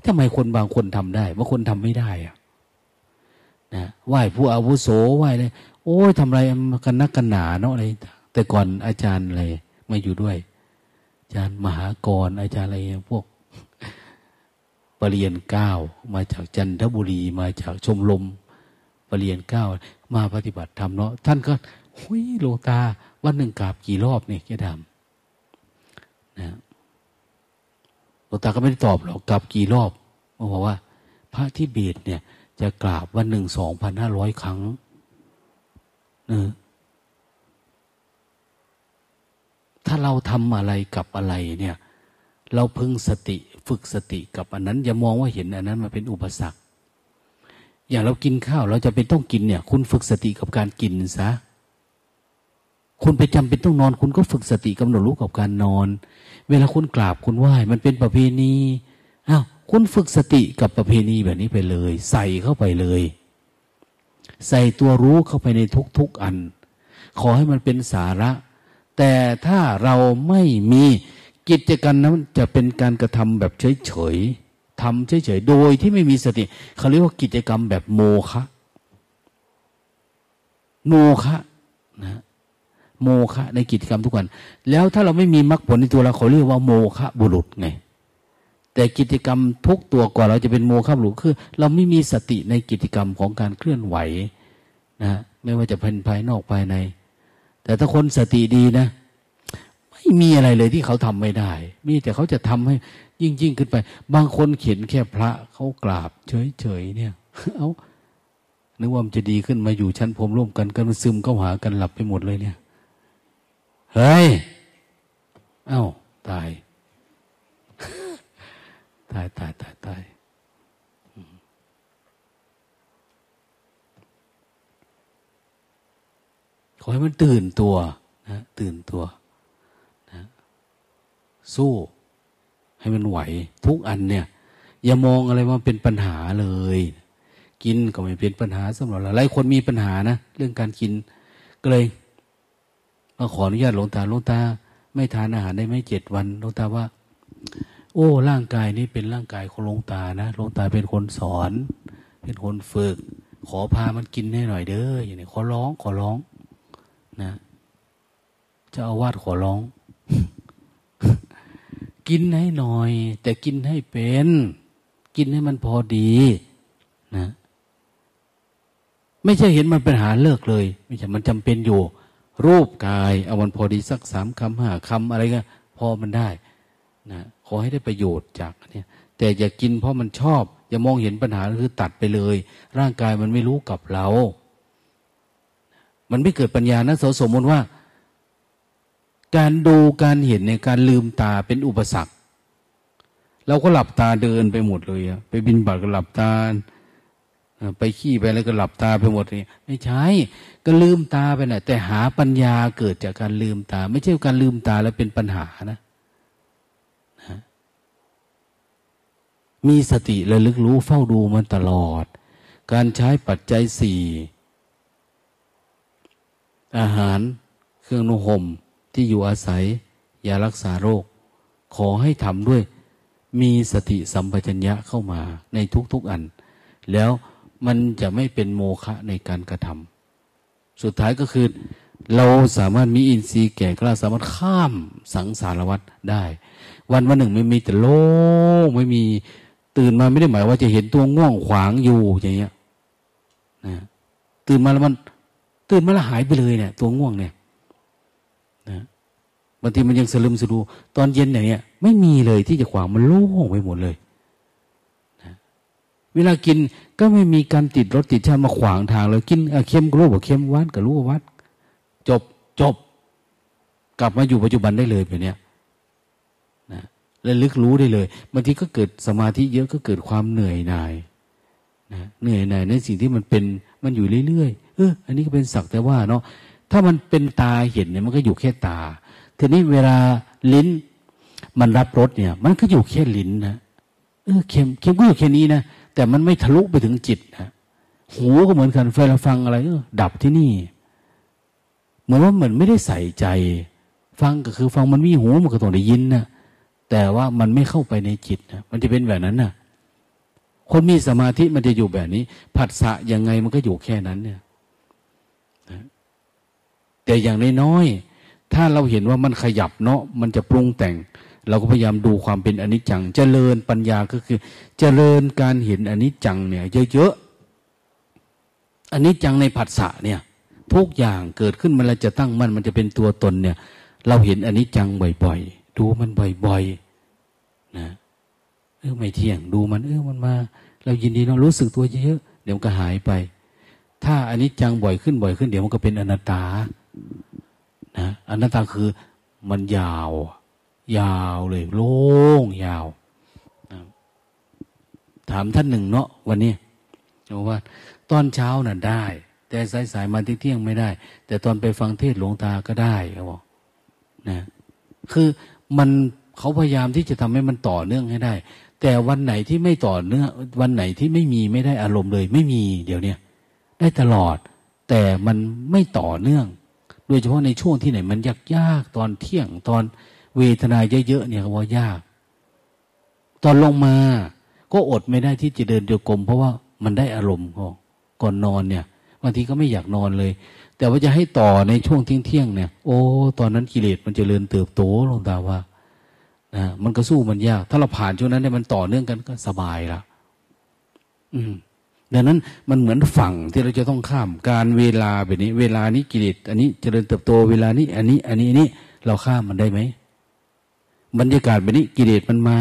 ทำไมคนบางคนทำได้บางคนทำไม่ได้อะนะไหว้ผู้อาวุโสไหว้เลย โอ้ยทำอะไรกันนักกันหนาเนาะอะไร แต่ก่อนอาจารย์อะไรมาอยู่ด้วย อาจารย์มหากรอาจารย์อะไรพวกปรริญญาเก้ามาจากจันทบุรีมาจากชมรมปรริญญาเก้ามาปฏิบัติธรรมเนาะท่านก็หุยโลตาวันหนึ่งกราบกี่รอบเนี่ยแกทำนะโลตาก็ไม่ได้ตอบหรอกกราบกี่รอบเขาบอกว่า พระที่เบตเนี่ย จะกราบวันหนึ่งสองพันห้าร้อยครั้ง ถ้าเราทำอะไรกับอะไร เนี่ย เราพึงสติฝึกสติกับอันนั้น อย่ามองว่าเห็นอันนั้นมาเป็นอุปสรรค อย่างเรากินข้าว เราจะเป็นต้องกินเนี่ย คุณฝึกสติกับการกินซะคุณไปจำเป็นต้องนอน คุณก็ฝึกสติกำหนดรู้กับการนอน เวลาคุณกราบคุณไหว้มันเป็นประเพณีอ้าวคุณฝึกสติกับประเพณีแบบนี้ไปเลย ใส่เข้าไปเลย ใส่ตัวรู้เข้าไปในทุกๆอัน ขอให้มันเป็นสาระ แต่ถ้าเราไม่มีกิจกรรมนั้นจะเป็นการกระทำแบบเฉยๆทำเฉยๆโดยที่ไม่มีสติเขาเรียกว่ากิจกรรมแบบโมฆะโมฆะนะโมฆะในกิจกรรมทุกวัน แล้วถ้าเราไม่มีมรรคผลในตัวเราเขาเรียกว่าโมฆะบุรุษไง แต่กิจกรรมทุกตัวกว่าเราจะเป็นโมฆะบุรุษคือ เราไม่มีสติในกิจกรรมของการเคลื่อนไหวนะไม่ว่าจะภายภายนอกภายใน แต่ถ้าคนสติดีนะ ไม่มีอะไรเลยที่เขาทำไม่ได้ มีแต่เขาจะทำให้ยิ่งยิ่งขึ้นไป บางคนเขียนแค่พระเขากราบ เฉยๆเนี่ย เอานึกว่ามันจะดีขึ้นมาอยู่ชั้นผมร่วมกันกันซึมเข้าหากันหลับไปหมดเลยเนี่ย เฮ้ย เอ้าตาย ตายตายตายตายขอให้มันตื่นตัวนะตื่นตัวนะสู้ให้มันไหว ทุกอันเนี่ย อย่ามองอะไรว่าเป็นปัญหาเลย กินก็ไม่เป็นปัญหาสำหรับเราหลายคนมีปัญหานะ เรื่องการกินก็เลยมาขออนุญาตหลวงตาหลวงตา ไม่ทานอาหารได้ไม่เจ็ดวันหลวงตาว่า โอ้ร่างกายนี้เป็นร่างกายของหลวงตานะหลวงตาเป็นคนสอน เป็นคนฝึก ขอพามันกินให้หน่อยเด้ออย่างนี้ขอร้องขอร้อง นะจะอาวาดขอร้อง กินให้หน่อย แต่กินให้เป็น กินให้มันพอดีนะไม่ใช่เห็นมันเปัญหาเลิกเลย ไม่ใช่มันจำเป็นอยู่ รูปกาย เอามันพอดีสักสามคำห้าคำอะไรก็พอมันได้ นะ ขอให้ได้ประโยชน์จากเนี่ย แต่อย่ากินเพราะมันชอบ อย่ามองเห็นปัญหาคือตัดไปเลย ร่างกายมันไม่รู้กับเรา มันไม่เกิดปัญญานะสมมติว่า การดูการเห็นในการลืมตาเป็นอุปสรรคเราก็หลับตาเดินไปหมดเลยอะไปบินบัตรก็หลับตาไปขี้ไปแล้วก็หลับตาไปหมดเลยไม่ใช่ก็ลืมตาไปนะแต่หาปัญญาเกิดจากการลืมตา ไม่ใช่การลืมตาแล้วเป็นปัญหานะ มีสติระลึกรู้เฝ้าดูมันตลอด การใช้ปัจจัยสี่อาหารเครื่องนุ่งห่มที่อยู่อาศัยยารักษาโรค ขอให้ทำด้วยมีสติสัมปชัญญะเข้ามาในทุกๆอัน แล้วมันจะไม่เป็นโมฆะในการกระทำสุดท้ายก็คือ เราสามารถมีอินทรีย์แก่กล้าสามารถข้ามสังสารวัฏได้ วันวันหนึ่งไม่มีแต่โลไม่มี ตื่นมาไม่ได้หมายว่าจะเห็นตัวง่วงขวางอยู่อย่างเงี้ยนะตื่นมาแล้วมัน ตื่นมาแล้วหายไปเลยเนี่ย ตัวง่วงเนี่ยนะบางทีมันยังสลึมสลูตอนเย็นอย่างเงี้ย ไม่มีเลยที่จะขวางมันโล่งไปหมดเลยเวลากินก็ไม่มีการติดรถติดชามาขวางทางเลยกินเค็มก็รู้ว่าเค็มวัดก็รู้ว่าวัด จบจบ กลับมาอยู่ปัจจุบันได้เลยแบบนี้นะ และลึกรู้ได้เลยบางทีก็เกิดสมาธิเยอะก็เกิดความเหนื่อยหน่ายนะเหนื่อยหน่ายในสิ่งที่มันเป็นมันอยู่เรื่อยๆเอออันนี้ก็เป็นสักแต่ว่าเนาะถ้ามันเป็นตาเห็นเนี่ยมันก็อยู่แค่ตา ทีนี้เวลาลิ้น มันรับรสเนี่ย มันก็อยู่แค่ลิ้นนะเออเค็มเค็มก็อยู่แค่นี้นะแต่มันไม่ทะลุไปถึงจิตนะหูก็เหมือนกันเวลาฟังอะไรเออดับที่นี่ เหมือนว่าเหมือนไม่ได้ใส่ใจ ฟังก็คือ ฟังมันมีหูมันก็ต้องได้ยินนะ แต่ว่ามันไม่เข้าไปในจิตนะมันจะเป็นแบบนั้นนะคนมีสมาธิมันจะอยู่แบบนี้ ผัสสะยังไงมันก็อยู่แค่นั้นเนี่ยแต่อย่างน้อยๆถ้าเราเห็นว่ามันขยับเนาะมันจะปรุงแต่ง เราก็พยายามดูความเป็นอนิจจัง เจริญปัญญาก็คือ เจริญการเห็นอนิจจังเนี่ย เยอะๆอันิจจังในผัสสะเนี่ย ทุกอย่างเกิดขึ้นมันจะตั้งมันมันจะเป็นตัวตนเนี่ย เราเห็นอนิจจังบ่อย ๆ ดูมันบ่อยๆนะเออไม่เที่ยงดูมัน เออมันมา เรายินดีเรารู้สึกตัวเยอะๆเดี๋ยวมันก็หายไป ถ้าอันิจจังบ่อยขึ้นบ่อยขึ้นเดี๋ยวมันก็เป็นอนัตตานะอนัตตาคือมันยาว ยาวเลยโล่งยาวถามท่านหนึ่งเนาะวันนี้บอกว่า ตอนเช้าน่ะได้ แต่สายสายมาเที่ยงไม่ได้ แต่ตอนไปฟังเทศหลวงตาก็ได้เขาบอกนะคือ มันเขาพยายามที่จะทำให้มันต่อเนื่องให้ได้ แต่วันไหนที่ไม่ต่อเนื่อง วันไหนที่ไม่มีไม่ได้อารมณ์เลย ไม่มีเดี๋ยวเนี้ยได้ตลอด แต่มันไม่ต่อเนื่อง โดยเฉพาะในช่วงที่ไหน มันยากยากตอนเที่ยงตอนเวทนาเยอะๆเนี่ยเขาว่ายาก ตอนลงมาก็อดไม่ได้ที่จะเดินโยวกรมเพราะว่ามันได้อารมณ์ก่อนนอนเนี่ยบางทีก็ไม่อยากนอนเลย แต่ว่าจะให้ต่อในช่วงเที่ยงๆเนี่ย โอ้ ตอนนั้นกิเลสมันจเจริญเติบโตลงตาว่านะมันก็สู้มันยาก ถ้าเราผ่านช่วงนั้นเนี่ยมันต่อเนื่องกันก็สบายละอืมดังนั้นมันเหมือนฝั่งที่เราจะต้องข้ามการเวลาแบบนี้ เวลานี้กิเลสอันนี้จเจริญเติบโตเวลานี้ อันนี้ อันนี้อันนี้เราข้ามมันได้ไหมบรรยากาศแบบนี้กิเลสมันมา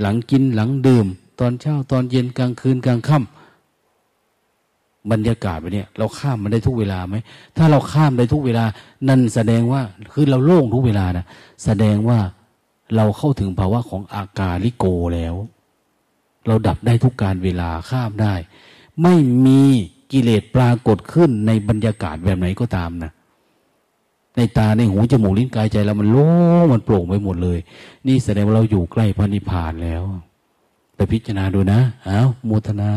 หลังกินหลังดื่ม ตอนเช้าตอนเย็นกลางคืนกลางค่ำ บรรยากาศแบบนี้เราข้ามมันได้ทุกเวลาไหมถ้าเราข้ามได้ทุกเวลา นั่นแสดงว่าคือเราโล่งทุกเวลานะแสดงว่าเราเข้าถึงภาวะของอากาลิโกแล้ว เราดับได้ทุกการเวลาข้ามได้ ไม่มีกิเลสปรากฏขึ้นในบรรยากาศแบบไหนก็ตามนะในตาในหูจมูกลิ้นกายใจเรามันโล่งมันโปร่งไปหมดเลย นี่แสดงว่าเราอยู่ใกล้พระนิพพานแล้ว ไปพิจารณาดูนะเอาโมทนา